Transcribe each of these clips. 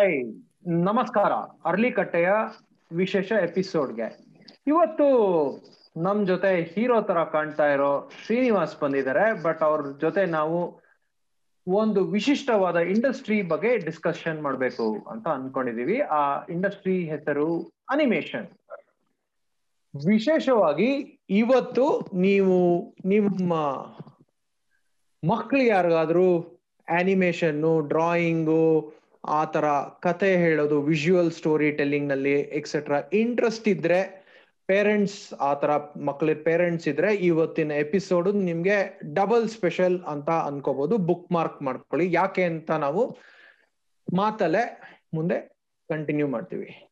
Hi, ನಮಸ್ಕಾರ, ಅರ್ಲಿಕಟ್ಟೆಯ ವಿಶೇಷ ಎಪಿಸೋಡ್ಗೆ. ಇವತ್ತು ನಮ್ ಜೊತೆ ಹೀರೋ ತರ ಕಾಣ್ತಾ ಇರೋ ಶ್ರೀನಿವಾಸ್ ಬಂದಿದ್ದಾರೆ, ಬಟ್ ಅವ್ರ ಜೊತೆ ನಾವು ಒಂದು ವಿಶಿಷ್ಟವಾದ ಇಂಡಸ್ಟ್ರಿ ಬಗ್ಗೆ ಡಿಸ್ಕಷನ್ ಮಾಡ್ಬೇಕು ಅಂತ ಅನ್ಕೊಂಡಿದೀವಿ. ಆ ಇಂಡಸ್ಟ್ರಿ ಹೆಸರು ಅನಿಮೇಷನ್. ವಿಶೇಷವಾಗಿ ಇವತ್ತು ನೀವು ನಿಮ್ಮ ಮಕ್ಳು ಯಾರಿಗಾದ್ರೂ ಅನಿಮೇಷನ್ನು, ಡ್ರಾಯಿಂಗು ಆ ತರ ಕತೆ ಹೇಳೋದು ವಿಜುವಲ್ ಸ್ಟೋರಿ ಟೆಲ್ಲಿಂಗ್ನಲ್ಲಿ ಎಕ್ಸೆಟ್ರಾ ಇಂಟ್ರೆಸ್ಟ್ ಇದ್ರೆ ಪೇರೆಂಟ್ಸ್ ಆ ತರ ಮಕ್ಳ ಪೇರೆಂಟ್ಸ್ ಇದ್ರೆ ಇವತ್ತಿನ ಎಪಿಸೋಡ್ ನಿಮ್ಗೆ ಡಬಲ್ ಸ್ಪೆಷಲ್ ಅಂತ ಅನ್ಕೋಬಹುದು ಬುಕ್ ಮಾರ್ಕ್ ಮಾಡ್ಕೊಳ್ಳಿ. ಯಾಕೆ ಅಂತ ನಾವು ಮಾತಲ್ಲೇ ಮುಂದೆ ಕಂಟಿನ್ಯೂ ಮಾಡ್ತೀವಿ.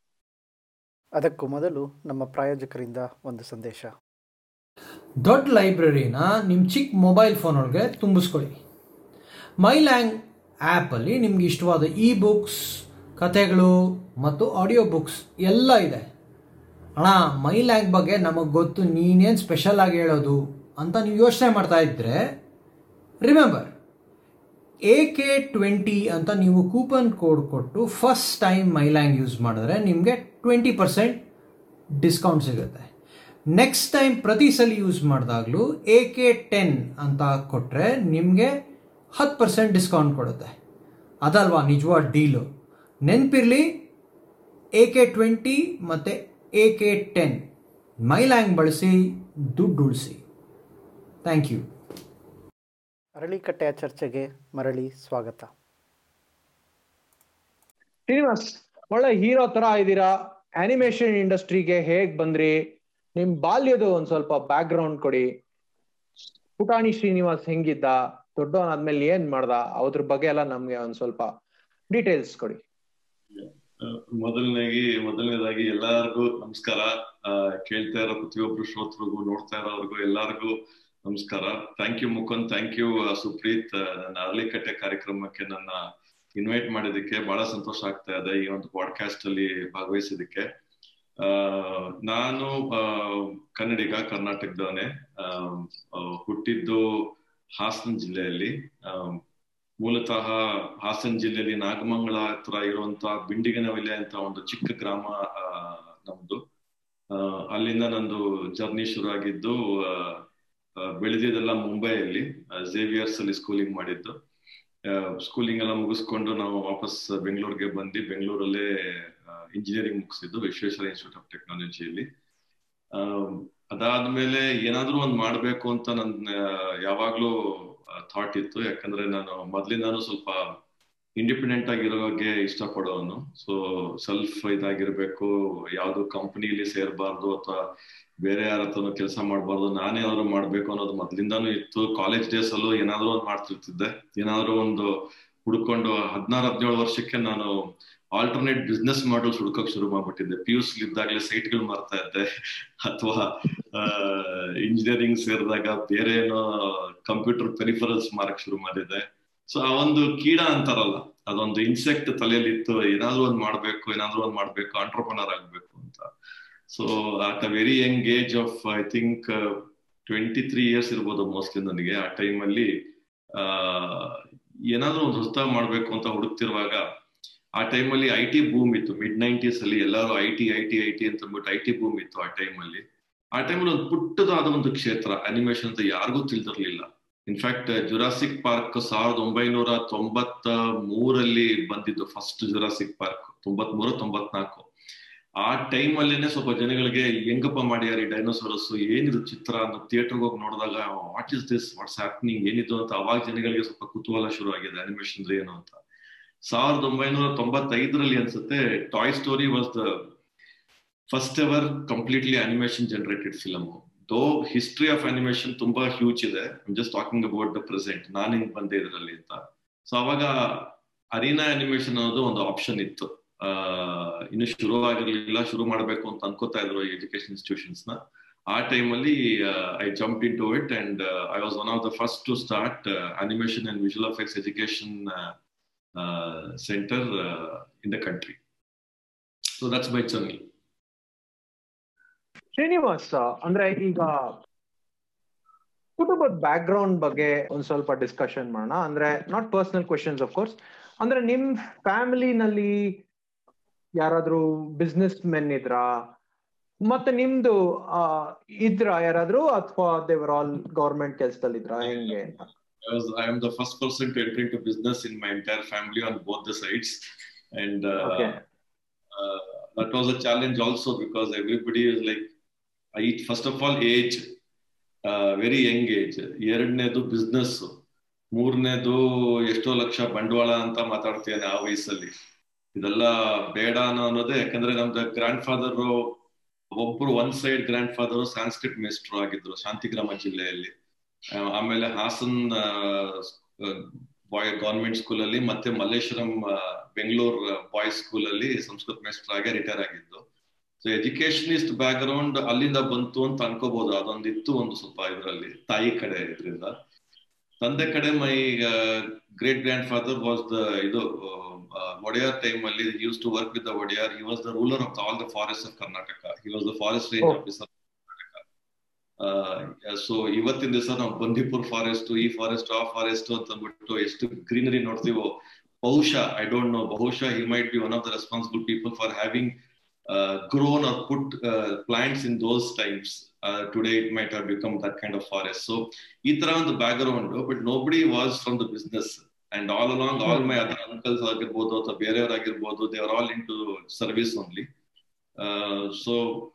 ಅದಕ್ಕೂ ಮೊದಲು ನಮ್ಮ ಪ್ರಾಯೋಜಕರಿಂದ ಒಂದು ಸಂದೇಶ. ದೊಡ್ಡ ಲೈಬ್ರರಿನ ನಿಮ್ಮ ಚಿಕ್ಕ ಮೊಬೈಲ್ ಫೋನ್ ಒಳಗೆ ತುಂಬಿಸ್ಕೊಳ್ಳಿ. ಮೈಲ್ಯಾಂಗ್ ಆ್ಯಪಲ್ಲಿ ನಿಮ್ಗೆ ಇಷ್ಟವಾದ ಇ ಬುಕ್ಸ್ ಕಥೆಗಳು ಮತ್ತು ಆಡಿಯೋ ಬುಕ್ಸ್ ಎಲ್ಲ ಇದೆ. ಅಣ್ಣ ಮೈಲ್ಯಾಂಗ್ ಬಗ್ಗೆ ನಮಗೆ ಗೊತ್ತು, ನೀನೇನು ಸ್ಪೆಷಲ್ ಆಗಿ ಹೇಳೋದು ಅಂತ ನೀವು ಯೋಚನೆ ಮಾಡ್ತಾ ಇದ್ದರೆ ರಿಮೆಂಬರ್ ಎ ಕೆ ಟ್ವೆಂಟಿ ಅಂತ ನೀವು ಕೂಪನ್ ಕೋಡ್ ಕೊಟ್ಟು ಫಸ್ಟ್ ಟೈಮ್ ಮೈಲ್ಯಾಂಗ್ ಯೂಸ್ ಮಾಡಿದ್ರೆ ನಿಮಗೆ ಟ್ವೆಂಟಿ ಪರ್ಸೆಂಟ್ ಡಿಸ್ಕೌಂಟ್ ಸಿಗುತ್ತೆ. ನೆಕ್ಸ್ಟ್ ಟೈಮ್ ಪ್ರತಿ ಸಲ ಯೂಸ್ ಮಾಡಿದಾಗಲೂ ಎ ಕೆ ಟೆನ್ ಅಂತ ಕೊಟ್ಟರೆ ನಿಮಗೆ ಹತ್ತು ಪರ್ಸೆಂಟ್ ಡಿಸ್ಕೌಂಟ್ ಕೊಡುತ್ತೆ. ಅದಲ್ವಾ ನಿಜವಾದ ಡೀಲು? ನೆನಪಿರಲಿ ಎ ಕೆ ಟ್ವೆಂಟಿ ಮತ್ತು ಎ ಕೆ ಟೆನ್ ಮೈಲ್ಯಾಂಗ್ ಬಳಸಿ ದುಡ್ಡು ಉಳಿಸಿ. ಥ್ಯಾಂಕ್ ಯು ಅರಳಿಕಟ್ಟೆಯ ಚರ್ಚೆಗೆ ಮರಳಿ ಸ್ವಾಗತ. ಶ್ರೀನಿವಾಸ್ ಒಳ್ಳೆ ಹೀರೋ ತರ ಇದ್ದೀರಾ? ಅನಿಮೇಷನ್ ಇಂಡಸ್ಟ್ರಿಗೆ ಹೇಗ್ ಬಂದ್ರಿ? ನಿಮ್ ಬಾಲ್ಯದ ಒಂದ್ ಸ್ವಲ್ಪ ಬ್ಯಾಕ್ ಗ್ರೌಂಡ್ ಕೊಡಿ. ಪುಟಾಣಿ ಶ್ರೀನಿವಾಸ್ ಹೆಂಗಿದ್ದ? ದೊಡ್ಡವನಾದ್ಮೇಲೆ ಏನ್ ಮಾಡ್ದ? ಅದ್ರ ಬಗ್ಗೆ ಎಲ್ಲ ನಮ್ಗೆ ಒಂದ್ ಸ್ವಲ್ಪ ಡೀಟೇಲ್ಸ್ ಕೊಡಿ. ಮೊದಲನೇಗಿ, ಮೊದಲನೇದಾಗಿ ಎಲ್ಲಾರ್ಗೂ ನಮಸ್ಕಾರ. ಕೇಳ್ತಾ ಇರೋ ಪ್ರತಿಯೊಬ್ರು ಶ್ರೋತೃಗೂ ನೋಡ್ತಾ ಇರೋರ್ಗು ಎಲ್ಲಾರ್ಗೂ ನಮಸ್ಕಾರ. Thank you Mukund. Thank you Supreeth. ನನ್ನ ಅರ್ಲಿಕಟ್ಟೆ ಕಾರ್ಯಕ್ರಮಕ್ಕೆ ನನ್ನ ಇನ್ವೈಟ್ ಮಾಡಿದಕ್ಕೆ ಬಹಳ ಸಂತೋಷ ಆಗ್ತಾ ಇದೆ ಈ ಒಂದು ಪಾಡ್ಕಾಸ್ಟ್ ಅಲ್ಲಿ ಭಾಗವಹಿಸಿದಕ್ಕೆ ನಾನು ಕನ್ನಡಿಗ, ಕರ್ನಾಟಕದವನೇ. ಹುಟ್ಟಿದ್ದು ಹಾಸನ ಜಿಲ್ಲೆಯಲ್ಲಿ ಮೂಲತಃ ಹಾಸನ ಜಿಲ್ಲೆಯಲ್ಲಿ ನಾಗಮಂಗಲ ಹತ್ರ ಇರುವಂತಹ ಬಿಂಡಿಗನವಿಲೆ ಅಂತ ಒಂದು ಚಿಕ್ಕ ಗ್ರಾಮ ನಮ್ದು. ಅಲ್ಲಿಂದ ನಂದು ಜರ್ನಿ ಶುರು ಆಗಿದ್ದು ಬೆಳೆದಿದ್ದೆಲ್ಲ ಮುಂಬೈಯಲ್ಲಿ ಝೇವಿಯರ್ಸ್ ಅಲ್ಲಿ ಸ್ಕೂಲಿಂಗ್ ಮಾಡಿದ್ದು. ಸ್ಕೂಲಿಂಗ್ ಎಲ್ಲ ಮುಗಿಸ್ಕೊಂಡು ನಾವು ವಾಪಸ್ ಬೆಂಗಳೂರಿಗೆ ಬಂದು ಬೆಂಗಳೂರಲ್ಲೇ ಇಂಜಿನಿಯರಿಂಗ್ ಮುಗಿಸಿದ್ದು ವಿಶ್ವೇಶ್ವರ ಇನ್ಸ್ಟಿಟ್ಯೂಟ್ ಆಫ್ ಟೆಕ್ನಾಲಜಿಯಲ್ಲಿ ಅದಾದ್ಮೇಲೆ ಏನಾದ್ರೂ ಒಂದ್ ಮಾಡ್ಬೇಕು ಅಂತ ನನ್ ಯಾವಾಗ್ಲೂ ಥಾಟ್ ಇತ್ತು. ಯಾಕಂದ್ರೆ ನಾನು ಮೊದ್ಲಿಂದಾನು ಸ್ವಲ್ಪ ಇಂಡಿಪೆಂಡೆಂಟ್ ಆಗಿರೋಗೆ ಇಷ್ಟಪಡೋನು. ಸೊ ಸೆಲ್ಫ್ ಇದಾಗಿರ್ಬೇಕು, ಯಾವ್ದು ಕಂಪನಿಲಿ ಸೇರ್ಬಾರ್ದು ಅಥವಾ ಬೇರೆ ಯಾರ ಕೆಲಸ ಮಾಡ್ಬಾರ್ದು ನಾನೇನಾದ್ರು ಮಾಡ್ಬೇಕು ಅನ್ನೋದು ಮೊದ್ಲಿಂದಾನು ಇತ್ತು. ಕಾಲೇಜ್ ಡೇಸ್ ಅಲ್ಲೂ ಏನಾದ್ರು ಒಂದ್ ಮಾಡ್ತಿರ್ತಿದ್ದೆ. ಏನಾದ್ರು ಒಂದು ಹುಡ್ಕೊಂಡು ಹದಿನಾರು, ಹದಿನೇಳು ವರ್ಷಕ್ಕೆ ನಾನು ಆಲ್ಟರ್ನೇಟ್ ಬಿಸ್ನೆಸ್ ಮಾಡಲ್ಸ್ ಹುಡುಕಕ್ ಶುರು ಮಾಡ್ಬಿಟ್ಟಿದ್ದೆ. ಪಿ ಯು ಇದ್ದಾಗಲೇ ಸೈಟ್ಗಳು ಮಾರ್ತಾ ಇದ್ದೆ. ಅಥವಾ ಇಂಜಿನಿಯರಿಂಗ್ ಸೇರಿದಾಗ ಬೇರೆ ಏನೋ ಕಂಪ್ಯೂಟರ್ ಪೆರಿಫರಲ್ಸ್ ಮಾರಕ್ ಶುರು ಮಾಡಿದ್ದೆ. ಸೊ ಆ ಒಂದು ಕೀಡ ಅಂತಾರಲ್ಲ, ಅದೊಂದು ಇನ್ಸೆಕ್ಟ್ ತಲೆಯಲ್ಲಿ ಇತ್ತು ಏನಾದ್ರು ಒಂದ್ ಮಾಡ್ಬೇಕು, ಏನಾದ್ರು ಒಂದ್ ಮಾಡ್ಬೇಕು ಆಂಟ್ರಪ್ರನರ್ ಆಗ್ಬೇಕು ಅಂತ. So at a very young age of I think twenty three years ಇರ್ಬೋದು ಮೋಸ್ಟ್ಲಿ ನನಗೆ. ಆ ಟೈಮಲ್ಲಿ ಆ, ಏನಾದ್ರೂ ಒಂದು ಹೊಸ ಮಾಡ್ಬೇಕು ಅಂತ ಹುಡುಕ್ತಿರುವಾಗ ಆ ಟೈಮಲ್ಲಿ ಐ ಟಿ ಬೂಮ್ ಇತ್ತು. ಮಿಡ್ ನೈಂಟೀಸ್ ಅಲ್ಲಿ ಎಲ್ಲರೂ I T I T I T ಅಂತ ಅಂದ್ಬಿಟ್ಟು ಐ ಟಿ ಬೂಮ್ ಇತ್ತು ಆ ಟೈಮಲ್ಲಿ ಆ ಟೈಮಲ್ಲಿ ಒಂದು ಪುಟ್ಟದಾದ ಒಂದು ಕ್ಷೇತ್ರ ಅನಿಮೇಷನ್ ಅಂತ ಯಾರಿಗೂ ತಿಳಿದಿರ್ಲಿಲ್ಲ. ಇನ್ಫ್ಯಾಕ್ಟ್ ಜುರಾಸಿಕ್ ಪಾರ್ಕ್ ಸಾವಿರದ ಒಂಬೈನೂರ ತೊಂಬತ್ತ ಮೂರಲ್ಲಿ ಬಂದಿದ್ದು ಫಸ್ಟ್ ಜುರಾಸಿಕ್ ಪಾರ್ಕ್ ತೊಂಬತ್ ಮೂರು ತೊಂಬತ್ನಾಲ್ಕು. ಆ ಟೈಮ್ ಅಲ್ಲೇನೆ ಸ್ವಲ್ಪ ಜನಗಳಿಗೆ ಹೆಂಗಪ್ಪ ಮಾಡ್ಯಾರ ಈ ಡೈನೋಸಾರಸ್ ಏನಿದು ಚಿತ್ರ ಅಂತ ಥಿಯೇಟರ್ಗೆ ಹೋಗಿ ನೋಡಿದಾಗ what is this what's happening ಏನಿದು? ಅಂತ ಅವಾಗ ಜನಗಳಿಗೆ ಸ್ವಲ್ಪ ಕುತೂಹಲ ಶುರು ಆಗಿದೆ ಅನಿಮೇಷನ್ ಏನು ಅಂತ. ಸಾವಿರದ ಒಂಬೈನೂರ ತೊಂಬತ್ತೈದರಲ್ಲಿ ಅನ್ಸುತ್ತೆ toy story was the first ever completely animation generated film though history of animation ತುಂಬಾ ಹ್ಯೂಜ್ ಇದೆ just talking about the present ನಾನು ಹಿಂಗ್ ಬಂದೆ ಇದರಲ್ಲಿ ಅಂತ. ಸೊ ಅವಾಗ ಅರೀನಾ ಅನಿಮೇಷನ್ ಅನ್ನೋದು ಒಂದು ಆಪ್ಷನ್ ಇತ್ತು. ಇನ್ನು ಶುರು ಆಗಿರ್ಲಿಲ್ಲ, ಶುರು ಮಾಡಬೇಕು ಅಂತ ಅನ್ಕೋತಾ ಇದ್ರು ಎಜುಕೇಶನ್ ಇನ್ಸ್ಟಿಟ್ಯೂಷನ್ಸ್ನ. ಆ ಟೈಮಲ್ಲಿ I jump into it and I was one of the first to start animation and visual effects education centre in the country So that's my journey. Srinivas ಅಂದ್ರೆ ಈಗ ಕುಟುಂಬದ ಬ್ಯಾಕ್ ಗ್ರೌಂಡ್ ಬಗ್ಗೆ ಒಂದ್ ಸ್ವಲ್ಪ ಡಿಸ್ಕಷನ್ ಮಾಡೋಣ. ಅಂದ್ರೆ not personal questions of course ಅಂದ್ರೆ ನಿಮ್ ಫ್ಯಾಮಿಲಿನಲ್ಲಿ ಯಾರಾದ್ರೂ ಬಿಸ್ನೆಸ್ ಮೆನ್ ಇದ್ರಾ? ಮತ್ತೆ ನಿಮ್ದು ಇದ್ರ ಯಾರಾದ್ರೂ? ಅಥವಾ ದೇವರ್ ಆಲ್ ಗವರ್ಮೆಂಟ್ ಕೆಲ್ಸದಲ್ಲಿ ಇದ್ರ ಹೆಂಗೆ ಅಂತ? I was I am the first person to enter into business in my entire family on both the sides, and uh, Okay. uh, that was a challenge also because everybody is like, I eat first of all age, uh, very young age. ಎರಡನೇದು business ಮೂರನೇದು ಎಷ್ಟೋ ಲಕ್ಷ ಬಂಡವಾಳ ಅಂತ ಮಾತಾಡ್ತೇನೆ ಆ ವಯಸ್ಸಲ್ಲಿ ಇದೆಲ್ಲ ಬೇಡ ಅನ್ನೋ ಅನ್ನೋದೇ ಯಾಕಂದ್ರೆ ನಮ್ದು ಗ್ರ್ಯಾಂಡ್ ಫಾದರ್ ಒಬ್ರು one side grandfather Sanskrit ಮೇಸ್ಟ್ರು ಆಗಿದ್ರು ಶಾಂತಿಗ್ರಾಮ ಜಿಲ್ಲೆಯಲ್ಲಿ ಆಮೇಲೆ ಹಾಸನ್ ಬಾಯ್ ಗೌರ್ಮೆಂಟ್ ಸ್ಕೂಲ್ ಅಲ್ಲಿ ಮತ್ತೆ ಮಲ್ಲೇಶ್ವರಂ ಬೆಂಗಳೂರು ಬಾಯ್ಸ್ ಸ್ಕೂಲ್ ಅಲ್ಲಿ ಸಂಸ್ಕೃತ ಮೇಸ್ಟರ್ ಆಗಿ ರಿಟೈರ್ ಆಗಿದ್ದು. ಸೊ ಎಜುಕೇಶನಿಸ್ಟ್ ಬ್ಯಾಕ್ ಗ್ರೌಂಡ್ ಅಲ್ಲಿಂದ ಬಂತು ಅಂತ ಅನ್ಕೋಬಹುದು ಅದೊಂದಿತ್ತು ಒಂದು ಸ್ವಲ್ಪ ಇದರಲ್ಲಿ ತಾಯಿ ಕಡೆ ಇದರಿಂದ. ತಂದೆ ಕಡೆ my great grandfather was the ಇದು ಒಡೆಯರ್ ಟೈಮ್ ಅಲ್ಲಿ use to work with the Wodeyar. He was the ruler of all the forest of Karnataka he was the forest range. Officer so ಇವತ್ತಿನ ದಿವಸ ನಾವು ಬಂದಿಪುರ್ ಫಾರೆಸ್ಟ್ ಈ ಫಾರೆಸ್ಟ್ ಆ forest ಅಂತ ಅಂದ್ಬಿಟ್ಟು ಎಷ್ಟು ಗ್ರೀನರಿ ನೋಡ್ತೀವೋ ಬಹುಶಃ ಐ ಡೋಂಟ್ ನೋ ಬಹುಶಃ he might be one of the responsible people for having grown or put plants in those times today it might have become that kind of forest so ಈ ತರ ಒಂದು background but nobody was from the business and all along all my other uncles ಆಗಿರ್ಬೋದು ಅಥವಾ ಬೇರೆಯವರಾಗಿರ್ಬೋದು they are all into service only Uh, so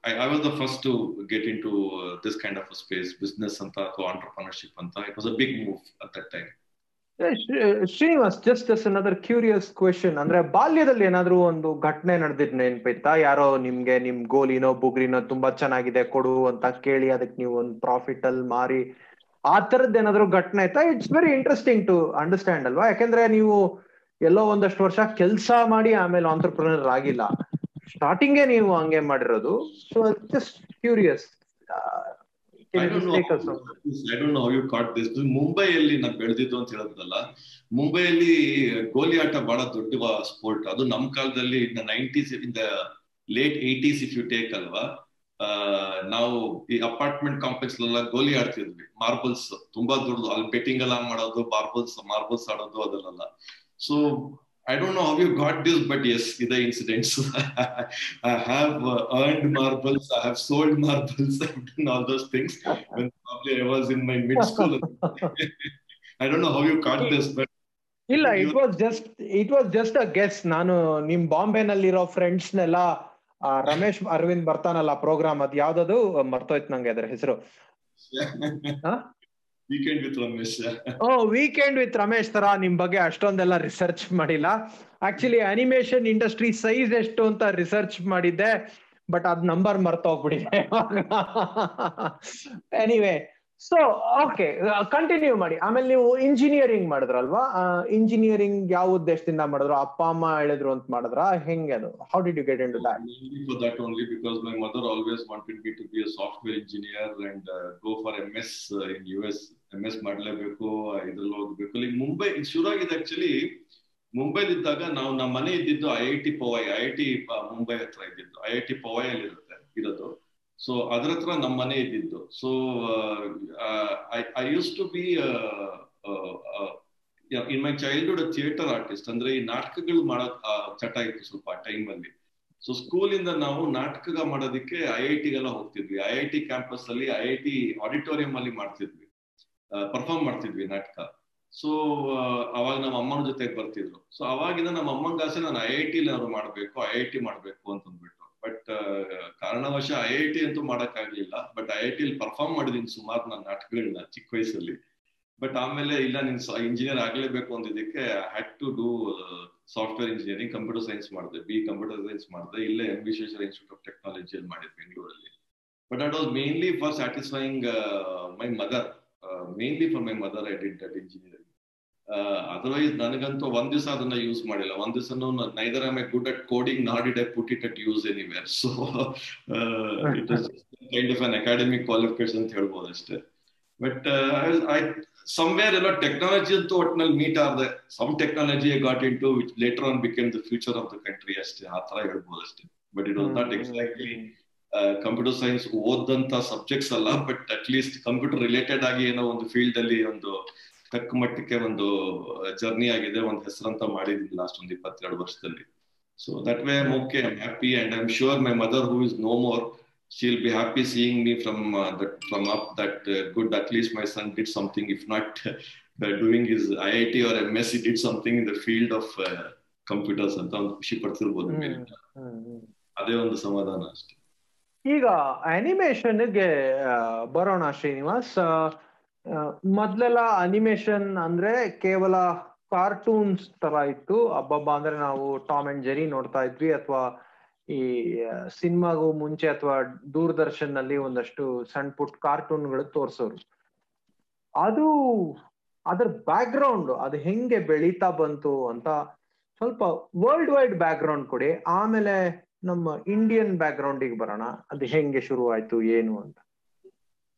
I, I was the first to get into uh, this kind of a space, business anta ಅಥವಾ entrepreneurship anta. It was a big move at that time. Srinivas just just another curious question ಅಂದ್ರೆ ಬಾಲ್ಯದಲ್ಲಿ ಏನಾದ್ರೂ ಒಂದು ಘಟನೆ ನಡೆದಿದ್ ನೆನ್ಪೈತಾ ಯಾರೋ ನಿಮ್ಗೆ ನಿಮ್ ಗೋಲಿನೋ ಬುಗ್ರಿನೋ ತುಂಬಾ ಚೆನ್ನಾಗಿದೆ ಕೊಡು ಅಂತ ಕೇಳಿ ಅದಕ್ಕೆ ನೀವು ಒಂದು ಪ್ರಾಫಿಟ್ ಅಲ್ಲಿ ಮಾರಿ. ಆ ತರದ್ ಏನಾದ್ರು ಘಟನೆ ಆಯ್ತಾ it's very interesting to understand ಅಲ್ವಾ? ಯಾಕಂದ್ರೆ ನೀವು ಎಲ್ಲೋ ಒಂದಷ್ಟು ವರ್ಷ ಕೆಲಸ ಮಾಡಿ ಆಮೇಲೆ ಆಂಟರ್ಪ್ರಿನರ್ ಆಗಿಲ್ಲ. ಸ್ಟಾರ್ಟಿಂಗ್ ನೀವು ಹಂಗೆ ಮಾಡಿರೋದು. So just curious I don't know you caught this. ಮುಂಬೈಯಲ್ಲಿ ನಾನು ಬೆಳೆದಿದ್ದು ಅಂತ ಹೇಳೋದಲ್ಲ ಮುಂಬೈಯಲ್ಲಿ ಗೋಲಿ ಆಟ ಬಹಳ ದೊಡ್ಡ ಸ್ಪೋರ್ಟ್ ಅದು ನಮ್ಮ ಕಾಲದಲ್ಲಿ nineties in the late eighties if you take ಅಲ್ವಾ? ನಾವು ಈ ಅಪಾರ್ಟ್ಮೆಂಟ್ ಕಾಂಪ್ಲೆಕ್ಸ್ ಎಲ್ಲ ಗೋಲಿ ಆಡ್ತಿದ್ವಿ. ಮಾರ್ಬಲ್ಸ್ ತುಂಬಾ ದೊಡ್ಡದು. ಅಲ್ಲಿ ಬೆಟ್ಟಿಂಗ್ ಎಲ್ಲ ಮಾಡೋದು ಮಾರ್ಬಲ್ಸ್ ಮಾರ್ಬಲ್ಸ್ ಆಡೋದು ಅದನ್ನೆಲ್ಲ. So I don't know how you got this, but yes, the incidents. I have uh, earned marbles, I have sold marbles, I've done all those things when probably I was in my mid school. I don't know how you caught this, but ಇಲ್ಲ it was just it was just a guess ನಾನು ನಿಮ್ ಬಾಂಬೆನಲ್ಲಿರೋ ಫ್ರೆಂಡ್ಸ್ನೆಲ್ಲ ರಮೇಶ್ ಅರವಿಂದ್ ಬರ್ತಾನಲ್ಲ program ಅದ್ ಯಾವ್ದದು ಮರ್ತೋಯ್ತು ನಂಗೆ ಅದ್ರ ಹೆಸರು weekend with Ramesh oh weekend with Ramesh ತರ ನಿಮ್ ಬಗ್ಗೆ ಅಷ್ಟೊಂದೆಲ್ಲ ರಿಸರ್ಚ್ ಮಾಡಿಲ್ಲ. ಆಕ್ಚುಲಿ ಅನಿಮೇಷನ್ ಇಂಡಸ್ಟ್ರಿ ಸೈಜ್ ಎಷ್ಟು ಅಂತ ರಿಸರ್ಚ್ ಮಾಡಿದ್ದೆ ಬಟ್ ಅದ್ ನಂಬರ್ ಮರ್ತೋಗ್ಬಿಟ್ಟಿದೆ ಎನಿವೆ ಸೊ ಓಕೆ ಕಂಟಿನ್ಯೂ ಮಾಡಿ. ಆಮೇಲೆ ನೀವು ಇಂಜಿನಿಯರಿಂಗ್ ಮಾಡಿದ್ರಲ್ವಾ? ಇಂಜಿನಿಯರಿಂಗ್ ಯಾವ ಉದ್ದೇಶದಿಂದ ಮಾಡಿದ್ರು? ಅಪ್ಪ ಅಮ್ಮ ಹೇಳಿದ್ರು ಅಂತ ಮಾಡಿದ್ರ? ಹೆಂಗೆ ಅದು? How did you get into that only because my mother always my me to be me software engineer and go for and uh, in uh, in US. MS ಮಾಡಲೇಬೇಕು ಇದ್ರಲ್ಲಿ ಹೋಗ್ಬೇಕು ಲೈಕ್ ಮುಂಬೈ ಇದು ಶುರು ಆಗಿದೆ ಆಕ್ಚುಲಿ ಮುಂಬೈಲಿದ್ದಾಗ ನಾವು ನಮ್ಮ ಮನೆ ಇದ್ದಿದ್ದು I I T Powai I I T Mumbai ಹತ್ರ ಇದ್ದಿದ್ದು. ಐ ಐ ಟಿ ಪವೈ ಅಲ್ಲಿ ಇರುತ್ತೆ ಇರೋದು. ಸೊ ಅದ್ರ ಹತ್ರ ನಮ್ಮ ಮನೆ ಇದ್ದಿದ್ದು. So I use to be in my childhood theatre artist ಅಂದ್ರೆ ಈ ನಾಟಕಗಳು ಮಾಡೋ ಚಟ ಇತ್ತು ಸ್ವಲ್ಪ ಆ ಟೈಮ್ ಅಲ್ಲಿ. ಸೊ ಸ್ಕೂಲಿಂದ ನಾವು ನಾಟಕ ಮಾಡೋದಕ್ಕೆ ಐ ಐ ಟಿಗೆಲ್ಲ ಹೋಗ್ತಿದ್ವಿ. ಐ ಐ ಟಿ ಕ್ಯಾಂಪಸ್ ಅಲ್ಲಿ ಐ ಐ ಟಿ ಆಡಿಟೋರಿಯಂ ಅಲ್ಲಿ ಮಾಡ್ತಿದ್ವಿ. ಪರ್ಫಾರ್ಮ್ ಮಾಡ್ತಿದ್ವಿ ನಾಟಕ. ಸೊ ಅವಾಗ ನಮ್ಮ ಅಮ್ಮನ ಜೊತೆಗೆ ಬರ್ತಿದ್ರು. ಸೊ ಅವಾಗಿಂದ ನಮ್ಮ ಅಮ್ಮನ ಆಸೆ ನಾನು ಐ ಐ ಟಿ ಮಾಡ್ಬೇಕು ಐ ಐ ಟಿ ಮಾಡ್ಬೇಕು ಅಂತಂದ್ಬಿಟ್ಟು. ಬಟ್ ಕಾರಣವಶ ಐ ಐ ಟಿ ಅಂತೂ ಮಾಡಕ್ ಆಗ್ಲಿಲ್ಲ but I I T perform ಮಾಡಿದೀನಿ ಸುಮಾರು ನನ್ನ ನಾಟಕಗಳನ್ನ ಚಿಕ್ಕ ವಯಸ್ಸಲ್ಲಿ. ಬಟ್ ಆಮೇಲೆ ಇಲ್ಲ, ನಿನ್ ಇಂಜಿನಿಯರ್ ಆಗ್ಲೇಬೇಕು ಅಂದಿದ್ದಕ್ಕೆ had to do software engineering computer science ಮಾಡಿದೆ. ಬಿ ಕಂಪ್ಯೂಟರ್ ಸೈನ್ಸ್ ಮಾಡಿದೆ. ಇಲ್ಲೇ M Vishweshwara institute of technology ಅಲ್ಲಿ ಮಾಡಿದೆ ಬೆಂಗಳೂರಲ್ಲಿ. But that was mainly for satisfying my mother mainly for my mother I did engineering otherwise ನನಗಂತೂ ಒಂದ್ ದಿವಸ ಅದನ್ನ ಯೂಸ್ ಮಾಡಿಲ್ಲ. ಒಂದ್ ದಿವಸ neither I good at coding not it I put it at use anywhere so it is kind of an academic qualification ಅಂತ ಹೇಳ್ಬೋದು ಅಷ್ಟೇ. ಬಟ್ ಐ ಸಮ್ವೇರ್ ಎಲ್ಲ ಟೆಕ್ನಾಲಜಿ ಅಂತೂ ಒಟ್ಟಿನಲ್ಲಿ ಮೀಟ್ ಆದ್ರೆ some technology got into which later on became the future of the country ಅಷ್ಟೇ. ಆ ತರ ಹೇಳ್ಬೋದು ಅಷ್ಟೇ. But it was not exactly computer science ಓದಂತ subjects ಅಲ್ಲ. But at least computer related ಆಗಿ ಏನೋ ಒಂದು ಫೀಲ್ಡ್ ಅಲ್ಲಿ ಒಂದು ತಕ್ಕ ಮಟ್ಟಕ್ಕೆ ಒಂದು ಜರ್ನಿ ಆಗಿದೆ ಒಂದು ಹೆಸರಂತ ಮಾಡಿದ್ದೀನಿ ಲಾಸ್ಟ್ ಒಂದು ಇಪ್ಪತ್ತೆರಡು ವರ್ಷದಲ್ಲಿ. So that way okay I happy and I am sure my mother who is no more she will be happy seeing me from that from up that good at least my son did something if not doing is I I T or M S C did something in the field of computers ಅಂತ ಒಂದು ಖುಷಿ ಪಡ್ತಿರ್ಬೋದು ಅದೇ ಒಂದು ಸಮಾಧಾನ ಅಷ್ಟೇ. ಈಗ ಅನಿಮೇಷನ್ಗೆ ಬರೋಣ ಶ್ರೀನಿವಾಸ್. ಮೊದ್ಲೆಲ್ಲ ಅನಿಮೇಷನ್ ಅಂದ್ರೆ ಕೇವಲ ಕಾರ್ಟೂನ್ಸ್ ತರ ಇತ್ತು. ಅಬ್ಬಬ್ಬ, ಅಂದ್ರೆ ನಾವು ಟಾಮ್ ಅಂಡ್ ಜೆರಿ ನೋಡ್ತಾ ಇದ್ವಿ ಅಥವಾ ಈ ಸಿನಿಮಾಗೂ ಮುಂಚೆ ಅಥವಾ ದೂರದರ್ಶನ್ನಲ್ಲಿ ಒಂದಷ್ಟು ಸಣ್ಣ ಪುಟ್ಟ ಕಾರ್ಟೂನ್ಗಳು ತೋರ್ಸೋರು. ಅದು ಅದರ ಬ್ಯಾಕ್ ಗ್ರೌಂಡ್ ಅದು ಹೆಂಗೆ ಬೆಳೀತಾ ಬಂತು ಅಂತ ಸ್ವಲ್ಪ ವರ್ಲ್ಡ್ ವೈಡ್ ಬ್ಯಾಕ್ ಗ್ರೌಂಡ್ ಕೊಡಿ. ಆಮೇಲೆ ನಮ್ಮ ಇಂಡಿಯನ್ ಬ್ಯಾಕ್ ಗ್ರೌಂಡಿಗೆ ಬರೋಣ. ಅದು ಹೆಂಗೆ ಶುರು ಆಯ್ತು ಏನು ಅಂತ.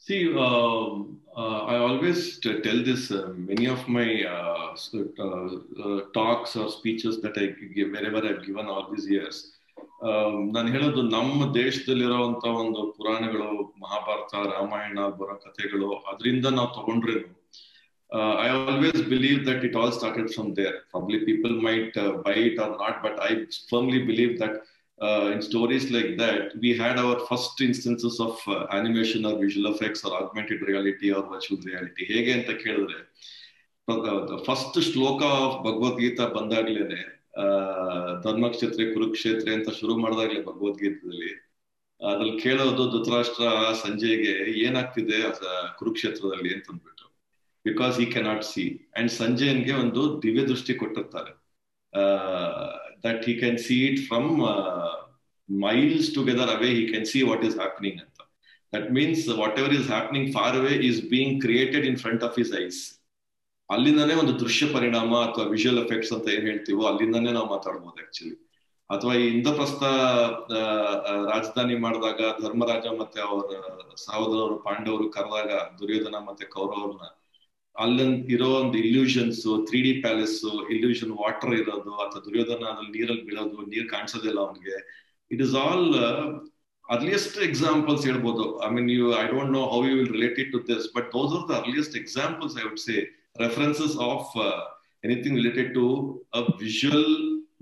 See, uh, uh, I always tell this. Uh, many of my uh, uh, talks or speeches that I give wherever I've given all these years. ನಾನು ಹೇಳೋದು ನಮ್ಮ ದೇಶದಲ್ಲಿರುವಂತ ಒಂದು ಪುರಾಣಗಳು ಮಹಾಭಾರತ ರಾಮಾಯಣ ಬರೋ ಕಥೆಗಳು ಅದರಿಂದ ನಾವು ತಗೊಂಡ್ರೇನು I always believe that it all started from there probably people might buy or not but I firmly believe that uh, in stories like that, we had our first instances of uh, animation or visual effects or augmented reality or virtual reality. ಹೇಗೆ ಅಂತ ಕೇಳಿದ್ರೆ first ಶ್ಲೋಕ of Bhagavadgita ಬಂದಾಗ್ಲೇನೆ ಧರ್ಮಕ್ಷೇತ್ರ ಕುರುಕ್ಷೇತ್ರ ಅಂತ ಶುರು ಮಾಡಿದಾಗ್ಲೇ ಭಗವದ್ಗೀತದಲ್ಲಿ. ಅದ್ರಲ್ಲಿ ಕೇಳೋದು ಧೃತರಾಷ್ಟ್ರ ಸಂಜೆಗೆ ಏನಾಗ್ತಿದೆ ಕುರುಕ್ಷೇತ್ರದಲ್ಲಿ ಅಂತ ಅಂದ್ಬಿಟ್ಟು ಬಿಕಾಸ್ ಈ ಕೆನಾಟ್ ಸಿ ಅಂಡ್ ಸಂಜಯನ್ಗೆ ಒಂದು ದಿವ್ಯ ದೃಷ್ಟಿ ಕೊಟ್ಟಿರ್ತಾರೆ that he can see it from uh, miles together away he can see what is happening that means whatever is happening far away is being created in front of his eyes ಅಲ್ಲಿಂದಾನೇ ಒಂದು ದೃಶ್ಯ ಪರಿಣಾಮ ಅಥವಾ visual effects ಅಂತ ಏನ್ ಹೇಳ್ತೀವೋ ಅಲ್ಲಿಂದಾನೇ ನಾವು ಮಾತಾಡ್ಬೋದು actually ಅಥವಾ ಈ ಇಂದ್ರಪ್ರಸ್ಥ ರಾಜಧಾನಿ ಮಾಡಿದಾಗ ಧರ್ಮರಾಜ ಮತ್ತೆ ಅವರ ಸಹೋದರರು ಪಾಂಡವರು ಕರೆದಾಗ ದುರ್ಯೋಧನ ಮತ್ತೆ ಕೌರವ್ರನ್ನ ಅಲ್ಲೊಂದ್ ಇರೋ ಒಂದು illusions three D palace illusion water ಇರೋದು, ಅಥವಾ ದುರ್ಯೋಧನ ಅದ್ರಲ್ಲಿ ನೀರಲ್ಲಿ ಬೀಳೋದು, ನೀರ್ ಕಾಣಿಸೋದಿಲ್ಲ ಅವನಿಗೆ. It is all earliest examples ಹೇಳ್ಬೋದು. I mean you I don't know how you will related to this but those are the earliest examples I would say references of anything related to a visual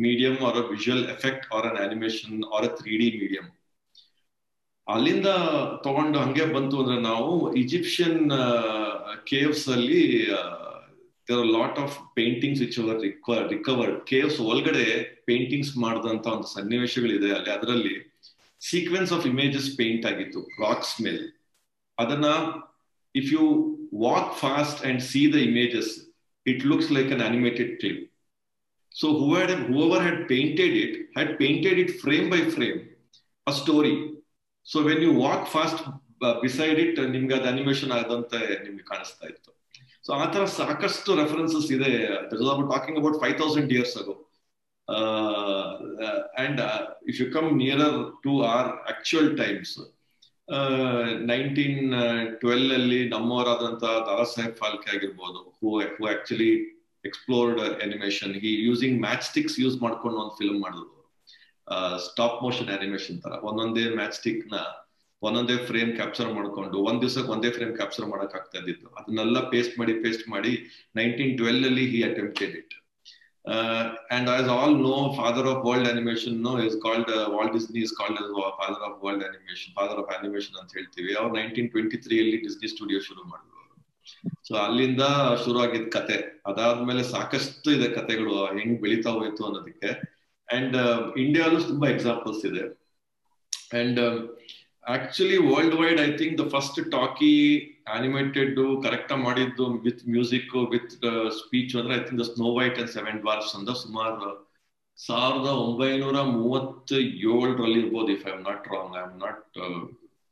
medium or a visual effect or an animation or a three D medium ಅಲ್ಲಿಂದ ತಗೊಂಡು ಹಂಗೆ ಬಂತು ಅಂದ್ರೆ ನಾವು Egyptian caves ಅಲ್ಲಿ there lot of paintings which are recovered caves ಒಳಗಡೆ paintings ಮಾಡಿದಂತ ಒಂದು ಸನ್ನಿವೇಶಗಳಿದೆ. ಅಲ್ಲಿ, ಅದರಲ್ಲಿ ಸೀಕ್ವೆನ್ಸ್ ಆಫ್ ಇಮೇಜಸ್ ಪೇಂಟ್ ಆಗಿತ್ತು ರಾಕ್ಸ್ ಮೇಲೆ. ಅದನ್ನ if you walk fast and see the images it looks like an animated clip so whoever had painted it had painted it frame by frame a story so when you walk fast beside it ನಿಮ್ಗೆ ಅದು animation ಆದಂತೆ ನಿಮ್ಗೆ ಕಾಣಿಸ್ತಾ ಇತ್ತು. So ಆ ತರ ಸಾಕಷ್ಟು references ಇದೆ. Talking about five thousand years ago and if you come nearer to our actual times nineteen twelve ಅಲ್ಲಿ ನಮ್ಮವರಾದಂತಹ ದಾದಾ ಸಾಹೇಬ್ ಫಾಲ್ಕೆ ಆಗಿರ್ಬೋದು who who actually explored animation he using matchsticks use ಮಾಡ್ಕೊಂಡು ಒಂದು ಫಿಲ್ಮ್ ಮಾಡಿದ್ರು. ಸ್ಟಾಪ್ ಮೋಷನ್ ಅನಿಮೇಷನ್ ತರ ಒಂದೊಂದೇ match ಸ್ಟಿಕ್ನ ಒಂದೊಂದೇ frame capture ಮಾಡ್ಕೊಂಡು, ಒಂದ್ ದಿವಸಕ್ಕೆ ಒಂದೇ ಫ್ರೇಮ್ ಕ್ಯಾಪ್ಚರ್ ಮಾಡಕ್ ಆಗ್ತಾ ಇದ್ದಿತ್ತು. ಅದನ್ನೆಲ್ಲ ಪೇಸ್ಟ್ ಮಾಡಿ ಪೇಸ್ಟ್ ಮಾಡಿ ನೈನ್ಟೀನ್ ಟ್ವೆಲ್ ಅಲ್ಲಿ he attempted it and as all know father of world animation is called Walt Disney is called father of world animation father of animation ಅಂತ ಹೇಳ್ತೀವಿ. ಅವ್ರು ನೈನ್ಟೀನ್ ಟ್ವೆಂಟಿ ತ್ರೀ ಅಲ್ಲಿ Disney studio ಶುರು ಮಾಡಿದ್ರು so ಅಲ್ಲಿಂದ ಶುರು ಆಗಿದ್ ಕತೆ. ಅದಾದ್ಮೇಲೆ ಸಾಕಷ್ಟು ಇದೆ ಕತೆಗಳು ಹೆಂಗ್ ಬೆಳಿತಾ ಹೋಯ್ತು ಅನ್ನೋದಕ್ಕೆ. ಅಂಡ್ ಇಂಡಿಯಾಲು ತುಂಬಾ ಎಕ್ಸಾಂಪಲ್ಸ್ ಇದೆ. And actually world wide I think the first talkie animated correct ಮಾಡಿದ್ದು ವಿತ್ ಮ್ಯೂಸಿಕ್ ವಿತ್ ಸ್ಪೀಚ್ ಅಂದ್ರೆ I think the Snow White and seven dwarfs ಅಂತ ಸುಮಾರು ಸಾವಿರದ ಒಂಬೈನೂರ ಮೂವತ್ತ ಏಳರಲ್ಲಿ ಇರ್ಬೋದು if I am not wrong I am not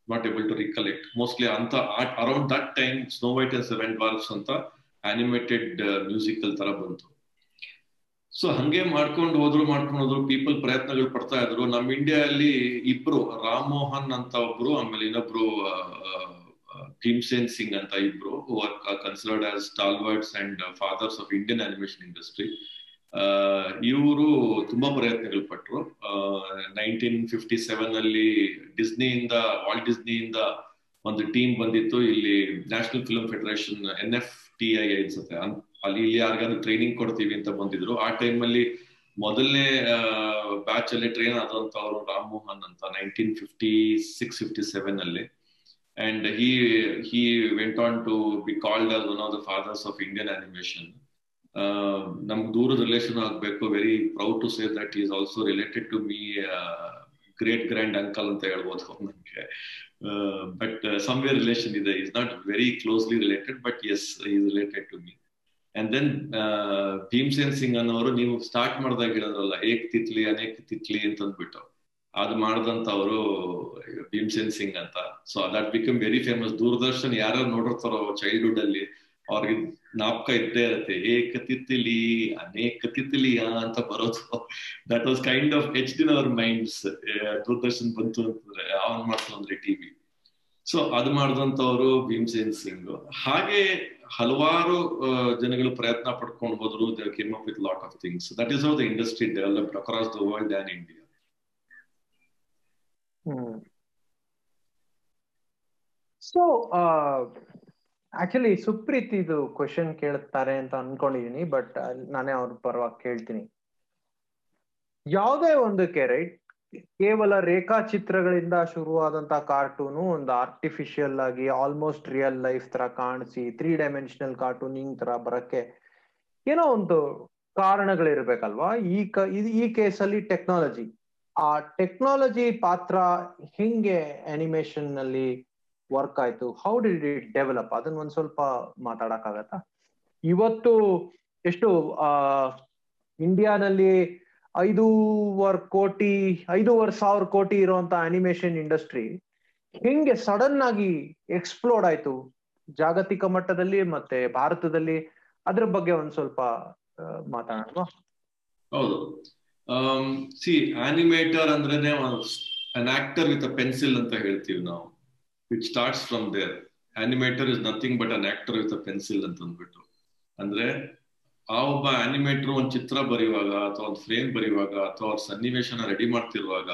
not able to recollect mostly ಅಂತ around that time Snow White and seven dwarfs ಅಂತ ಅನಿಮೇಟೆಡ್ ಮ್ಯೂಸಿಕಲ್ ತರ ಬಂತು. ಸೊ ಹಂಗೆ ಮಾಡ್ಕೊಂಡು ಹೋದ್ರು ಮಾಡ್ಕೊಂಡು ಹೋದ್ರು ಪೀಪಲ್ ಪ್ರಯತ್ನಗಳು ಪಡ್ತಾ ಇದ್ರು. ನಮ್ ಇಂಡಿಯಾದಲ್ಲಿ ಇಬ್ರು ರಾಮ್ ಮೋಹನ್ ಅಂತ ಒಬ್ರು, ಆಮೇಲೆ ಇನ್ನೊಬ್ರು ಭೀಮ್ಸೇನ್ ಸಿಂಗ್ ಅಂತ ಇಬ್ರು are considered as stalwarts and fathers of Indian animation industry ಇವರು ತುಂಬಾ ಪ್ರಯತ್ನಗಳು ಪಟ್ರು. ನೈನ್ಟೀನ್ ಫಿಫ್ಟಿ ಸೆವೆನ್ ಅಲ್ಲಿ ಡಿಸ್ನಿಯಿಂದ ವಾಲ್ಟ್ ಡಿಸ್ನಿಯಿಂದ ಒಂದು ಟೀಮ್ ಬಂದಿತ್ತು. ಇಲ್ಲಿ national film federation N F T I ಅನ್ಸುತ್ತೆ. ಅನ್- ಅಲ್ಲಿ ಇಲ್ಲಿ ಯಾರಿಗಾದ್ರು ಟ್ರೈನಿಂಗ್ ಕೊಡ್ತೀವಿ ಅಂತ ಬಂದಿದ್ರು. ಆ ಟೈಮ್ ಅಲ್ಲಿ ಮೊದಲನೇ ಬ್ಯಾಚ್ ಅಲ್ಲಿ ಟ್ರೈನ್ ಆದಂತ ಅವರು ರಾಮ್ ಮೋಹನ್ ಅಂತ nineteen fifty six fifty seven ಅಲ್ಲಿ and he he went on to be called one of the fathers of Indian animation ನಮ್ಗೆ ದೂರದ ರಿಲೇಷನ್ ಆಗ್ಬೇಕು. Very proud to say that is also related to me great grand uncle ಅಂತ ಹೇಳ್ಬೋದು ನನಗೆ but somewhere relation ಇದೆ. Is not very closely related but yes is related to me and then Bhimsen Singh ಅನ್ನೋರು ನೀವು start ಮಾಡಿದಾಗ ಹೇಳಿದ್ರಲ್ಲ, ಏಕ್ ತಿತ್ಲಿ, ಅನೇಕ ತಿತ್ಲಿ ಅಂತ ಅಂದ್ಬಿಟ್ಟು ಅದು ಮಾಡಿದಂತವರು ಭೀಮ್ಸೇನ್ ಸಿಂಗ್ ಅಂತ. So that become very famous Doordarshan ಯಾರ್ಯಾರು ನೋಡಿರ್ತಾರೋ ಚೈಲ್ಡ್ಹುಡ್ ಅಲ್ಲಿ, ಅವ್ರಿಗೆ ಜ್ಞಾಪಕ ಇದ್ದೇ ಇರುತ್ತೆ. ಏಕ ತಿತ್ತಿಲಿ ಅನೇಕ ತಿತ್ತಿಲಿಯಾ ಅಂತ ಬರೋದು. That was kind of H in our minds Doordarshan ಬಂತು ಅಂತಂದ್ರೆ, ಆನ್ ಮಾಡ್ತು ಅಂದ್ರೆ ಟಿವಿ ಸೊ ಅದು ಮಾಡಿದಂತವ್ರು ಭೀಮ್ಸೇನ್ ಸಿಂಗ್. ಹಾಗೆ ಹಲವಾರು ಜನಗಳು ಪ್ರಯತ್ನ ಪಡ್ಕೊಂಡು ಹೋದ್ರು they came up with lot of things that is how the industry developed across the world and India so actually Supreeth ಇದು ಕ್ವಶನ್ ಕೇಳುತ್ತಾರೆ ಅಂತ ಅನ್ಕೊಂಡಿದೀನಿ ಬಟ್ ನಾನೇ ಅವ್ರ ಪರವಾಗಿ ಕೇಳ್ತೀನಿ. ಯಾವುದೇ ಒಂದಕ್ಕೆ ರೈಟ್ ಕೇವಲ ರೇಖಾಚಿತ್ರಗಳಿಂದ ಶುರುವಾದಂತಹ ಕಾರ್ಟೂನು ಒಂದು ಆರ್ಟಿಫಿಷಿಯಲ್ ಆಗಿ ಆಲ್ಮೋಸ್ಟ್ ರಿಯಲ್ ಲೈಫ್ ತರ ಕಾಣಿಸಿ ತ್ರೀ ಡೈಮೆನ್ಷನಲ್ ಕಾರ್ಟೂನಿಂಗ್ ತರ ಬರಕ್ಕೆ ಏನೋ ಒಂದು ಕಾರಣಗಳಿರ್ಬೇಕಲ್ವಾ? ಈ ಕ ಈ ಕೇಸಲ್ಲಿ ಟೆಕ್ನಾಲಜಿ ಆ ಟೆಕ್ನಾಲಜಿ ಪಾತ್ರ ಹೆಂಗೆ ಅನಿಮೇಷನ್ನಲ್ಲಿ ವರ್ಕ್ ಆಯ್ತು? ಹೌ ಡಿಡ್ ಇಟ್ ಡೆವಲಪ್ ಅದನ್ನ ಒಂದ್ ಸ್ವಲ್ಪ ಮಾತಾಡಕ್ಕಾಗತ್ತಾ? ಇವತ್ತು ಎಷ್ಟು, ಆ ಇಂಡಿಯಾನಲ್ಲಿ ಐದೂವರೆ ಕೋಟಿ, ಐದೂವರೆ ಸಾವಿರ ಕೋಟಿ ಇರುವಂತ ಅನಿಮೇಷನ್ ಇಂಡಸ್ಟ್ರಿ ಹೆಂಗೆ ಸಡನ್ ಆಗಿ ಎಕ್ಸ್ಪ್ಲೋರ್ಡ್ ಆಯ್ತು? ಜಾಗತಿಕ ಮಟ್ಟದಲ್ಲಿ ಮತ್ತೆ ಭಾರತದಲ್ಲಿ? ಅದ್ರ ಬಗ್ಗೆ ಒಂದ್ ಸ್ವಲ್ಪ ಮಾತಾಡೋಣ ಹೌದು. ಸಿ ಆನಿಮೇಟರ್ ಅಂದ್ರೇನೆ ಅನ್ ಆಕ್ಟರ್ ವಿತ್ ಪೆನ್ಸಿಲ್ ಅಂತ ಹೇಳ್ತೀವಿ ನಾವು. It starts from there animator is nothing but an actor with pencil ಅಂತ ಅಂದ್ಬಿಟ್ಟು. ಅಂದ್ರೆ ಆ ಒಬ್ಬ ಆನಿಮೇಟರ್ ಒಂದ್ ಚಿತ್ರ ಬರೆಯುವಾಗ ಅಥವಾ ಒಂದು ಫ್ರೇಮ್ ಬರೆಯುವಾಗ ಅಥವಾ ಅವ್ರ ಸನ್ನಿವೇಶನ ready ಮಾಡ್ತಿರುವಾಗ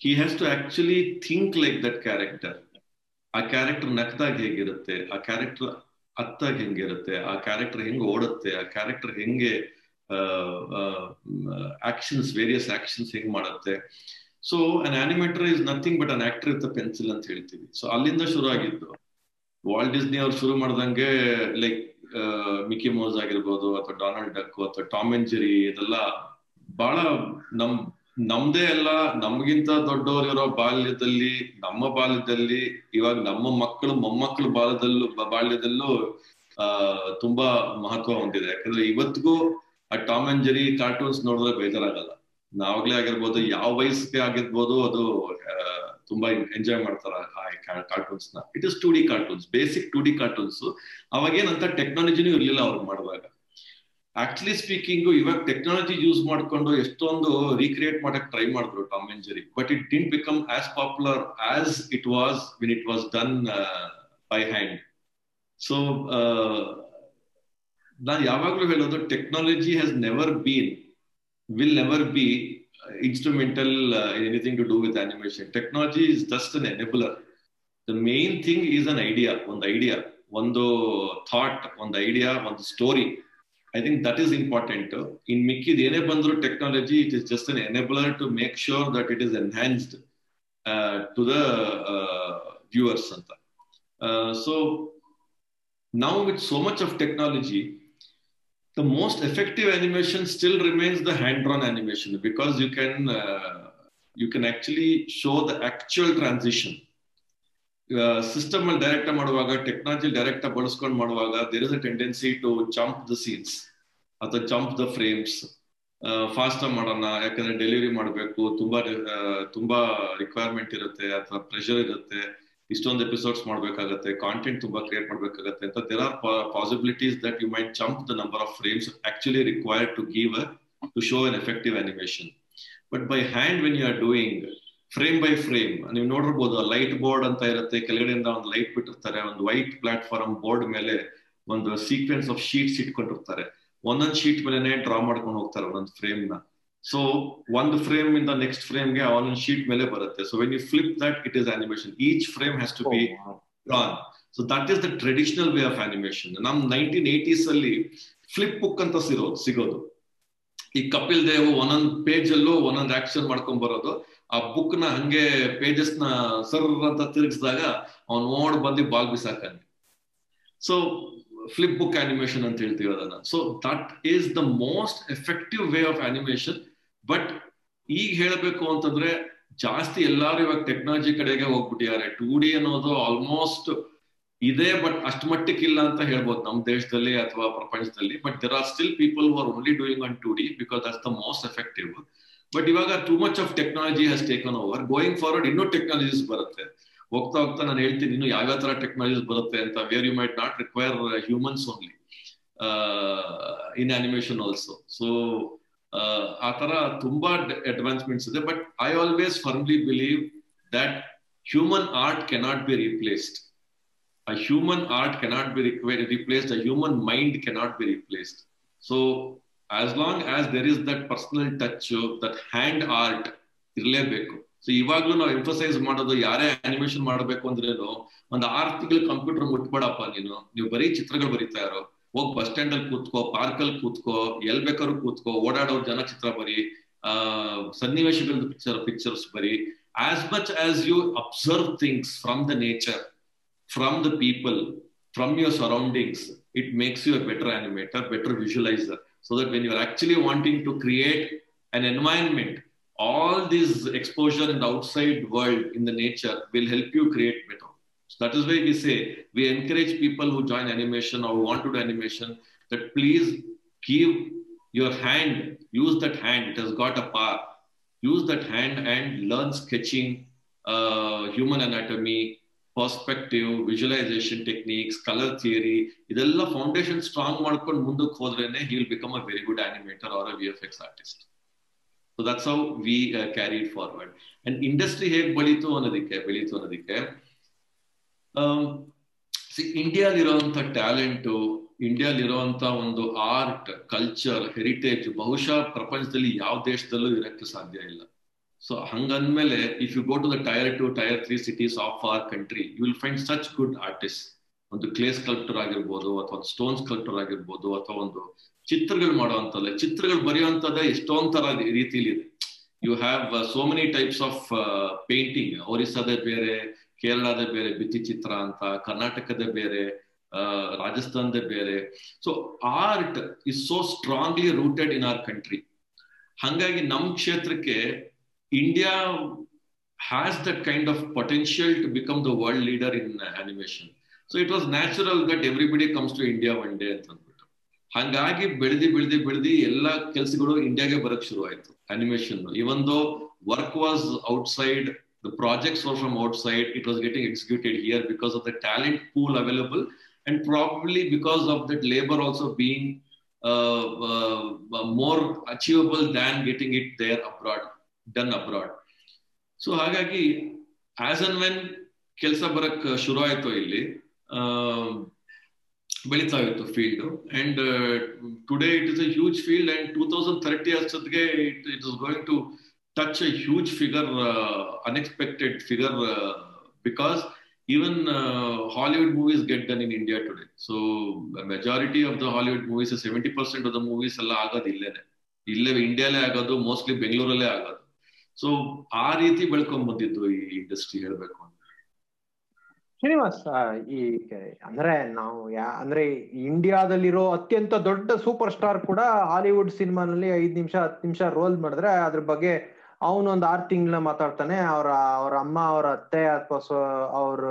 he has to actually think like that character ಆ ಕ್ಯಾರೆಕ್ಟರ್ ನಕ್ದಾಗ ಹೇಗಿರುತ್ತೆ, ಆ ಕ್ಯಾರೆಕ್ಟರ್ ಅತ್ತಾಗ ಹೆಂಗಿರುತ್ತೆ, ಆ ಕ್ಯಾರೆಕ್ಟರ್ ಹೆಂಗ್ ಓಡುತ್ತೆ, ಆ ಕ್ಯಾರೆಕ್ಟರ್ ಹೆಂಗೆ ಆಕ್ಷನ್ಸ್ ವೇರಿಯಸ್ ಆಕ್ಷನ್ಸ್ ಹೆಂಗ್ ಮಾಡುತ್ತೆ. So an animator is nothing but an actor with pencil ಅಂತ ಹೇಳ್ತೀವಿ. ಸೊ ಅಲ್ಲಿಂದ ಶುರು ಆಗಿದ್ದು ವಾಲ್ಟ್ ಡಿಸ್ನಿ ಅವ್ರು ಶುರು ಮಾಡ್ದಂಗೆ ಲೈಕ್ ಮಿಕಿ ಮೋಸ್ ಆಗಿರ್ಬೋದು ಅಥವಾ ಡೊನಾಲ್ಡ್ ಡಕ್ ಅಥವಾ ಟಾಮ್ ಅಂಡ್ ಜೆರಿ ಇದೆಲ್ಲ ಬಹಳ ನಮ್, ನಮ್ದೇ ಎಲ್ಲ ನಮ್ಗಿಂತ ದೊಡ್ಡವರಿರೋ ಬಾಲ್ಯದಲ್ಲಿ, ನಮ್ಮ ಬಾಲ್ಯದಲ್ಲಿ, ಇವಾಗ ನಮ್ಮ ಮಕ್ಕಳು, ಮೊಮ್ಮಕ್ಕಳು ಬಾಲ್ಯದಲ್ಲೂ ಬಾಲ್ಯದಲ್ಲೂ, ಆ, ತುಂಬಾ ಮಹತ್ವ ಹೊಂದಿದೆ. ಯಾಕಂದ್ರೆ ಇವತ್ತಿಗೂ ಆ ಟಾಮ್ ಅಂಡ್ ಜೆರಿ ಕಾರ್ಟೂನ್ಸ್ ನೋಡಿದ್ರೆ ಬೇಜಾರಾಗಲ್ಲ. ನಾವಾಗ್ಲೇ ಆಗಿರ್ಬೋದು, ಯಾವ ವಯಸ್ಸಿಗೆ ಆಗಿರ್ಬೋದು ಅದು ತುಂಬಾ ಎಂಜಾಯ್ ಮಾಡ್ತಾರೆ ಆ ಕಾರ್ಟೂನ್ಸ್ನ. It is two D cartoons basic two D cartoons ಅವಾಗ ಏನಂತ ಟೆಕ್ನಾಲಜಿನೂ ಇರ್ಲಿಲ್ಲ ಅವ್ರು ಮಾಡುವಾಗ. ಆಕ್ಚುಲಿ ಸ್ಪೀಕಿಂಗ್ ಇವಾಗ ಟೆಕ್ನಾಲಜಿ ಯೂಸ್ ಮಾಡ್ಕೊಂಡು ಎಷ್ಟೊಂದು ರೀಕ್ರಿಯೇಟ್ ಮಾಡಕ್ ಟ್ರೈ ಮಾಡಿದ್ರು Tom and Jerry but it didn't become as popular as it was when it was done by hand so ನಾನು ಯಾವಾಗ್ಲೂ ಹೇಳೋದು technology has never been will never be instrumental uh, in anything to do with animation. Technology is just an enabler. The main thing is an idea, one idea, one thought, one idea, one story. I think that is important. In Mickey, the enabler technology, it is just an enabler to make sure that it is enhanced uh, to the uh, viewers. Uh, so now with so much of technology, the most effective animation still remains the hand-drawn animation because you can uh, you can actually show the actual transition. System ಅಲ್ಲಿ direct ಮಾಡುವಾಗ technology direct ಬಳಸ್ಕೊಂಡು ಮಾಡುವಾಗ there is a tendency to jump the scenes ಅಥವಾ jump the frames fast ಮಾಡೋಣ ಯಾಕಂದ್ರೆ delivery ಮಾಡಬೇಕು ತುಂಬಾ ತುಂಬಾ ರಿಕ್ವೈರ್ಮೆಂಟ್ ಇರುತ್ತೆ ಅಥವಾ ಪ್ರೆಷರ್ ಇರುತ್ತೆ ಇಷ್ಟೊಂದು ಎಪಿಸೋಡ್ಸ್ ಮಾಡ್ಬೇಕಾಗತ್ತೆ ಕಾಂಟೆಂಟ್ ತುಂಬಾ ಕ್ರಿಯೇಟ್ ಮಾಡ್ಬೇಕಾಗತ್ತೆ ಅಂತ there are possibilities that you might jump the number of frames actually required to give to show an effective animation but by hand when you are doing frame by frame ನೀವು ನೋಡಿರ್ಬೋದು light board ಅಂತ ಇರುತ್ತೆ, ಕೆಳಗಡೆಯಿಂದ ಒಂದು light ಬಿಟ್ಟಿರ್ತಾರೆ, ಒಂದು white platform board ಮೇಲೆ ಒಂದು ಸೀಕ್ವೆನ್ಸ್ ಆಫ್ ಶೀಟ್ಸ್ ಇಟ್ಕೊಂಡಿರ್ತಾರೆ. ಒಂದೊಂದು ಶೀಟ್ ಮೇಲೆ ಡ್ರಾ ಮಾಡ್ಕೊಂಡು ಹೋಗ್ತಾರೆ ಒಂದೊಂದು ಫ್ರೇಮ್ನ. ಸೊ ಒಂದು ಫ್ರೇಮ್ ಇಂದ ನೆಕ್ಸ್ಟ್ ಫ್ರೇಮ್ಗೆ ಆನ್ ಶೀಟ್ ಮೇಲೆ ಬರುತ್ತೆ so when you flip that it is animation each frame has to be drawn so that is the traditional way of animation ನಮ್ ನೈನ್ಟೀನ್ ಏಟೀಸ್ ಅಲ್ಲಿ ಫ್ಲಿಪ್ ಬುಕ್ ಅಂತ ಸಿರೋದು ಸಿಗೋದು. ಈ ಕಪಿಲ್ ದೇವ್ ಒಂದೊಂದ್ ಪೇಜ್ ಅಲ್ಲೂ ಒಂದೊಂದ್ ಆಕ್ಷನ್ ಮಾಡ್ಕೊಂಡ್ ಬರೋದು. ಆ ಬುಕ್ನ ಹಂಗೆ ಪೇಜಸ್ನ ಸರ್ ಅಂತ ತಿರುಗಿಸಿದಾಗ ಅವ್ನ್ ಓಡ್ ಬಂದು ಬಾಲ್ ಬಿಸಾಕಂಗೆ ಸೊ ಫ್ಲಿಪ್ ಬುಕ್ ಅನಿಮೇಷನ್ ಅಂತ ಹೇಳ್ತೀವಿ ಅದನ್ನ. So that is the most effective way of animation but ಈಗ ಹೇಳಬೇಕು ಅಂತಂದ್ರೆ ಜಾಸ್ತಿ ಎಲ್ಲಾರು ಇವಾಗ ಟೆಕ್ನಾಲಜಿ ಕಡೆಗೆ ಹೋಗ್ಬಿಟ್ಟಿದ್ದಾರೆ. ಟೂ ಡಿ ಅನ್ನೋದು ಆಲ್ಮೋಸ್ಟ್ ಇದೆ ಬಟ್ ಅಷ್ಟು ಮಟ್ಟಕ್ಕೆ ಇಲ್ಲ ಅಂತ ಹೇಳ್ಬೋದು ನಮ್ಮ ದೇಶದಲ್ಲಿ ಅಥವಾ ಪ್ರಪಂಚದಲ್ಲಿ. But there are still people who are only doing on two D because that's the most effective but ಇವಾಗ too much of technology has taken over going forward ಇನ್ನೂ ಟೆಕ್ನಾಲಜೀಸ್ ಬರುತ್ತೆ. ಹೋಗ್ತಾ ಹೋಗ್ತಾ ನಾನು ಹೇಳ್ತೀನಿ, ಇನ್ನು ಯಾವ ತರ ಟೆಕ್ನಾಲಜೀಸ್ ಬರುತ್ತೆ ಅಂತ where you might not require humans only in animation also so ಆ ತರ ತುಂಬಾ ಅಡ್ವಾನ್ಸ್ಮೆಂಟ್ಸ್ ಇದೆ. But I always firmly believe that human art cannot be replaced a human art cannot be replaced. A human mind cannot be replaced. So, as long as there is that personal touch, that hand art ಇರಲೇಬೇಕು. So ಇವಾಗ್ಲೂ ನಾವು emphasise ಮಾಡೋದು ಯಾರೇ animation ಮಾಡಬೇಕು ಅಂದ್ರೇನು, ಒಂದು ಆರು ತಿಂಗಳು ಕಂಪ್ಯೂಟರ್ ಮುಟ್ಬೇಡಪ್ಪ ನೀನು. ನೀವು ಬರೀ ಚಿತ್ರಗಳು ಬರೀತಾ ಇರೋ ಹೋಗ್ ಬಸ್ ಸ್ಟ್ಯಾಂಡ್ ಅಲ್ಲಿ ಕೂತ್ಕೋ ಪಾರ್ಕ್ ಅಲ್ಲಿ ಕೂತ್ಕೋ ಎಲ್ ಬೇಕಾದ್ರೂ ಕೂತ್ಕೋ ಓಡಾಡೋ ಜನ ಚಿತ್ರ ಬರಿ ಆ ಸನ್ನಿವೇಶಗಳ ಪಿಕ್ಚರ್ ಪಿಕ್ಚರ್ಸ್ ಬರಿ as much as you observe things from the nature from the people, from your surroundings, it makes you a better animator, better visualizer. So that when you're actually wanting to create an environment, all this exposure in the outside world, in the nature, will help you create better. So that is why we say we encourage people who join animation or want to do animation that please give your hand, use that hand, it has got a power. Use that hand and learn sketching, uh, human anatomy, perspective visualization techniques colour theory ಇದೆಲ್ಲ foundation strong ಮಾಡ್ಕೊಂಡು ಮುಂದಕ್ಕೆ ಹೋದ್ರೇನೆ he will become a very good animator or a V F X artist so that's how we carry forward and industry ಹೇಗೆ ಬೆಳೀತು ಅನ್ನೋದಕ್ಕೆ ಬೆಳೀತು ಅನ್ನೋದಕ್ಕೆ ಇಂಡಿಯಾಲಿರುವಂತ talent ಇಂಡಿಯಾಲಿರುವಂತ ಒಂದು art, culture heritage ಬಹುಶಃ ಪ್ರಪಂಚದಲ್ಲಿ ಯಾವ ದೇಶದಲ್ಲೂ ಇರಕ್ಕೆ ಸಾಧ್ಯ ಇಲ್ಲ. So ಹಂಗಂದ್ಮೇಲೆ if you go to the tier two tier three cities of our country you will find such good artist ಒಂದು ಕ್ಲೇ ಸ್ಕಲ್ಪ್ಟರ್ ಆಗಿರ್ಬೋದು ಅಥವಾ ಒಂದು ಸ್ಟೋನ್ ಸ್ಕಲ್ಪ್ಟರ್ ಆಗಿರ್ಬೋದು ಅಥವಾ ಒಂದು ಚಿತ್ರಗಳು ಮಾಡುವಂತಲ್ಲ ಚಿತ್ರಗಳು ಬರೆಯುವಂತದ್ದೇ ಎಷ್ಟೊಂದ್ ತರ ರೀತಿಲಿ you have so many types of painting ಒರಿಸ್ಸಾದೇ ಬೇರೆ ಕೇರಳದ ಬೇರೆ ಬಿತ್ತಿ ಚಿತ್ರ ಅಂತ, ಕರ್ನಾಟಕದ ಬೇರೆ ರಾಜಸ್ಥಾನದ ಬೇರೆ. So art is so strongly rooted in our country ಹಂಗಾಗಿ ನಮ್ ಕ್ಷೇತ್ರಕ್ಕೆ India has that kind of potential to become the world leader in animation so it was natural that everybody comes to India one day ಅಂತ ಅಂದ್ಬಿಟ್ಟು. ಹಂಗಾಗಿ ಬೆಳೆದಿ ಬೆಳೆದಿ ಬೆಳೆದಿ ಎಲ್ಲಾ ಕೆಲಸಗಳು ಇಂಡಿಯಾಗೆ ಬರಕ್ ಶುರು ಆಯ್ತು animation even though work was outside the projects were from outside it was getting executed here because of the talent pool available and probably because of that labour also being more achievable than getting it there abroad done abroad so ಹಾಗಾಗಿ as an when ಕೆಲಸ ಬರಕ್ ಶುರು ಆಯ್ತು ಇಲ್ಲಿ ಬೆಳೀತಾ ಇತ್ತು field and today it is a huge field and two thousand thirty ಅಷ್ಟೊತ್ತಿಗೆ it it is going to touch a huge figure unexpected figure because even uh, Hollywood movies get done in India today. So the majority of the Hollywood movies, seventy percent of the movies ಎಲ್ಲ ಆಗೋದು ಇಲ್ಲೇನೆ. ಇಲ್ಲೇ ಇಂಡಿಯಾಲೇ ಆಗೋದು mostly ಬೆಂಗಳೂರಲ್ಲೇ ಆಗೋದು. So ಆ ರೀತಿ ಬೆಳ್ಕೊಂಡ್ ಬಂದಿದ್ದು ಈ industry ಹೇಳ್ಬೇಕು ಅಂತ. ಶ್ರೀನಿವಾಸ್ ಈ ಅಂದ್ರೆ ನಾವು ಯಾ ಅಂದ್ರೆ ಇಂಡಿಯಾದಲ್ಲಿರೋ ಅತ್ಯಂತ ದೊಡ್ಡ ಸೂಪರ್ ಸ್ಟಾರ್ ಕೂಡ ಹಾಲಿವುಡ್ ಸಿನಿಮಾನಲ್ಲಿ ಐದ್ ನಿಮಿಷ ಹತ್ತು ನಿಮಿಷ ರೋಲ್ ಮಾಡಿದ್ರೆ ಅದ್ರ ಬಗ್ಗೆ ಅವನೊಂದ್ ಆರ್ ತಿಂಗಳ ಮಾತಾಡ್ತಾನೆ, ಅವ್ರ ಅವ್ರ ಅಮ್ಮ, ಅವ್ರ ಅತ್ತೆ ಅಥವಾ ಅವ್ರ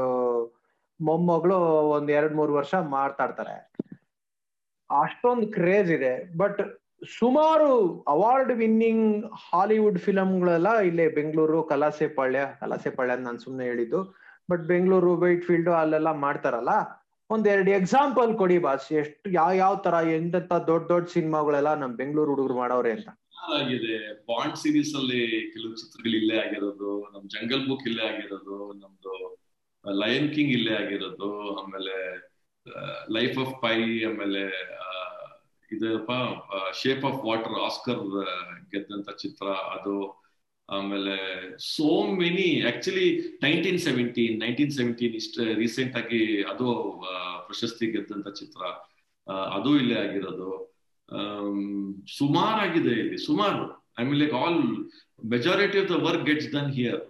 ಮೊಮ್ಮಗಳು ಒಂದ್ ಎರಡ್ ಮೂರ್ ವರ್ಷ ಮಾಡ್ತಾಡ್ತಾರೆ ಅಷ್ಟೊಂದು ಕ್ರೇಜ್ ಇದೆ ಬಟ್ ಸುಮಾರು ಅವಾರ್ಡ್ ವಿನ್ನಿಂಗ್ ಹಾಲಿವುಡ್ ಫಿಲಂಗಳೆಲ್ಲ ಇಲ್ಲೇ ಬೆಂಗಳೂರು, ಕಲಾಸೆಪಾಳ್ಯ ಅಂತ ನಾನು ಸುಮ್ನೆ ಹೇಳಿದ್ದು ಬಟ್ ಬೆಂಗಳೂರು ವೈಟ್ ಫೀಲ್ಡ್ ಅಲ್ಲೆಲ್ಲ ಮಾಡ್ತಾರಲ್ಲ ಒಂದ್ ಎರಡು ಎಕ್ಸಾಂಪಲ್ ಕೊಡಿ ಬಾಸ್, ಎಷ್ಟು, ಯಾವ ಯಾವ ತರ ಎಂತೆಂತ ದೊಡ್ಡ ದೊಡ್ಡ ಸಿನಿಮಾಗಳೆಲ್ಲ ನಮ್ ಬೆಂಗಳೂರು ಹುಡುಗರು ಮಾಡವ್ರೆ ಅಂತ. ಆಗಿದೆ. ಬಾಂಡ್ ಸೀರೀಸ್ ಅಲ್ಲಿ ಕೆಲವು ಚಿತ್ರಗಳು ಇಲ್ಲೇ ಆಗಿರೋದು, ನಮ್ ಜಂಗಲ್ ಬುಕ್ ಇಲ್ಲೇ ಆಗಿರೋದು, ನಮ್ದು ಲಯನ್ ಕಿಂಗ್ ಇಲ್ಲೇ ಆಗಿರೋದು, ಆಮೇಲೆ ಲೈಫ್ ಆಫ್ ಪೈ ಆಮೇಲೆ ಇದಪ್ಪ ಶೇಪ್ ಆಫ್ ವಾಟರ್ ಆಸ್ಕರ್ ಗೆದ್ದಂತ ಚಿತ್ರ, ಅದು, ಆಮೇಲೆ so many actually nineteen seventeen nineteen seventeen ಇಷ್ಟ ರೀಸೆಂಟ್ ಆಗಿ ಅದು ಪ್ರಶಸ್ತಿ ಗೆದ್ದಂತ ಚಿತ್ರ ಅದು ಇಲ್ಲೇ ಆಗಿರೋದು. ಸುಮಾರಾಗಿದೆ ಇಲ್ಲಿ, ಸುಮಾರು. I mean like all majority of the work gets done here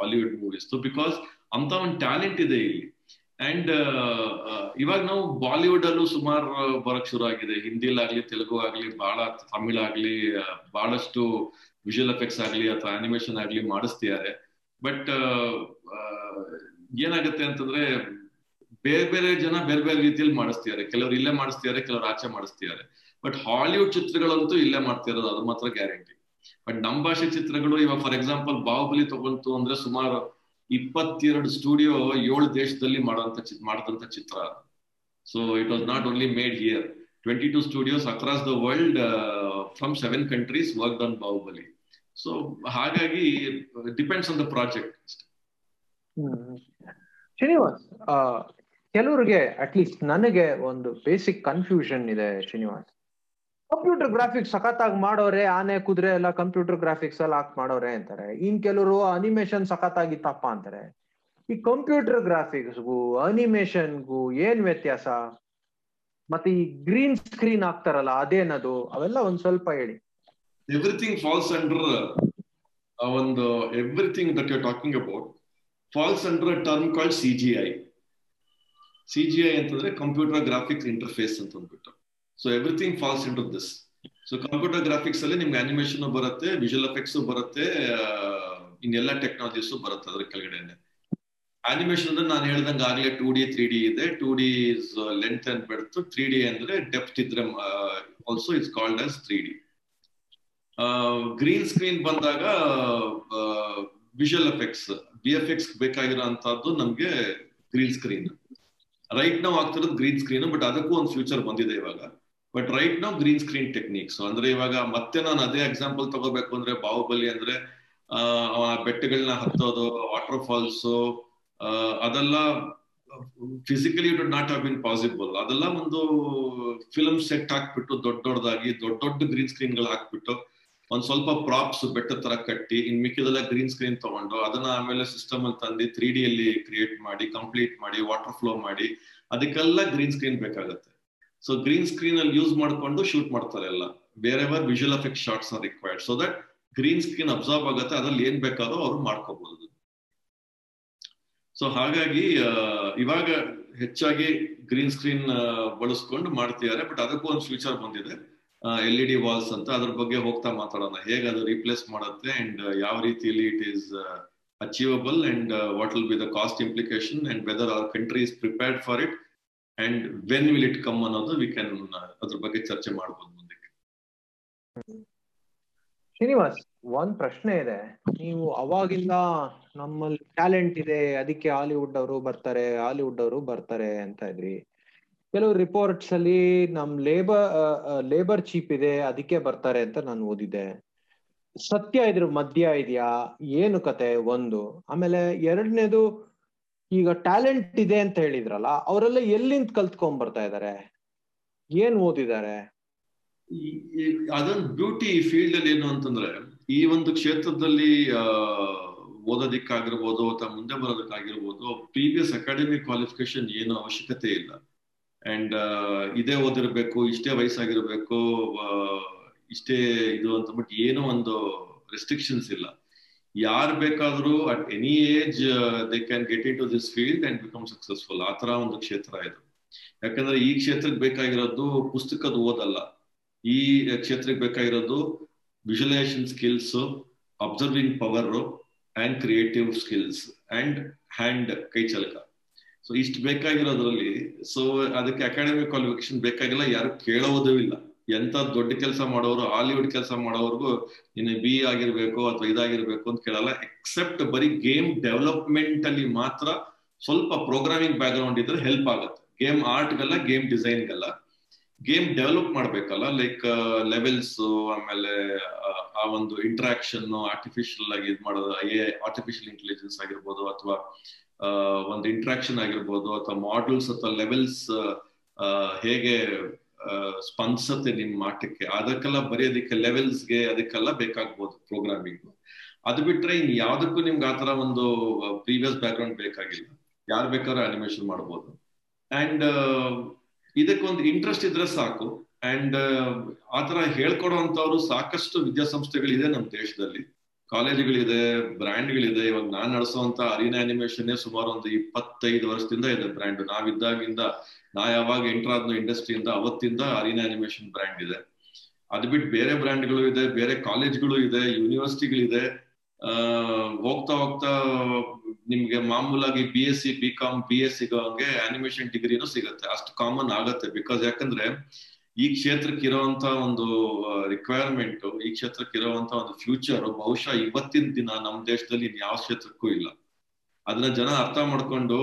Hollywood movies because ಅಂತ ಒಂದು ಟ್ಯಾಲೆಂಟ್ ಇದೆ ಇಲ್ಲಿ. ಅಂಡ್ ಇವಾಗ ನಾವು ಬಾಲಿವುಡ್ ಅಲ್ಲೂ ಸುಮಾರು ಬರಕ್ ಶುರು ಆಗಿದೆ. ಹಿಂದಿಲಾಗ್ಲಿ ತೆಲುಗು ಆಗ್ಲಿ ಬಹಳ ತಮಿಳ್ ಆಗ್ಲಿ ಬಹಳಷ್ಟು ವಿಜುವಲ್ ಎಫೆಕ್ಟ್ಸ್ ಆಗ್ಲಿ ಅಥವಾ ಅನಿಮೇಷನ್ ಆಗ್ಲಿ ಮಾಡಿಸ್ತಿದ್ದಾರೆ. ಬಟ್ ಏನಾಗುತ್ತೆ ಅಂತಂದ್ರೆ ಬೇರೆ ಬೇರೆ ಜನ ಬೇರೆ ಬೇರೆ ರೀತಿಯಲ್ಲಿ ಮಾಡಿಸ್ತಿದ್ದಾರೆ. ಕೆಲವರು ಇಲ್ಲೇ ಮಾಡಿಸ್ತಿದ್ದಾರೆ, ಕೆಲವರು ಆಚೆ ಮಾಡಿಸ್ತಿದ್ದಾರೆ. ಬಟ್ ಹಾಲಿವುಡ್ ಚಿತ್ರಗಳಂತೂ ಇಲ್ಲೇ ಮಾಡ್ತಿರೋದು, ಅದು ಮಾತ್ರ ಗ್ಯಾರಂಟಿ ಬಟ್ ನಮ್ಮ ಭಾಷೆ ಚಿತ್ರಗಳು ಇವಾಗ ಫಾರ್ ಎಕ್ಸಾಂಪಲ್ ಬಾಹುಬಲಿ ತಗೊಂತು ಅಂದ್ರೆ ಸುಮಾರು ಇಪ್ಪತ್ತೆರಡು ಸ್ಟುಡಿಯೋ ಏಳು ದೇಶದಲ್ಲಿ ಮಾಡುವಂತ ಮಾಡಿದಂತ ಚಿತ್ರ so it was not only made here twenty two studios across the world from seven countries work on Baahubali so ಹಾಗಾಗಿ depends on the project Srinivas ಕೆಲವರಿಗೆ ಅಟ್ಲೀಸ್ಟ್ ನನಗೆ ಒಂದು ಬೇಸಿಕ್ ಕನ್ಫ್ಯೂಷನ್ ಇದೆ ಶ್ರೀನಿವಾಸ್. ಕಂಪ್ಯೂಟರ್ ಗ್ರಾಫಿಕ್ಸ್ ಸಖತ್ತಾಗಿ ಮಾಡೋರೆ, ಆನೆ, ಕುದುರೆ ಎಲ್ಲ ಕಂಪ್ಯೂಟರ್ ಗ್ರಾಫಿಕ್ಸ್ ಎಲ್ಲ ಹಾಕ್ ಮಾಡೋರೆ ಅಂತಾರೆ. ಇನ್ ಕೆಲವರು ಅನಿಮೇಷನ್ ಸಖತ್ತಾಗಿತ್ತಪ್ಪ ಅಂತಾರೆ. ಈ ಕಂಪ್ಯೂಟರ್ ಗ್ರಾಫಿಕ್ಸ್ಗೂ ಅನಿಮೇಷನ್ಗೂ ಏನ್ ವ್ಯತ್ಯಾಸ? ಮತ್ತೆ ಈ ಗ್ರೀನ್ ಸ್ಕ್ರೀನ್ ಹಾಕ್ತಾರಲ್ಲ, ಅದೇನದು? ಅವೆಲ್ಲ ಒಂದ್ ಸ್ವಲ್ಪ ಹೇಳಿ. ಎವ್ರಿಥಿಂಗ್ ಫಾಲ್ಸ್ ಅಂಡರ್ ಒಂದು everything that you talking about falls under term called C G I C G I ಅಂತಂದ್ರೆ ಕಂಪ್ಯೂಟರ್ ಗ್ರಾಫಿಕ್ಸ್ ಇಂಟರ್ಫೇಸ್ ಅಂತ ಅಂದ್ಬಿಟ್ಟು. So everything falls into this so computer graphics ಅಲ್ಲಿ ನಿಮ್ಗೆ ಅನಿಮೇಷನ್ ಬರುತ್ತೆ ವಿಜುವಲ್ ಎಫೆಕ್ಟ್ಸ್ ಬರುತ್ತೆ ಇನ್ನೆಲ್ಲ technologies ಬರುತ್ತೆ ಅದ್ರ ಕೆಳಗಡೆನೆ. ಅನಿಮೇಷನ್ ಅಂದ್ರೆ ನಾನು ಹೇಳ್ದಂಗೆ ಆಗ್ಲೇ ಟೂ ಡಿ ತ್ರೀ ಡಿ ಇದೆ. Two D is length and breadth three D ಅಂದ್ರೆ ಡೆಪ್ತ್ ಇದ್ರೆ also it's called as three D green screen ಬಂದಾಗ visual effects V F X ಬೇಕಾಗಿರೋ ಅಂತದ್ದು ನಮ್ಗೆ ಗ್ರೀನ್ ಸ್ಕ್ರೀನ್ ರೈಟ್ ನಾವು ಆಗ್ತಿರೋದು ಗ್ರೀನ್ ಸ್ಕ್ರೀನ್ ಬಟ್ ಅದಕ್ಕೂ ಒಂದು ಫ್ಯೂಚರ್ ಬಂದಿದೆ ಇವಾಗ. ಬಟ್ ರೈಟ್ ನಾವು ಗ್ರೀನ್ ಸ್ಕ್ರೀನ್ ಟೆಕ್ನಿಕ್ಸ್ ಅಂದ್ರೆ ಇವಾಗ ಮತ್ತೆ ನಾನು ಅದೇ ಎಕ್ಸಾಂಪಲ್ ತಗೋಬೇಕು ಅಂದ್ರೆ ಬಾಹುಬಲಿ ಅಂದ್ರೆ, ಆ ಬೆಟ್ಟಗಳನ್ನ ಹತ್ತೋದು ವಾಟರ್ ಫಾಲ್ಸ್ ಅದೆಲ್ಲ physically it not have been possible ಅದೆಲ್ಲ ಒಂದು ಫಿಲ್ಮ್ ಸೆಟ್ ಹಾಕ್ಬಿಟ್ಟು ದೊಡ್ಡ ದೊಡ್ಡದಾಗಿ ದೊಡ್ಡ ದೊಡ್ಡ ಗ್ರೀನ್ ಸ್ಕ್ರೀನ್ಗಳು ಹಾಕ್ಬಿಟ್ಟು ಒಂದ್ ಸ್ವಲ್ಪ ಪ್ರಾಪ್ಸ್ ಬೆಟ್ಟ ತರ ಕಟ್ಟಿ, ಇನ್ ಮಿಕ್ಕಿದೆಲ್ಲ ಗ್ರೀನ್ ಸ್ಕ್ರೀನ್ ತಗೊಂಡು ಅದನ್ನ ಆಮೇಲೆ ಸಿಸ್ಟಮ್ ಅಲ್ಲಿ ತಂದು ತ್ರೀ ಡಿ ಅಲ್ಲಿ ಕ್ರಿಯೇಟ್ ಮಾಡಿ ಕಂಪ್ಲೀಟ್ ಮಾಡಿ ವಾಟರ್ ಫ್ಲೋ ಮಾಡಿ, ಅದಕ್ಕೆಲ್ಲ ಗ್ರೀನ್ ಸ್ಕ್ರೀನ್ ಬೇಕಾಗುತ್ತೆ. ಸೊ ಗ್ರೀನ್ ಸ್ಕ್ರೀನ್ ಅಲ್ಲಿ ಯೂಸ್ ಮಾಡ್ಕೊಂಡು ಶೂಟ್ ಮಾಡ್ತಾರೆ ಎಲ್ಲ. ಬೇರೆ ಬೇರೆ visual effect shots required so that green screen observe ಆಗುತ್ತೆ, ಅದ್ರಲ್ಲಿ ಏನ್ ಬೇಕಾದ್ರೂ ಅವ್ರು ಮಾಡ್ಕೋಬಹುದು ಸೊ ಹಾಗಾಗಿ ಇವಾಗ ಹೆಚ್ಚಾಗಿ ಗ್ರೀನ್ ಸ್ಕ್ರೀನ್ ಬಳಸ್ಕೊಂಡು ಮಾಡ್ತಿದ್ದಾರೆ ಬಟ್ ಅದಕ್ಕೂ ಒಂದು ಫ್ಯೂಚರ್ ಬಂದಿದೆ. ಎಲ್ ಇ ವಾಲ್ಸ್ ಅಂತ ಅದ್ರ ಬಗ್ಗೆ ಹೋಗ್ತಾ ಮಾತಾಡೋಣ. ಹೇಗೆ ಅದು ರಿಪ್ಲೇಸ್ ಮಾಡುತ್ತೆ ಅಂಡ್ ಯಾವ ರೀತಿಯಲ್ಲಿ it is achievable and what will be the cost implication and whether our country is prepared for it and when will it come ಅನ್ನೋದು ವಿ ಕ್ಯಾನ್ ಅದ್ರ ಬಗ್ಗೆ ಚರ್ಚೆ ಮಾಡಬಹುದು ಮುಂದಕ್ಕೆ ಶ್ರೀನಿವಾಸ್, ಒಂದ್ ಪ್ರಶ್ನೆ ಇದೆ. ನೀವು ಅವಾಗಿಂದ ನಮ್ಮಲ್ಲಿ ಟ್ಯಾಲೆಂಟ್ ಇದೆ, ಅದಕ್ಕೆ ಹಾಲಿವುಡ್ ಅವರು ಬರ್ತಾರೆ ಹಾಲಿವುಡ್ ಅವರು ಬರ್ತಾರೆ ಅಂತ ಇದ್ರಿ. ಕೆಲವು ರಿಪೋರ್ಟ್ಸ್ ಅಲ್ಲಿ ನಮ್ ಲೇಬರ್ ಲೇಬರ್ ಚೀಪ್ ಇದೆ, ಅದಕ್ಕೆ ಬರ್ತಾರೆ ಅಂತ ನಾನು ಓದಿದ್ದೆ. ಸತ್ಯ ಇದ್ರ ಮಧ್ಯ ಇದೆಯಾ? ಏನು ಕತೆ? ಒಂದು. ಆಮೇಲೆ ಎರಡನೇದು, ಈಗ ಟ್ಯಾಲೆಂಟ್ ಇದೆ ಅಂತ ಹೇಳಿದ್ರಲ್ಲ, ಅವರೆಲ್ಲ ಎಲ್ಲಿಂದ ಕಲ್ತ್ಕೊಂಡ್ ಬರ್ತಾ ಇದಾರೆ? ಏನ್ ಓದಿದ್ದಾರೆ? ಅದೊಂದು ಬ್ಯೂಟಿ ಫೀಲ್ಡ್ ಅಲ್ಲಿ ಏನು ಅಂತಂದ್ರೆ, ಈ ಒಂದು ಕ್ಷೇತ್ರದಲ್ಲಿ ಓದೋದಿಕ್ಕಾಗಿರ್ಬೋದು, ಅಥವಾ ಮುಂದೆ ಬರೋದಕ್ಕಾಗಿರ್ಬೋದು ಪ್ರೀವಿಯಸ್ ಅಕಾಡೆಮಿಕ್ ಕ್ವಾಲಿಫಿಕೇಶನ್ ಏನು ಅವಶ್ಯಕತೆ ಇಲ್ಲ. ಅಂಡ್ ಇದೇ ಓದಿರ್ಬೇಕು, ಇಷ್ಟೇ ವಯಸ್ಸಾಗಿರ್ಬೇಕು ಇಷ್ಟೇ ಇದು ಅಂತ ಬಟ್ ಏನೋ ಒಂದು ರೆಸ್ಟ್ರಿಕ್ಷನ್ಸ್ ಇಲ್ಲ. ಯಾರು ಬೇಕಾದರೂ at any age they can get into this field and become successful ಆ ತರ ಒಂದು ಕ್ಷೇತ್ರ ಇದು. ಯಾಕಂದ್ರೆ ಈ ಕ್ಷೇತ್ರಕ್ಕೆ ಬೇಕಾಗಿರೋದು ಪುಸ್ತಕದ ಓದಲ್ಲ. ಈ ಕ್ಷೇತ್ರಕ್ಕೆ ಬೇಕಾಗಿರೋದು visualisation skills observing power and creative skills and hand ಕೈ ಚಲಕ. ಸೊ ಇಷ್ಟು ಬೇಕಾಗಿರೋದ್ರಲ್ಲಿ ಸೊ ಅದಕ್ಕೆ ಅಕಾಡೆಮಿ ಕ್ವಾಲಿಫಿಕೇಶನ್ ಬೇಕಾಗಿಲ್ಲ, ಯಾರು ಕೇಳೋದೂ ಇಲ್ಲ. ಎಂತ ದೊಡ್ಡ ಕೆಲಸ ಮಾಡೋರು ಹಾಲಿವುಡ್ ಕೆಲಸ ಮಾಡೋರ್ಗು ನೀನು ಬಿ ಆಗಿರ್ಬೇಕು ಅಥವಾ ಇದಾಗಿರ್ಬೇಕು ಅಂತ ಕೇಳಲ್ಲ. ಎಕ್ಸೆಪ್ಟ್ ಬರೀ ಗೇಮ್ ಡೆವಲಪ್ಮೆಂಟ್ ಅಲ್ಲಿ ಮಾತ್ರ ಸ್ವಲ್ಪ ಪ್ರೋಗ್ರಾಮಿಂಗ್ ಬ್ಯಾಕ್ ಗ್ರೌಂಡ್ ಇದ್ರೆ ಹೆಲ್ಪ್ ಆಗುತ್ತೆ. ಗೇಮ್ ಆರ್ಟ್ಗೆಲ್ಲ ಗೇಮ್ ಡಿಸೈನ್ಗೆಲ್ಲ ಗೇಮ್ ಡೆವಲಪ್ ಮಾಡ್ಬೇಕಲ್ಲ? ಲೈಕ್ ಲೆವೆಲ್ಸ್ ಆಮೇಲೆ, ಆ ಒಂದು ಇಂಟ್ರಾಕ್ಷನ್ ಆರ್ಟಿಫಿಷಿಯಲ್ ಆಗಿ ಇದು ಮಾಡೋದು ಆರ್ಟಿಫಿಷಿಯಲ್ ಇಂಟೆಲಿಜೆನ್ಸ್ ಆಗಿರ್ಬೋದು ಅಥವಾ ಒಂದು ಇಂಟ್ರಾಕ್ಷನ್ ಆಗಿರ್ಬೋದು ಅಥವಾ ಮಾಡಲ್ಸ್ ಅಥವಾ ಲೆವೆಲ್ಸ್ ಹೇಗೆ ಸ್ಪಂದಿಸುತ್ತೆ ನಿಮ್ಮ ಆಟಕ್ಕೆ ಅದಕ್ಕೆಲ್ಲ ಬರೆಯೋದಕ್ಕೆ ಲೆವೆಲ್ಸ್ಗೆ ಅದಕ್ಕೆಲ್ಲ ಬೇಕಾಗ್ಬೋದು ಪ್ರೋಗ್ರಾಮಿಂಗ್ ಅದು ಬಿಟ್ರೆ ಇನ್ ಯಾವ್ದಕ್ಕೂ ನಿಮ್ಗೆ ಆತರ ಒಂದು ಪ್ರೀವಿಯಸ್ ಬ್ಯಾಕ್ ಗ್ರೌಂಡ್ ಬೇಕಾಗಿಲ್ಲ. ಯಾರು ಬೇಕಾದ್ರೂ ಅನಿಮೇಷನ್ ಮಾಡ್ಬೋದು. ಅಂಡ್ ಇದಕ್ಕೊಂದು ಇಂಟ್ರೆಸ್ಟ್ ಇದ್ರೆ ಸಾಕು. ಅಂಡ್ ಆತರ ಹೇಳ್ಕೊಡುವಂತವ್ರು ಸಾಕಷ್ಟು ವಿದ್ಯಾಸಂಸ್ಥೆಗಳಿದೆ ನಮ್ಮ ದೇಶದಲ್ಲಿ. ಕಾಲೇಜುಗಳಿದೆ, ಬ್ರ್ಯಾಂಡ್ಗಳಿದೆ. ಇವಾಗ ನಾನ್ ನಡೆಸುವಂತ ಅರಿನಾ ಅನಿಮೇಷನ್ ಸುಮಾರು ಒಂದು ಇಪ್ಪತ್ತೈದು ವರ್ಷದಿಂದ ಇದೆ ಬ್ರ್ಯಾಂಡ್. ನಾವಿದ್ದಾಗಿಂದ, ನಾ ಯಾವಾಗ ಎಂಟರ್ ಆದ್ನೋ ಇಂಡಸ್ಟ್ರಿಯಿಂದ ಅವತ್ತಿಂದ ಅರಿನಾ ಅನಿಮೇಷನ್ ಬ್ರ್ಯಾಂಡ್ ಇದೆ. ಅದ್ ಬಿಟ್ಟು ಬೇರೆ ಬ್ರ್ಯಾಂಡ್ಗಳು ಇದೆ, ಬೇರೆ ಕಾಲೇಜ್ಗಳು ಇದೆ ಯೂನಿವರ್ಸಿಟಿಗಳಿದೆ ಹೋಗ್ತಾ ಹೋಗ್ತಾ ನಿಮ್ಗೆ ಮಾಮೂಲಾಗಿ B S C B com B S ಸಿಗೋಂಗೆ animation ಡಿಗ್ರಿನೂ ಸಿಗುತ್ತೆ. ಅಷ್ಟು ಕಾಮನ್ ಆಗತ್ತೆ. ಬಿಕಾಸ್ ಯಾಕಂದ್ರೆ ಈ ಕ್ಷೇತ್ರಕ್ಕೆ ಇರೋವಂತ ಒಂದು ರಿಕ್ವೈರ್ಮೆಂಟ್ ಈ ಕ್ಷೇತ್ರಕ್ಕೆ ಇರೋಂತ ಒಂದು ಫ್ಯೂಚರ್ ಬಹುಶಃ ಇವತ್ತಿನ ದಿನ ನಮ್ಮ ದೇಶದಲ್ಲಿ ಯಾವ ಕ್ಷೇತ್ರಕ್ಕೂ ಇಲ್ಲ. ಅದನ್ನ ಜನ ಅರ್ಥ ಮಾಡ್ಕೊಂಡು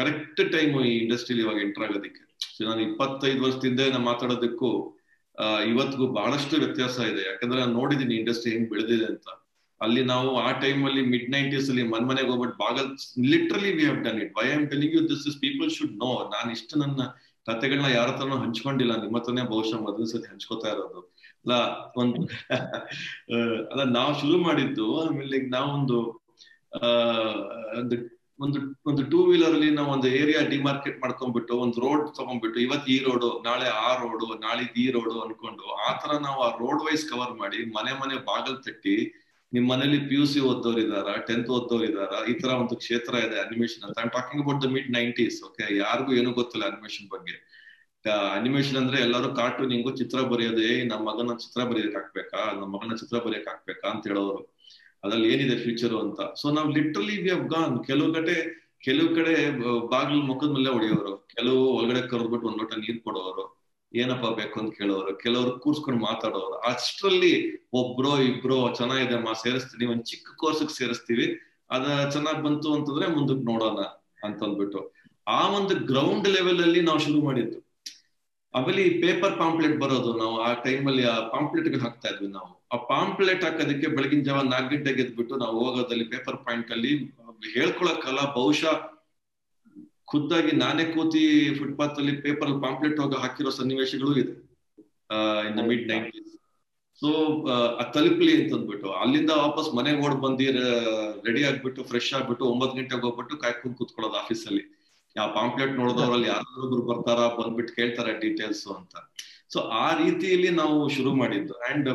ಕರೆಕ್ಟ್ ಟೈಮ್ ಈ ಇಂಡಸ್ಟ್ರಿಲಿ ಇವಾಗ ಎಂಟರ್ ಆಗೋದಕ್ಕೆ. ನಾನು ಇಪ್ಪತ್ತೈದು ವರ್ಷದಿಂದ ನಾ ಮಾತಾಡೋದಕ್ಕೂ ಇವತ್ತಿಗೂ ಬಹಳಷ್ಟು ವ್ಯತ್ಯಾಸ ಇದೆ. ಯಾಕಂದ್ರೆ ನಾನು ನೋಡಿದೀನಿ ಇಂಡಸ್ಟ್ರಿ ಹೆಂಗ್ ಬೆಳೆದಿದೆ ಅಂತ. ಅಲ್ಲಿ ನಾವು ಆ ಟೈಮ್ ಅಲ್ಲಿ ಮಿಡ್ ನೈಂಟೀಸ್ ಅಲ್ಲಿ ಮನ್ ಮನೆಗೆ ಹೋಗ್ಬಿಟ್ಟು ಬಾಗಲ್ literally we have done it why am telling you this is people should know ನಾನು ಇಷ್ಟು ನನ್ನ ಕತೆಗಳನ್ನ ಯಾರ ಹತ್ರನೂ ಹಂಚ್ಕೊಂಡಿಲ್ಲ. ನಿಮ್ಮ ಹತ್ರನೇ ಬಹುಶಃ ಮೊದಲ ಸತಿ ಹಂಚ್ಕೋತಾ ಇರೋದು. ಅಲ್ಲ, ಒಂದು ಅಲ್ಲ, ನಾವು ಶುರು ಮಾಡಿದ್ದು ಆಮೇಲೆ ನಾವೊಂದು ಒಂದು ಒಂದು ಒಂದು ಟೂ ವೀಲರ್ ಅಲ್ಲಿ ನಾವು ಒಂದು ಏರಿಯಾ ಡಿಮಾರ್ಕೆಟ್ ಮಾಡ್ಕೊಂಡ್ಬಿಟ್ಟು, ಒಂದು ರೋಡ್ ತಗೊಂಡ್ಬಿಟ್ಟು ಇವತ್ತು ಈ ರೋಡು ನಾಳೆ ಆ ರೋಡು ನಾಳೆ ಈ ರೋಡು ಅನ್ಕೊಂಡು ಆತರ ನಾವು ಆ ರೋಡ್ ವೈಸ್ ಕವರ್ ಮಾಡಿ, ಮನೆ ಮನೆ ಬಾಗಲ್ ತಟ್ಟಿ ನಿಮ್ ಮನೇಲಿ ಪಿ ಯು ಸಿ ಓದ್ದವ್ರು ಇದಾರ ಟೆಂತ್ ಓದ್ದವ್ರು ಇದಾರ ಈ ತರ ಒಂದು ಕ್ಷೇತ್ರ ಇದೆ ಅನಿಮೇಷನ್ ಅಂತ. I'm talking about the mid nineties okay ಯಾರಿಗೂ ಏನೂ ಗೊತ್ತಿಲ್ಲ ಅನಿಮೇಷನ್ ಬಗ್ಗೆ. ಅನಿಮೇಷನ್ ಅಂದ್ರೆ ಎಲ್ಲರೂ ಕಾರ್ಟೂನಿಂಗು ಚಿತ್ರ ಬರೆಯೋದೇ ನಮ್ಮ ಮಗನ ಚಿತ್ರ ಬರೆಯಕ್ ಹಾಕ್ಬೇಕಾ? ನಮ್ಮ ಮಗನ ಚಿತ್ರ ಬರೆಯಕ್ ಹಾಕ್ಬೇಕಾ ಅಂತ ಹೇಳೋರು. ಅದ್ರಲ್ಲಿ ಏನಿದೆ ಫ್ಯೂಚರ್ ಅಂತ? ಸೊ ನಾವ್ ಲಿಟ್ರಲಿ ವಿ ಹವ್ ಗಾನ್ ಕೆಲವು ಕಡೆ ಕೆಲವು ಕಡೆ ಬಾಗಿಲು ಮುಖದ ಮೇಲೆ ಹೊಡೆಯೋರು. ಕೆಲವು ಒಳಗಡೆ ಕರೆದ್ಬಿಟ್ಟು ಒಂದ್ ಲೋಟ ನೀರ್ ಕೊಡೋರು. ಏನಪ್ಪಾ ಬೇಕು ಅಂತ ಕೇಳೋರು, ಕೆಲವರು ಕೂರ್ಸ್ಕೊಂಡು ಮಾತಾಡೋರು. ಅಷ್ಟರಲ್ಲಿ ಒಬ್ರೋ ಇಬ್ರೋ ಚೆನ್ನಾಗಿದೆ ಮಾ ಸೇರಿಸ್ತೀನಿ ಒಂದ್ ಚಿಕ್ಕ ಕೋರ್ಸ್ಗೆ ಸೇರಿಸ್ತೀವಿ, ಅದ ಚೆನ್ನಾಗ್ ಬಂತು ಅಂತಂದ್ರೆ ಮುಂದಕ್ಕೆ ನೋಡೋಣ ಅಂತ ಅಂದ್ಬಿಟ್ಟು ಆ ಒಂದು ಗ್ರೌಂಡ್ ಲೆವೆಲ್ ಅಲ್ಲಿ ನಾವು ಶುರು ಮಾಡಿದ್ದು. ಆಮೇಲೆ ಈ ಪೇಪರ್ ಪಾಂಪ್ಲೆಟ್ ಬರೋದು, ನಾವು ಆ ಟೈಮಲ್ಲಿ ಆ ಪಾಂಪ್ಲೆಟ್ ಹಾಕ್ತಾ ಇದ್ವಿ ನಾವು. ಆ ಪಾಂಪ್ಲೆಟ್ ಹಾಕೋದಕ್ಕೆ ಬೆಳಗಿನ ಜಾವ ನಾಲ್ಕು ಗಂಟೆಗೆ ಎದ್ಬಿಟ್ಟು ನಾವು ಹೋಗೋದಲ್ಲಿ ಪೇಪರ್ ಪಾಯಿಂಟ್ ಅಲ್ಲಿ ಹೇಳ್ಕೊಳಕ್ಕಲ್ಲ ಬಹುಶಃ ಖುದ್ದಾಗಿ ನಾನೇ ಕೂತಿ ಫುಟ್ಪಾತ್ ಅಲ್ಲಿ ಪೇಪರ್ ಪಾಂಪ್ಲೆಟ್ ಹೋಗಿ ಹಾಕಿರೋ ಸನ್ನಿವೇಶಗಳು ಇದೆ in the mid nineties so ತಲುಪ್ಲಿ ಅಂತ ಅಂದ್ಬಿಟ್ಟು ಅಲ್ಲಿಂದ ವಾಪಸ್ ಮನೆಗೆ ಓಡ್ ಬಂದಿ ರೆಡಿ ಆಗ್ಬಿಟ್ಟು ಫ್ರೆಶ್ ಆಗ್ಬಿಟ್ಟು ಒಂಬತ್ತು ಗಂಟೆಗೆ ಹೋಗ್ಬಿಟ್ಟು ಕಾಯ್ಕೊಂಡು ಕೂತ್ಕೊಳ್ಳೋದು ಆಫೀಸಲ್ಲಿ ಯಾವ ಪಾಂಪ್ಲೆಟ್ ನೋಡಿದವ್ರಲ್ಲಿ ಯಾರಾದ್ರೂ ಬರ್ತಾರ, ಬಂದ್ಬಿಟ್ಟು ಕೇಳ್ತಾರ ಡೀಟೇಲ್ಸ್ ಅಂತ. ಸೊ ಆ ರೀತಿಯಲ್ಲಿ ನಾವು ಶುರು ಮಾಡಿದ್ದು. And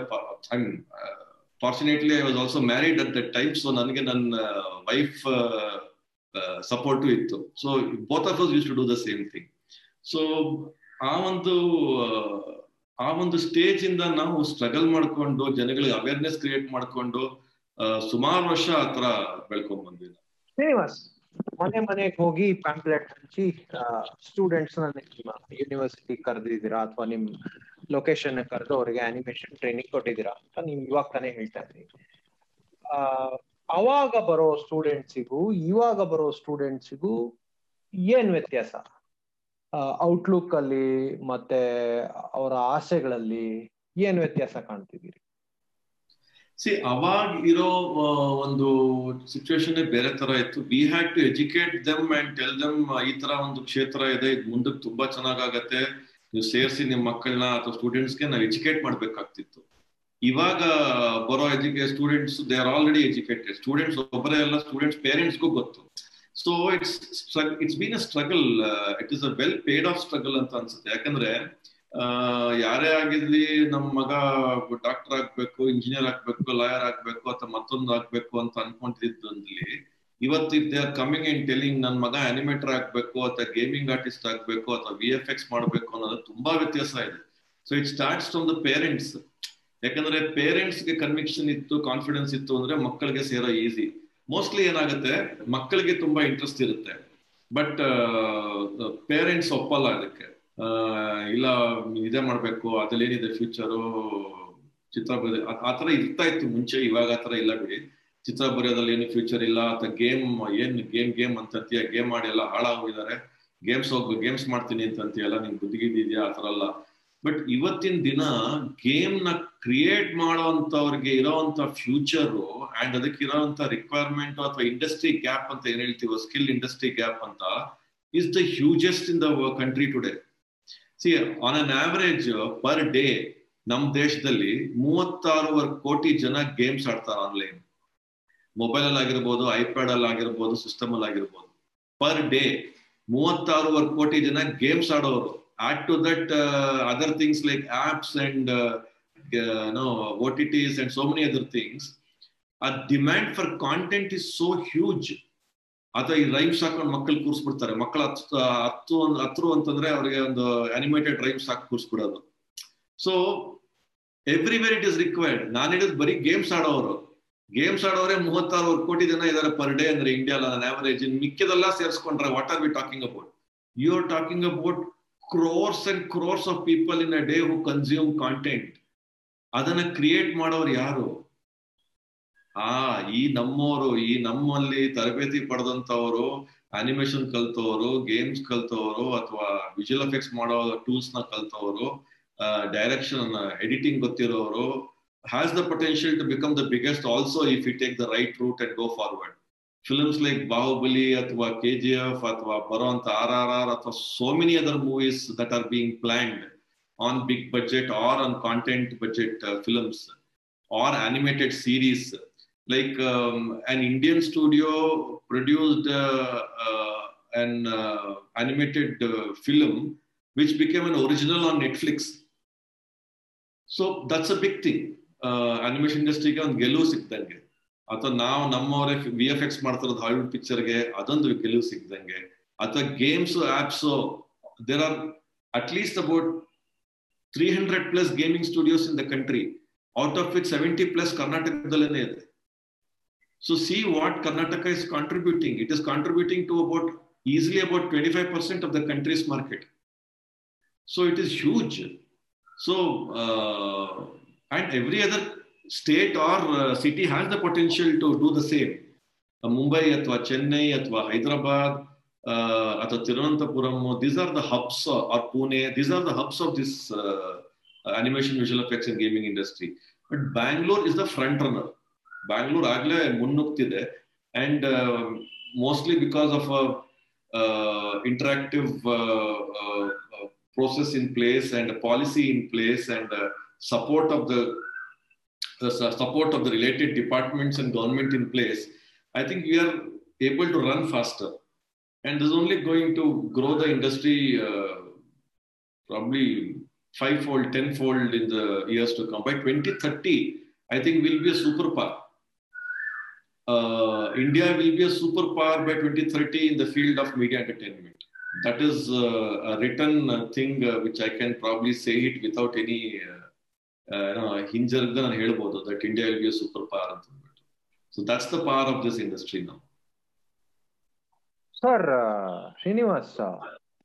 fortunately I was also married at that time so ನನಗೆ ನನ್ನ ವೈಫ್ ಸಪೋರ್ಟು ಇತ್ತು. So both of used to do the same thing so ಆ ಒಂದು ಆ ಒಂದು ಸ್ಟೇಜ್ ಇಂದ ನಾವು ಸ್ಟ್ರಗಲ್ ಮಾಡ್ಕೊಂಡು, ಜನಗಳಿಗೆ ಅವೇರ್ನೆಸ್ ಕ್ರಿಯೇಟ್ ಮಾಡ್ಕೊಂಡು ಸುಮಾರು ವರ್ಷ ಆತರ ಬೆಳ್ಕೊಂಡ್ ಬಂದ್ವಿ ಶ್ರೀನಿವಾಸ್ ಮನೆ ಮನೆಗೆ ಹೋಗಿ ಪ್ಯಾಂಪ್ಲೆಟ್ ಹಂಚಿ ಸ್ಟೂಡೆಂಟ್ಸ್ ನಿಮ್ಮ ಯೂನಿವರ್ಸಿಟಿ ಕರೆದಿದ್ದೀರಾ ಅಥವಾ ನಿಮ್ ಲೊಕೇಶನ್ ಕರೆದು ಅವರಿಗೆ ಅನಿಮೇಷನ್ ಟ್ರೈನಿಂಗ್ ಕೊಟ್ಟಿದ್ದೀರಾ ಅಂತ ನೀವು ಇವಾಗ ತಾನೇ ಹೇಳ್ತಾ ಇದ್ರಿ ಅವಾಗ ಬರೋ ಸ್ಟೂಡೆಂಟ್ಸಿಗೂ ಇವಾಗ ಬರೋ ಸ್ಟೂಡೆಂಟ್ಸಿಗೂ ಏನ್ ವ್ಯತ್ಯಾಸ? ಔಟ್ಲುಕ್ ಅಲ್ಲಿ ಮತ್ತೆ ಅವರ ಆಸೆಗಳಲ್ಲಿ ಏನ್ ವ್ಯತ್ಯಾಸ ಕಾಣ್ತಿದ್ದೀರಿ? ಸಿ ಅವಾಗ ಇರೋ ಒಂದು ಸಿಚುವೇಶನ್ ಬೇರೆ ತರ ಇತ್ತು. We had to educate them and tell them ಈ ತರ ಒಂದು ಕ್ಷೇತ್ರ ಇದೆ, ಇದು ಮುಂದಕ್ಕೆ ತುಂಬಾ ಚೆನ್ನಾಗಾಗತ್ತೆ. ನೀವು ಸೇರಿಸಿ ನಿಮ್ಮ ಮಕ್ಕಳನ್ನ ಅಥವಾ ಸ್ಟೂಡೆಂಟ್ಸ್ಗೆ ನಾವು ಎಜುಕೇಟ್ ಮಾಡ್ಬೇಕಾಗ್ತಿತ್ತು. ಇವಾಗ ಬರೋ ಎಜುಕೇ students they are already educated students ಒಬ್ಬರೇ ಎಲ್ಲ ಸ್ಟೂಡೆಂಟ್ಸ್ ಪೇರೆಂಟ್ಸ್ಗೂ ಗೊತ್ತು. So it's it's been a struggle it is a well paid off struggle ಅಂತ ಅನ್ಸುತ್ತೆ. ಯಾಕಂದ್ರೆ ಯಾರೇ ಆಗಿರ್ಲಿ ನಮ್ಮ ಮಗ ಡಾಕ್ಟರ್ ಆಗ್ಬೇಕು ಇಂಜಿನಿಯರ್ ಆಗ್ಬೇಕು ಲಾಯರ್ ಆಗ್ಬೇಕು, ಅಥವಾ ಮತ್ತೊಂದು ಆಗ್ಬೇಕು ಅಂತ ಅನ್ಕೊಂಡಿದ್ದಲ್ಲಿ ಇವತ್ತು they are coming in telling ನನ್ನ ಮಗ ಅನಿಮೇಟರ್ ಆಗ್ಬೇಕು, ಅಥವಾ ಗೇಮಿಂಗ್ ಆರ್ಟಿಸ್ಟ್ ಆಗ್ಬೇಕು, ಅಥವಾ ವಿ ಎಫ್ ಎಕ್ಸ್ ಮಾಡ್ಬೇಕು ಅನ್ನೋದು ತುಂಬಾ ವ್ಯತ್ಯಾಸ ಇದೆ. So it starts from the parents ಯಾಕಂದ್ರೆ ಪೇರೆಂಟ್ಸ್ಗೆ ಕನ್ವಿಕ್ಷನ್ ಇತ್ತು ಕಾನ್ಫಿಡೆನ್ಸ್ ಇತ್ತು ಅಂದ್ರೆ ಮಕ್ಕಳಿಗೆ ಸೇರೋ ಈಸಿ ಮೋಸ್ಟ್ಲಿ ಏನಾಗುತ್ತೆ, ಮಕ್ಕಳಿಗೆ ತುಂಬಾ ಇಂಟ್ರೆಸ್ಟ್ ಇರುತ್ತೆ. ಬಟ್ ಪೇರೆಂಟ್ಸ್ ಒಪ್ಪಲ್ಲ ಅದಕ್ಕೆ. ಇಲ್ಲ, ಇದೇ ಮಾಡ್ಬೇಕು, ಅದ್ರಲ್ಲಿ ಏನಿದೆ ಫ್ಯೂಚರು ಚಿತ್ರ ಆ ಆತರ ಇರ್ತಾ ಇತ್ತು ಮುಂಚೆ, ಇವಾಗ ಆತರ ಇಲ್ಲ ಬಿಡಿ. ಚಿತ್ರ ಬರೆಯೋದ್ರಲ್ಲಿ ಏನು ಫ್ಯೂಚರ್ ಇಲ್ಲ ಅಥವಾ ಗೇಮ್ ಏನ್ ಗೇಮ್ ಗೇಮ್ ಅಂತಂತೀಯ ಗೇಮ್ ಮಾಡಿ ಎಲ್ಲ ಹಾಳಾಗೋಗಿದ್ದಾರೆ. ಗೇಮ್ಸ್ ಹೋಗ್ಬೇಕು ಗೇಮ್ಸ್ ಮಾಡ್ತೀನಿ ಅಂತಂತೀಯಲ್ಲ ನಿಂಗೆ ಬುದ್ಧಿಗಿದ್ಯಾ ಆ ಥರ ಅಲ್ಲ. ಬಟ್ ಇವತ್ತಿನ ದಿನ ಗೇಮ್ನ ಕ್ರಿಯೇಟ್ ಮಾಡೋವಂಥವ್ರಿಗೆ ಇರೋವಂಥ ಫ್ಯೂಚರು ಅಂಡ್ ಅದಕ್ಕೆ ಇರೋವಂಥ ರಿಕ್ವೈರ್ಮೆಂಟ್ ಅಥವಾ ಇಂಡಸ್ಟ್ರಿ ಗ್ಯಾಪ್ ಅಂತ ಏನ್ ಹೇಳ್ತೀವೋ ಸ್ಕಿಲ್ ಇಂಡಸ್ಟ್ರಿ ಗ್ಯಾಪ್ ಅಂತ is the hugest in the country today see on an average per day ನಮ್ ದೇಶದಲ್ಲಿ ಮೂವತ್ತಾರೂವರೆ ಕೋಟಿ ಜನ ಗೇಮ್ಸ್ ಆಡ್ತಾರೆ ಆನ್ಲೈನ್ ಮೊಬೈಲ್ ಅಲ್ಲಿ ಆಗಿರ್ಬೋದು ಐಪ್ಯಾಡ್ ಅಲ್ಲಿ ಆಗಿರ್ಬೋದು ಸಿಸ್ಟಮ್ ಅಲ್ಲಿ ಆಗಿರ್ಬೋದು. ಪರ್ ಡೇ ಮೂವತ್ತಾರೂವರೆ ಕೋಟಿ ಜನ ಗೇಮ್ಸ್ ಆಡೋರು. Add to that other things like apps and no O T Ts and so many other things ಆ demand for content is so huge ಅಥವಾ ಈ ರೈಮ್ಸ್ ಹಾಕೊಂಡು ಮಕ್ಕಳು ಕೂರಿಸ್ಬಿಡ್ತಾರೆ. ಮಕ್ಕಳು ಹತ್ತು ಹತ್ತು ಹತ್ತು ಅಂತಂದ್ರೆ ಅವ್ರಿಗೆ ಒಂದು ಅನಿಮೇಟೆಡ್ ರೈಮ್ಸ್ ಹಾಕಿ ಕೂರಿಸ್ಬಿಡೋದು. So everywhere it is required ನಾನು ಹೇಳಿದ್ ಬರೀ ಗೇಮ್ಸ್ ಆಡೋರು. ಗೇಮ್ಸ್ ಆಡೋರೆ ಮೂವತ್ತಾರು ಕೋಟಿ ಜನ ಇದಾರೆ ಪರ್ ಡೇ ಅಂದ್ರೆ ಇಂಡಿಯಾ ನನ್ನ ಆವರೇಜ್ ಇನ್ ಮಿಕ್ಕಿದೆಲ್ಲ ಸೇರಿಸ್ಕೊಂಡ್ರೆ what are we talking about you are talking about crores and crores of people in a day who consume content ಅದನ್ನ ಕ್ರಿಯೇಟ್ ಮಾಡೋರು ಯಾರು? ಆ, ಈ ನಮ್ಮವರು ಈ ನಮ್ಮಲ್ಲಿ ತರಬೇತಿ ಪಡೆದಂತವರು ಅನಿಮೇಷನ್ ಕಲ್ತವರು ಗೇಮ್ಸ್ ಕಲ್ತವರು, ಅಥವಾ ವಿಜುವಲ್ ಎಫೆಕ್ಟ್ಸ್ ಮಾಡೋ ಟೂಲ್ಸ್ನ ಕಲ್ತವರು ಡೈರೆಕ್ಷನ್ ಎಡಿಟಿಂಗ್ ಗೊತ್ತಿರೋರು has the potential to become the biggest also if you take the right route and go forward films like Bahubali, Atwa KGF, Athwa Barant, RRR, Athwa so many other movies that are being planned on big budget or on content budget uh, films or animated series. Like um, an Indian studio produced uh, uh, an uh, animated uh, film which became an original on Netflix. So that's a big thing. Uh, animation industry on Gelu Sikdange. ಅಥವಾ ನಾವು ನಮ್ಮವರೇ V F X ಮಾಡ್ತಿರೋದು Hollywood ಪಿಕ್ಚರ್ಗೆ ಅದೊಂದು ಗೆಲುವು ಸಿಕ್ದಂಗೆ ಅಥವಾ games apps there are at least about three hundred plus gaming studios in the country out of it seventy plus ಕರ್ನಾಟಕದಲ್ಲೇ ಇದೆ So see what Karnataka is contributing. It is contributing to about easily about 25% of the country's market. So it is huge. So uh, and every other state or uh, city has the potential to do the same. Uh, Mumbai, atwa Chennai, atwa Hyderabad, uh, atwa Thiruvananthapuram, these are the hubs or Pune. These are the hubs of this uh, animation, visual effects, and gaming industry. But Bangalore is the front runner. Bangalore the front and uh, mostly because of an uh, interactive uh, uh, process in place and a policy in place and uh, support of the, the support of the related departments and government in place i think we are able to run faster. And this is only going to grow the industry uh, probably fivefold tenfold in the years to come. By 2030 i think we'll be a superpower. Uh, India will be a superpower by 2030 in the field of media entertainment. That is uh, a written uh, thing which I can probably say it without any ಹಿಂಜರ್ಗ ನಾನು ಹೇಳ್ಬೋದು that India will be super power ಅಂತ ಅಂದ್ಬಿಟ್ಟು. So that's the power of this industry ನಾವು sir Srinivas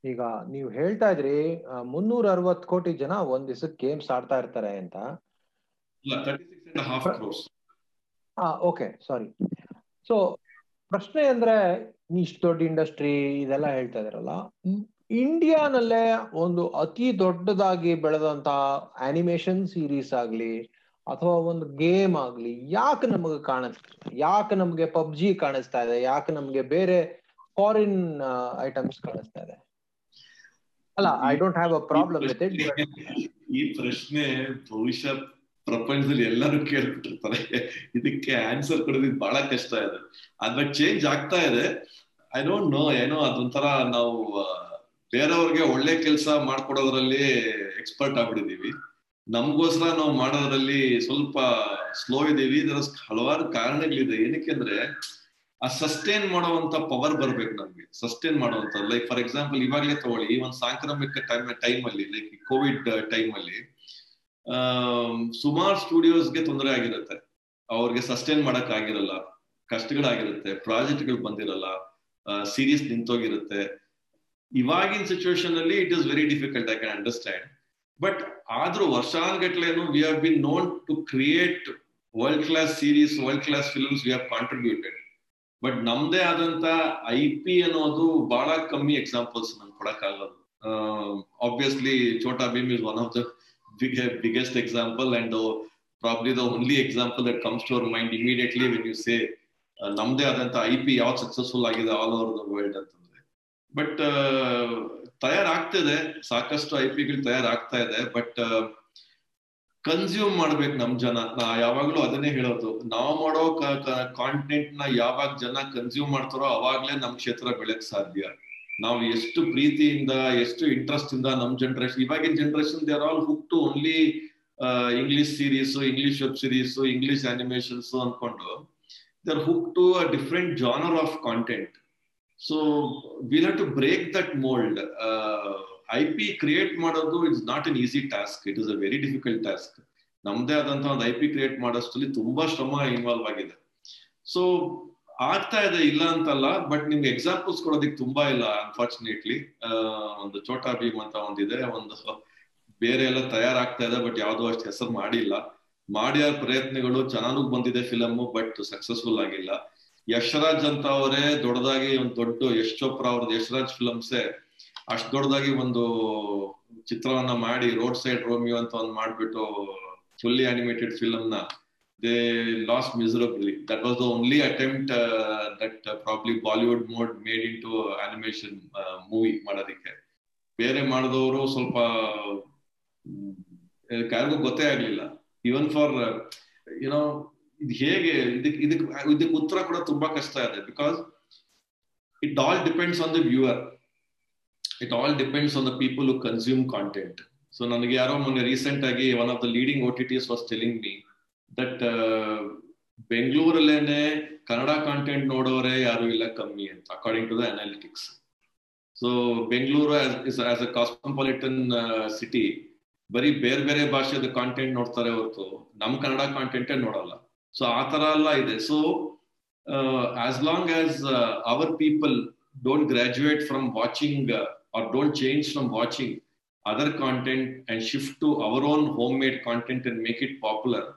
ಈಗ ನೀವು ಹೇಳ್ತಾ ಇದ್ರಿ ಮುನ್ನೂರ ಅರವತ್ ಕೋಟಿ ಜನ ಒಂದ್ ದಿವಸಕ್ಕೆ ಗೇಮ್ಸ್ ಆಡ್ತಾ ಇರ್ತಾರೆ ಅಂತ. ಓಕೆ ಸಾರಿ ಸೊ ಪ್ರಶ್ನೆ ಅಂದ್ರೆ ಇಷ್ಟು ದೊಡ್ಡ ಇಂಡಸ್ಟ್ರಿ ಇದೆಲ್ಲ ಹೇಳ್ತಾ ಇದಾರಲ್ಲ ಇಂಡಿಯಾನಲ್ಲೇ ಒಂದು ಅತಿ ದೊಡ್ಡದಾಗಿ ಬೆಳೆದಂತಹ ಅನಿಮೇಷನ್ ಸೀರೀಸ್ ಆಗ್ಲಿ ಅಥವಾ ಒಂದು ಗೇಮ್ ಆಗ್ಲಿ ಯಾಕೆ ನಮಗೆ ಕಾಣಿಸ್ತಾ ಯಾಕೆ ನಮ್ಗೆ ಪಬ್ಜಿ ಕಾಣಿಸ್ತಾ ಇದೆ? ಯಾಕೆ ನಮ್ಗೆ ಬೇರೆ ಫಾರಿನ್ ಐಟಮ್ಸ್ ಕಾಣಿಸ್ತಾ ಇದೆ? ಅಲ್ಲ I don't have a problem with it ಈ ಪ್ರಶ್ನೆ ಭವಿಷ್ಯ ಪ್ರಪಂಚದಲ್ಲಿ ಎಲ್ಲರೂ ಕೇಳ್ಬಿಟ್ಟಿರ್ತಾರೆ. ಇದಕ್ಕೆ ಆನ್ಸರ್ ಕೊಡೋದಕ್ಕೆ ಬಹಳ ಕಷ್ಟ ಇದೆ. ಅದ್ರ ಚೇಂಜ್ ಆಗ್ತಾ ಇದೆ. ಐ ಡೋಂಟ್ ನೋ ಏನೋ ಅದೊಂಥರ ನಾವು ಬೇರೆಯವ್ರಿಗೆ ಒಳ್ಳೆ ಕೆಲಸ ಮಾಡ್ಕೊಡೋದ್ರಲ್ಲಿ ಎಕ್ಸ್ಪರ್ಟ್ ಆಗ್ಬಿಟ್ಟಿದೀವಿ. ನಮ್ಗೋಸ್ಕರ ನಾವು ಮಾಡೋದ್ರಲ್ಲಿ ಸ್ವಲ್ಪ ಸ್ಲೋ ಇದೀವಿ ಇದರ ಹಲವಾರು ಕಾರಣಗಳಿದೆ. ಏನಕ್ಕೆ ಅಂದ್ರೆ, ಆ ಸಸ್ಟೈನ್ ಮಾಡುವಂತ ಪವರ್ ಬರ್ಬೇಕು ನಮ್ಗೆ. ಸಸ್ಟೈನ್ ಮಾಡುವಂತ ಲೈಕ್ ಫಾರ್ ಎಕ್ಸಾಂಪಲ್ ಇವಾಗ್ಲೇ ತಗೊಳ್ಳಿ, ಈ ಒಂದು ಸಾಂಕ್ರಾಮಿಕ ಟೈಮ್ ಟೈಮ್ ಅಲ್ಲಿ ಲೈಕ್ ಕೋವಿಡ್ ಟೈಮ್ ಅಲ್ಲಿ ಸುಮಾರು ಸ್ಟುಡಿಯೋಸ್ಗೆ ತೊಂದರೆ ಆಗಿರುತ್ತೆ. ಅವ್ರಿಗೆ ಸಸ್ಟೈನ್ ಮಾಡಕ್ ಆಗಿರಲ್ಲ. ಕಷ್ಟಗಳಾಗಿರುತ್ತೆ. ಪ್ರಾಜೆಕ್ಟ್ಗಳು ಬಂದಿರಲ್ಲ. ಸೀರೀಸ್ ನಿಂತೋಗಿರುತ್ತೆ. ಇವಾಗಿನ ಸಿಚುವೇಶನ್ ಅಲ್ಲಿ it is very difficult I can understand but ಆದ್ರೂ ವರ್ಷಾನ್ಗಟ್ಲೆನು we have been known to create world class series world class films we contributed but ನಮ್ದೇ ಆದಂತ ಐ ಪಿ ಅನ್ನೋದು ಬಹಳ ಕಮ್ಮಿ ಎಕ್ಸಾಂಪಲ್ಸ್ ನಮ್ಗೆ ಕೊಡಕ್ಕಾಗದು obviously Chhota Bheem is one of the big biggest example and probably the only example that comes comes to mind immediately when you say ನಮ್ದೇ ಆದಂತ I P ಯಾವ್ದು successful ಆಗಿದೆ ಆಲ್ ಓವರ್ ದ ವರ್ಲ್ಡ್ ಅಂತಂದ್ರೆ but ತಯಾರಾಗ್ತಿದೆ. ಸಾಕಷ್ಟು I ಪಿಗಳು ತಯಾರಾಗ್ತಾ ಇದೆ. But consume ಮಾಡ್ಬೇಕು ನಮ್ ಜನ. ನಾ ಯಾವಾಗ್ಲೂ ಅದನ್ನೇ ಹೇಳೋದು. ನಾವು ಮಾಡೋ ಕಾಂಟೆಂಟ್ನ ಯಾವಾಗ ಜನ ಕನ್ಸ್ಯೂಮ್ ಮಾಡ್ತಾರೋ ಅವಾಗ್ಲೇ ನಮ್ ಕ್ಷೇತ್ರ ಬೆಳಕ್ ಸಾಧ್ಯ. ನಾವು ಎಷ್ಟು ಪ್ರೀತಿಯಿಂದ, ಎಷ್ಟು ಇಂಟ್ರೆಸ್ಟ್ ಇಂದ ನಮ್ ಜನರೇಷನ್ ಇವಾಗಿನ generation they are all hook to only English series English web series English animations ಅನ್ಕೊಂಡು they are hook to a different genre of content so will have to break that mould I P create ಮಾಡೋದು it's not an easy task it is a very difficult task ನಮ್ದೇ ಆದಂತಹ ಒಂದು I P create ಮಾಡೋಷ್ಟರಲ್ಲಿ ತುಂಬಾ ಶ್ರಮ involve ಆಗಿದೆ. So ಆಗ್ತಾ ಇದೆ, ಇಲ್ಲ ಅಂತಲ್ಲ ಬಟ್ ನಿಮ್ಗೆ ಎಕ್ಸಾಂಪಲ್ಸ್ ಕೊಡೋದಕ್ಕೆ ತುಂಬಾ ಇಲ್ಲ ಅನ್ಫಾರ್ಚುನೇಟ್ಲಿ ಒಂದು ಚೋಟಾ ಭೀಮ್ ಅಂತ ಒಂದಿದೆ. ಒಂದು ಬೇರೆ ಎಲ್ಲ ತಯಾರಾಗ್ತಾ ಇದೆ ಬಟ್ ಯಾವ್ದು ಅಷ್ಟು ಹೆಸರು ಮಾಡಿಲ್ಲ. ಮಾಡಿರೋ ಪ್ರಯತ್ನಗಳು ಚೆನ್ನಾಗೂ ಬಂದಿದೆ ಫಿಲಮ್ ಬಟ್ ಸಕ್ಸಸ್ಫುಲ್ ಆಗಿಲ್ಲ. ಯಶರಾಜ್ ಅಂತ ಅವರೇ ದೊಡ್ಡದಾಗಿ ಒಂದು ದೊಡ್ಡ ಯಶ್ ಚೋಪ್ರಾ ಅವ್ರದ್ದು ಯಶರಾಜ್ ಫಿಲಮ್ಸೇ ಅಷ್ಟ್ ದೊಡ್ಡದಾಗಿ ಒಂದು ಚಿತ್ರವನ್ನ ಮಾಡಿ ರೋಡ್ ಸೈಡ್ ರೋಮಿಯೋ ಅಂತ ಒಂದು ಮಾಡ್ಬಿಟ್ಟು fully animated ಫಿಲಮ್ನ they lost miserably that was the only attempt that probably Bollywood mode made into animation movie ಮಾಡೋದಿಕ್ಕೆ. ಬೇರೆ ಮಾಡಿದವರು ಸ್ವಲ್ಪ ಯಾರಿಗೂ ಗೊತ್ತೇ ಆಗ್ಲಿಲ್ಲ. ಈವನ್ ಫಾರ್ ಯುನೋ ಇದು ಹೇಗೆ, ಇದಕ್ ಇದಕ್ಕೆ ಇದಕ್ಕೆ ಉತ್ತರ ಕೂಡ ತುಂಬಾ ಕಷ್ಟ ಇದೆ. Because it all depends on the viewer it all depends on the people who consume content so ನನಗೆ ಯಾರೋ ಮೊನ್ನೆ ರೀಸೆಂಟ್ ಆಗಿ one of the leading O T Ts was telling me that ಬೆಂಗಳೂರಲ್ಲೇನೆ Kannada content ನೋಡೋರೆ ಯಾರು ಇಲ್ಲ ಕಮ್ಮಿ ಅಂತ according to the analytics so Bengaluru as a cosmopolitan city ಬರೀ ಬೇರೆ ಬೇರೆ ಭಾಷೆದ ಕಾಂಟೆಂಟ್ ನೋಡ್ತಾರೆ ಹೊರತು, ನಮ್ ಕನ್ನಡ ಕಾಂಟೆಂಟೇ ನೋಡಲ್ಲ. ಸೊ ಆ ತರ ಎಲ್ಲ ಇದೆ. So as long as our people don't graduate from watching or don't change from watching other content and shift to our own home made content and make it popular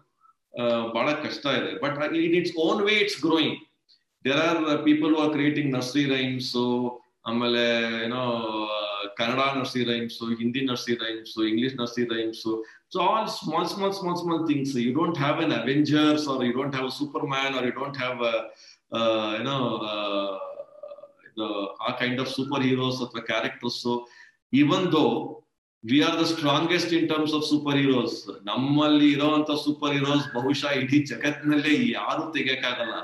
ಬಹಳ ಕಷ್ಟ ಇದೆ. But in its own way it's growing there are people are creating nursery rhymes ಆಮೇಲೆ ಏನೋ Kannada nursery rhymes Hindi nursery rhymes English nursery rhymes so all small small small small things you don't have an Avengers or you don't have Superman or you don't have ಏನೋ ಆ kind of super heroes ಅಥವಾ characters even though we are the strongest in terms of super heroes ನಮ್ಮಲ್ಲಿ ಇರೋಂತ super heroes ಬಹುಶಃ ಇಡೀ ಜಗತ್ತಿನಲ್ಲೇ ಯಾರು ತೆಗಿಯಕ್ಕಾಗಲ್ಲ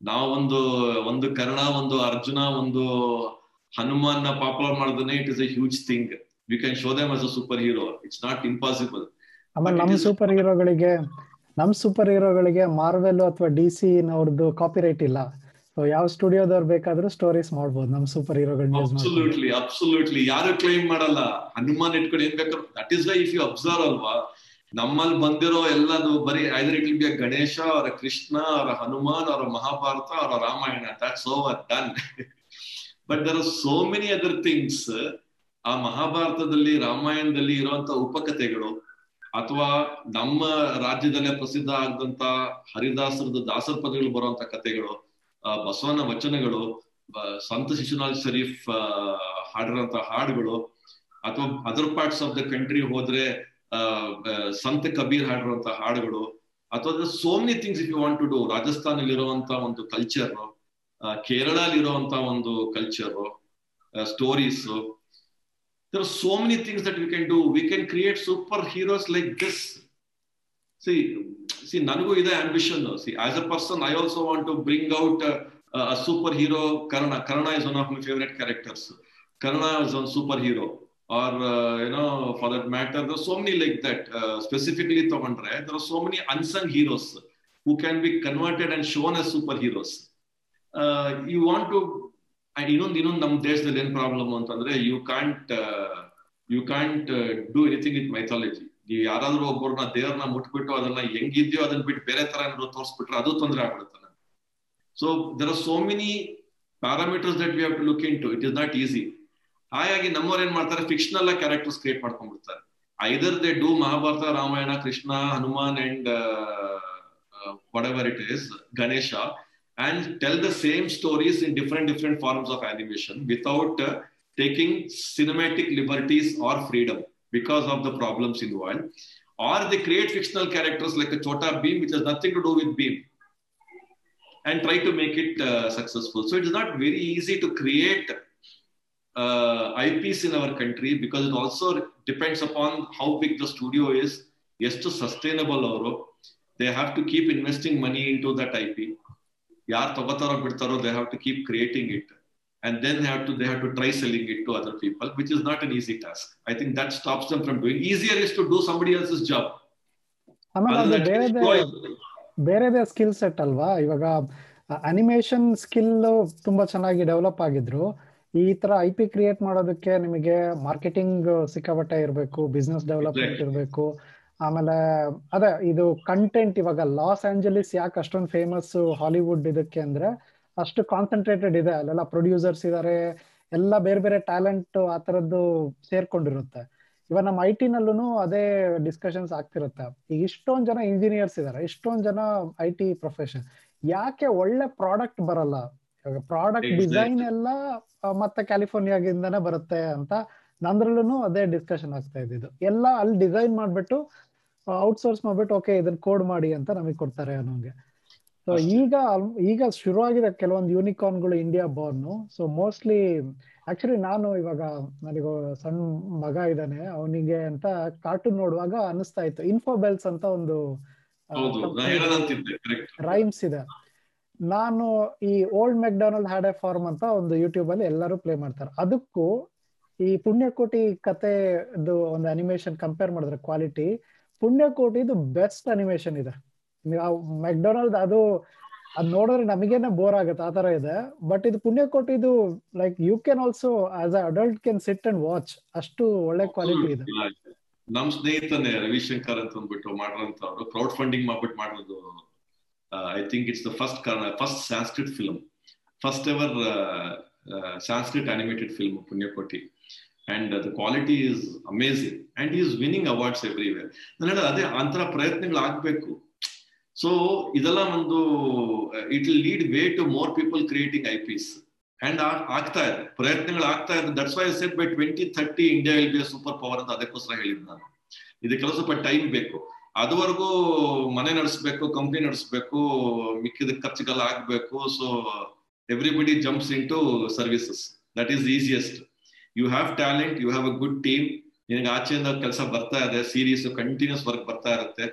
ನಾವೊಂದು, ಒಂದು ಕರ್ಣ, ಒಂದು ಅರ್ಜುನ, ಒಂದು ಹನುಮಾನ್ನ ಪಾಪ್ಯುಲರ್ ಮಾಡಿದ್ರೆ it is a huge thing we can show them as a superhero it's not impossible ಆಮೇಲೆ ನಮ್ಮ ಸೂಪರ್ ಹೀರೋಗಳಿಗೆ ನಮ್ಮ ಸೂಪರ್ ಹೀರೋಗಳಿಗೆ ಮಾರ್ವೆಲ್ ಅಥವಾ ಡಿ ಸಿ ಕಾಪಿ ರೈಟ್ ಇಲ್ಲ. ಸೊ ಯಾವ ಸ್ಟುಡಿಯೋದವ್ರು ಬೇಕಾದ್ರೂ ಸ್ಟೋರೀಸ್ ಮಾಡ್ಬೋದು ನಮ್ಮ ಸೂಪರ್ ಹೀರೋಗಳನ್ನ ಅಬ್ಸಲ್ಯೂಟ್ಲಿ ಅಬ್ಸಲ್ಯೂಟ್ಲಿ ಯಾರು ಕ್ಲೈಮ್ ಮಾಡಲ್ಲ? ಹನುಮಾನ್ ಇಟ್ಕೊಂಡು ಏನ್ ಬೇಕಾದ್ರು that is why if you observe ಅಲ್ವಾ ನಮ್ಮಲ್ಲಿ ಬಂದಿರೋ ಎಲ್ಲದು ಬರೀ ಐದರ್ ಇಟ್ ಬಿ ಗಣೇಶ ಅವರ ಕೃಷ್ಣ ಅವರ ಹನುಮಾನ್ ಅವರ ಮಹಾಭಾರತ ಅವರ Ramayana that's overdone but there are so many other things ಆ ಮಹಾಭಾರತದಲ್ಲಿ, ರಾಮಾಯಣದಲ್ಲಿ ಇರುವಂತ ಉಪಕಥೆಗಳು, ಅಥವಾ ನಮ್ಮ ರಾಜ್ಯದಲ್ಲೇ ಪ್ರಸಿದ್ಧ ಆಗದಂತ ಹರಿದಾಸರದ ದಾಸರ ಪದಗಳು ಬರುವಂತ ಕಥೆಗಳು ಬಸವನ ವಚನಗಳು ಸಂತ ಶಿಶುನಾಥ್ ಶರೀಫ್ ಹಾಡಿರುವಂತ ಹಾಡುಗಳು, ಅಥವಾ other parts of the country ಹೋದ್ರೆ ಸಂತ ಕಬೀರ್ ಹಾಡಿರುವಂತ ಹಾಡುಗಳು, ಅಥವಾ so many things if you want to do ರಾಜಸ್ಥಾನಲ್ಲಿರುವಂತ ಒಂದು ಕಲ್ಚರ್ ಕೇರಳಲ್ಲಿ ಇರುವಂತ ಒಂದು culture stories there are so many things that we can do we can create superheroes like this see see ನನಗೂ ಇದೆ ambition see as a person i also want to bring out a, a karuna hero karna karna is one of my favorite characters karna is a superhero or uh, you know for that matter there are so many like that uh, specifically ತಗೊಂಡ್ರೆ there are so many unsung heroes who can be converted and shown as super heroes want to ಇನ್ನೊಂದು ಇನ್ನೊಂದು ನಮ್ಮ ದೇಶದಲ್ಲಿ ಏನ್ problem ಅಂತಂದ್ರೆ you can't you can't do anything with mythology ನೀವು ಯಾರಾದ್ರೂ ಒಬ್ಬರನ್ನ ದೇವ್ರನ್ನ ಮುಟ್ಬಿಟ್ಟು ಅದನ್ನ ಹೆಂಗಿದ್ಯೋ ಅದನ್ನ ಬಿಟ್ಟು ಬೇರೆ ತರ ಏನಾದ್ರು ತೋರಿಸ್ಬಿಟ್ರೆ ಅದು ತೊಂದರೆ ಆಗ್ಬಿಡುತ್ತೆ so there are so many parameters that we have to look into it is not easy ಹಾಗಾಗಿ ನಮ್ಮವ್ರು ಏನ್ ಮಾಡ್ತಾರೆ? Fictional characters create ಮಾಡ್ಕೊಂಡ್ಬಿಡ್ತಾರೆ. Either they do Mahabharata Ramayana Krishna Hanuman and whatever it is Ganesha and tell the same stories in different different forms of animation without uh, taking cinematic liberties or freedom because of the problems involved or they create fictional characters like a chota beam which has nothing to do with beam and try to make it uh, successful so it is not very easy to create uh, IPs in our country because it also depends upon how big the studio is, ಎಷ್ಟು sustainable ಅವರು they have to keep investing money into that I P ಯಾರು ತಗೋತಾರೋ ಬಿಡ್ತಾರೋ they have to keep creating it and then they have to they have to try selling it to other people which is not an easy task i think that stops them from doing easier is to do somebody else's job ಆಮೇಲೆ Other ಅದು than ಬೇರೆದೇ destroy- ಬೇರೆದೇ skill set ಅಲ್ವಾ ಇವಾಗ animation skill ತುಂಬಾ ಚೆನ್ನಾಗಿ develop ಆಗಿದ್ರು ಈ ತರ ಐ ಪಿ ಕ್ರಿಯೇಟ್ ಮಾಡೋದಕ್ಕೆ ನಿಮಗೆ ಮಾರ್ಕೆಟಿಂಗ್ ಸಿಕ್ಕಾಪಟ್ಟೆ ಇರಬೇಕು ಬಿಸ್ನೆಸ್ ಡೆವಲಪ್ಮೆಂಟ್ ಇರಬೇಕು ಆಮೇಲೆ ಅದೇ ಇದು ಕಂಟೆಂಟ್ ಇವಾಗ ಲಾಸ್ ಆಂಜಲೀಸ್ ಯಾಕೆ ಅಷ್ಟೊಂದು ಫೇಮಸ್ ಹಾಲಿವುಡ್ ಇದಕ್ಕೆ ಅಂದ್ರೆ ಅಷ್ಟು ಕಾನ್ಸಂಟ್ರೇಟೆಡ್ ಇದೆ. ಅಲ್ಲೆಲ್ಲ ಪ್ರೊಡ್ಯೂಸರ್ಸ್ ಇದಾರೆ ಎಲ್ಲ ಬೇರೆ ಬೇರೆ ಟ್ಯಾಲೆಂಟ್ ಆ ತರದ್ದು ಸೇರ್ಕೊಂಡಿರುತ್ತೆ. ಇವಾಗ ನಮ್ಮ ಐ ಟಿ ನಲ್ಲೂ ಅದೇ ಡಿಸ್ಕಷನ್ಸ್ ಆಗ್ತಿರುತ್ತೆ. ಈಗ ಇಷ್ಟೊಂದ್ ಜನ ಇಂಜಿನಿಯರ್ಸ್ ಇದಾರೆ ಇಷ್ಟೊಂದು ಜನ ಐ ಟಿ ಪ್ರೊಫೆಷನ್ ಯಾಕೆ ಒಳ್ಳೆ ಪ್ರಾಡಕ್ಟ್ ಬರಲ್ಲ? ಇವಾಗ ಪ್ರಾಡಕ್ಟ್ ಡಿಸೈನ್ ಎಲ್ಲ ಮತ್ತೆ ಕ್ಯಾಲಿಫೋರ್ನಿಯಾಗಿಂದಾನೆ ಬರುತ್ತೆ ಅಂತ ನಂದ್ರಲ್ಲೂ ಅದೇ ಡಿಸ್ಕಷನ್ ಆಗ್ತಾ ಇದ್ದಿದ್ದು. ಎಲ್ಲ ಅಲ್ಲಿ ಡಿಸೈನ್ ಮಾಡ್ಬಿಟ್ಟು ಔಟ್ಸೋರ್ಸ್ ಮಾಡ್ಬಿಟ್ಟು ಓಕೆ ಇದನ್ನ ಕೋಡ್ ಮಾಡಿ ಅಂತ ನಮಗೆ ಕೊಡ್ತಾರೆ ಅನ್ನೋಂಗೆ. ಸೊ ಈಗ ಈಗ ಶುರು ಶುರುವಾಗಿದೆ ಕೆಲವೊಂದು ಯೂನಿಕಾರ್ನ್ಗಳು India born so mostly actually ನಾನು ಇವಾಗ ನನಗೆ ಸಣ್ಣ ಮಗ ಇದ್ದಾನೆ. ಅವನಿಗೆ ಅಂತ ಕಾರ್ಟೂನ್ ನೋಡುವಾಗ ಅನಿಸ್ತಾ ಇತ್ತು. ಇನ್ಫೋಬೆಲ್ಸ್ ಅಂತ ಒಂದು ರೈಮ್ಸ್ ಇದೆ. ನಾನು ಈ old McDonald had a farm ಅಂತ ಒಂದು ಯೂಟ್ಯೂಬ್ ಅಲ್ಲಿ ಎಲ್ಲರೂ ಪ್ಲೇ ಮಾಡ್ತಾರೆ. ಅದಕ್ಕೂ ಈ ಪುಣ್ಯಕೋಟಿ ಕತೆದು ಒಂದು ಅನಿಮೇಷನ್ ಕಂಪೇರ್ ಮಾಡಿದ್ರೆ ಕ್ವಾಲಿಟಿ ಪುಣ್ಯಕೋಟಿದು ಬೆಸ್ಟ್ ಅನಿಮೇಷನ್ ಇದೆ. ಮೆಕ್ಡೊನಾಲ್ಡ್ ಅದು ಅದ್ ನೋಡಿದ್ರೆ ನಮಗೇನೆ ಬೋರ್ ಆಗುತ್ತೆ ಆತರ ಇದೆ. ಬಟ್ ಇದು ಪುಣ್ಯಕೋಟಿದು like you can also as a adult can sit and watch ಅಷ್ಟು ಒಳ್ಳೆ ಕ್ವಾಲಿಟಿ ಇದೆ. ನಮ್ ಸ್ನೇಹಿತನೇ ರವಿಶಂಕರ್ ಅಂತ ಅಂದ್ಬಿಟ್ಟು ಮಾಡಿರೋಂಥವ್ರು ಕ್ರೌಡ್ ಫಂಡಿಂಗ್ ಮಾಡ್ಬಿಟ್ಟು ಮಾಡಿರೋದು I think it's the first first Sanskrit film first ever Sanskrit animated film Punyakoti. And the quality is amazing and is winning awards everywhere ನಾನು ಅದೇ ಅಂತರ ಪ್ರಯತ್ನಗಳು ಆಗ್ಬೇಕು. ಸೊ ಇದೆಲ್ಲ ಒಂದು it will lead way to more people creating I Ps and ಆಗ್ತಾ ಇದೆ. ಪ್ರಯತ್ನಗಳು ಆಗ್ತಾ ಇದೆ. That's why said by twenty thirty India will be super power ಅಂತ ಅದಕ್ಕೋಸ್ಕರ ಹೇಳಿದ್ ನಾನು. ಇದಕ್ಕೆಲ್ಲ ಸ್ವಲ್ಪ ಟೈಮ್ ಬೇಕು. ಅದುವರೆಗೂ ಮನೆ ನಡೆಸ್ಬೇಕು ಕಂಪ್ನಿ ನಡೆಸ್ಬೇಕು, ಮಿಕ್ಕಿದ ಖರ್ಚುಗೆಲ್ಲ ಆಗ್ಬೇಕು. So everybody jumps into services that is easiest you have talent you have a good team ನಿನಗೆ ಆಚೆಯಿಂದ ಕೆಲಸ ಬರ್ತಾ ಇದೆ ಸೀರೀಸ್ ಕಂಟಿನ್ಯೂಸ್ ವರ್ಕ್ ಬರ್ತಾ ಇರುತ್ತೆ.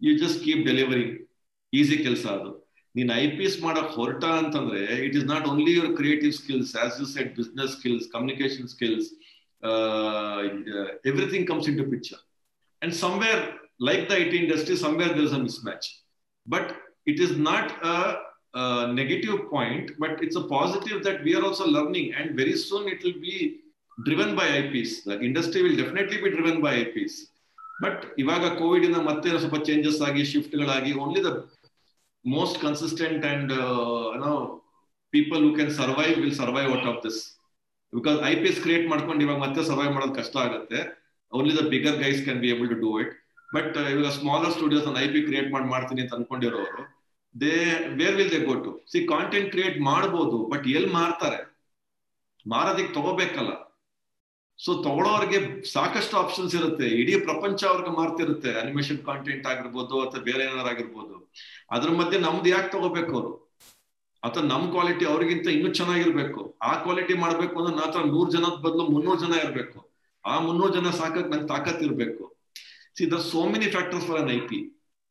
You just keep delivery easy ಕೆಲಸ ಅದು. ನೀನ್ ಐ ಪಿ ಎಸ್ ಮಾಡಕ್ ಹೊರಟ ಅಂತಂದ್ರೆ it is not only your creative skills as you said business skills communication skills everything comes into picture and somewhere like the I T industry somewhere there is a mismatch but it is not a negative point but it's a positive that we are also learning and very soon it will be I Ps the industry will definitely be driven by I Ps but ಇವಾಗ Covid ಇಂದ ಮತ್ತೆ ಸ್ವಲ್ಪ changes ಆಗಿ ಶಿಫ್ಟ್ಗಳಾಗಿ only the most consistent and no people who can survive will survive out of this because I P S create ಮಾಡ್ಕೊಂಡು ಇವಾಗ ಮತ್ತೆ survive ಮಾಡೋದು ಕಷ್ಟ ಆಗುತ್ತೆ. Only the bigger guys can be able to do it but ಇವಾಗ smaller studios ನಾನು I P create ಮಾಡಿ, ಮಾಡ್ತೀನಿ ಅಂತ ಅನ್ಕೊಂಡಿರೋರು they where will they go to see content create ಮಾಡ್ಬೋದು ಬಟ್ ಎಲ್ಲಿ ಮಾರ್ತಾರೆ? ಮಾರೋದಿಕ್ ತಗೋಬೇಕಲ್ಲ. ಸೊ ತಗೊಳ್ಳೋರಿಗೆ ಸಾಕಷ್ಟು ಆಪ್ಷನ್ಸ್ ಇರುತ್ತೆ. ಇಡೀ ಪ್ರಪಂಚ ಅವ್ರಿಗೆ ಮಾರ್ತಿರುತ್ತೆ. ಅನಿಮೇಷನ್ ಕಾಂಟೆಂಟ್ ಆಗಿರ್ಬೋದು ಅಥವಾ ಬೇರೆ ಏನಾರು ಆಗಿರ್ಬೋದು. ಅದ್ರ ಮಧ್ಯೆ ನಮ್ದು ಯಾಕೆ ತಗೋಬೇಕು ಅವರು? ಅಥವಾ ನಮ್ ಕ್ವಾಲಿಟಿ ಅವ್ರಿಗಿಂತ ಇನ್ನೂ ಚೆನ್ನಾಗಿರ್ಬೇಕು. ಆ ಕ್ವಾಲಿಟಿ ಮಾಡ್ಬೇಕು ಅಂದ್ರೆ ನಾತ್ರ ನೂರ್ ಜನದ ಬದಲು ಮುನ್ನೂರು ಜನ ಇರ್ಬೇಕು. ಆ ಮುನ್ನೂರು ಜನ ಸಾಕಕ್ ನಂಗೆ ತಾಕತ್ ಇರ್ಬೇಕು. See the so many factors for an I P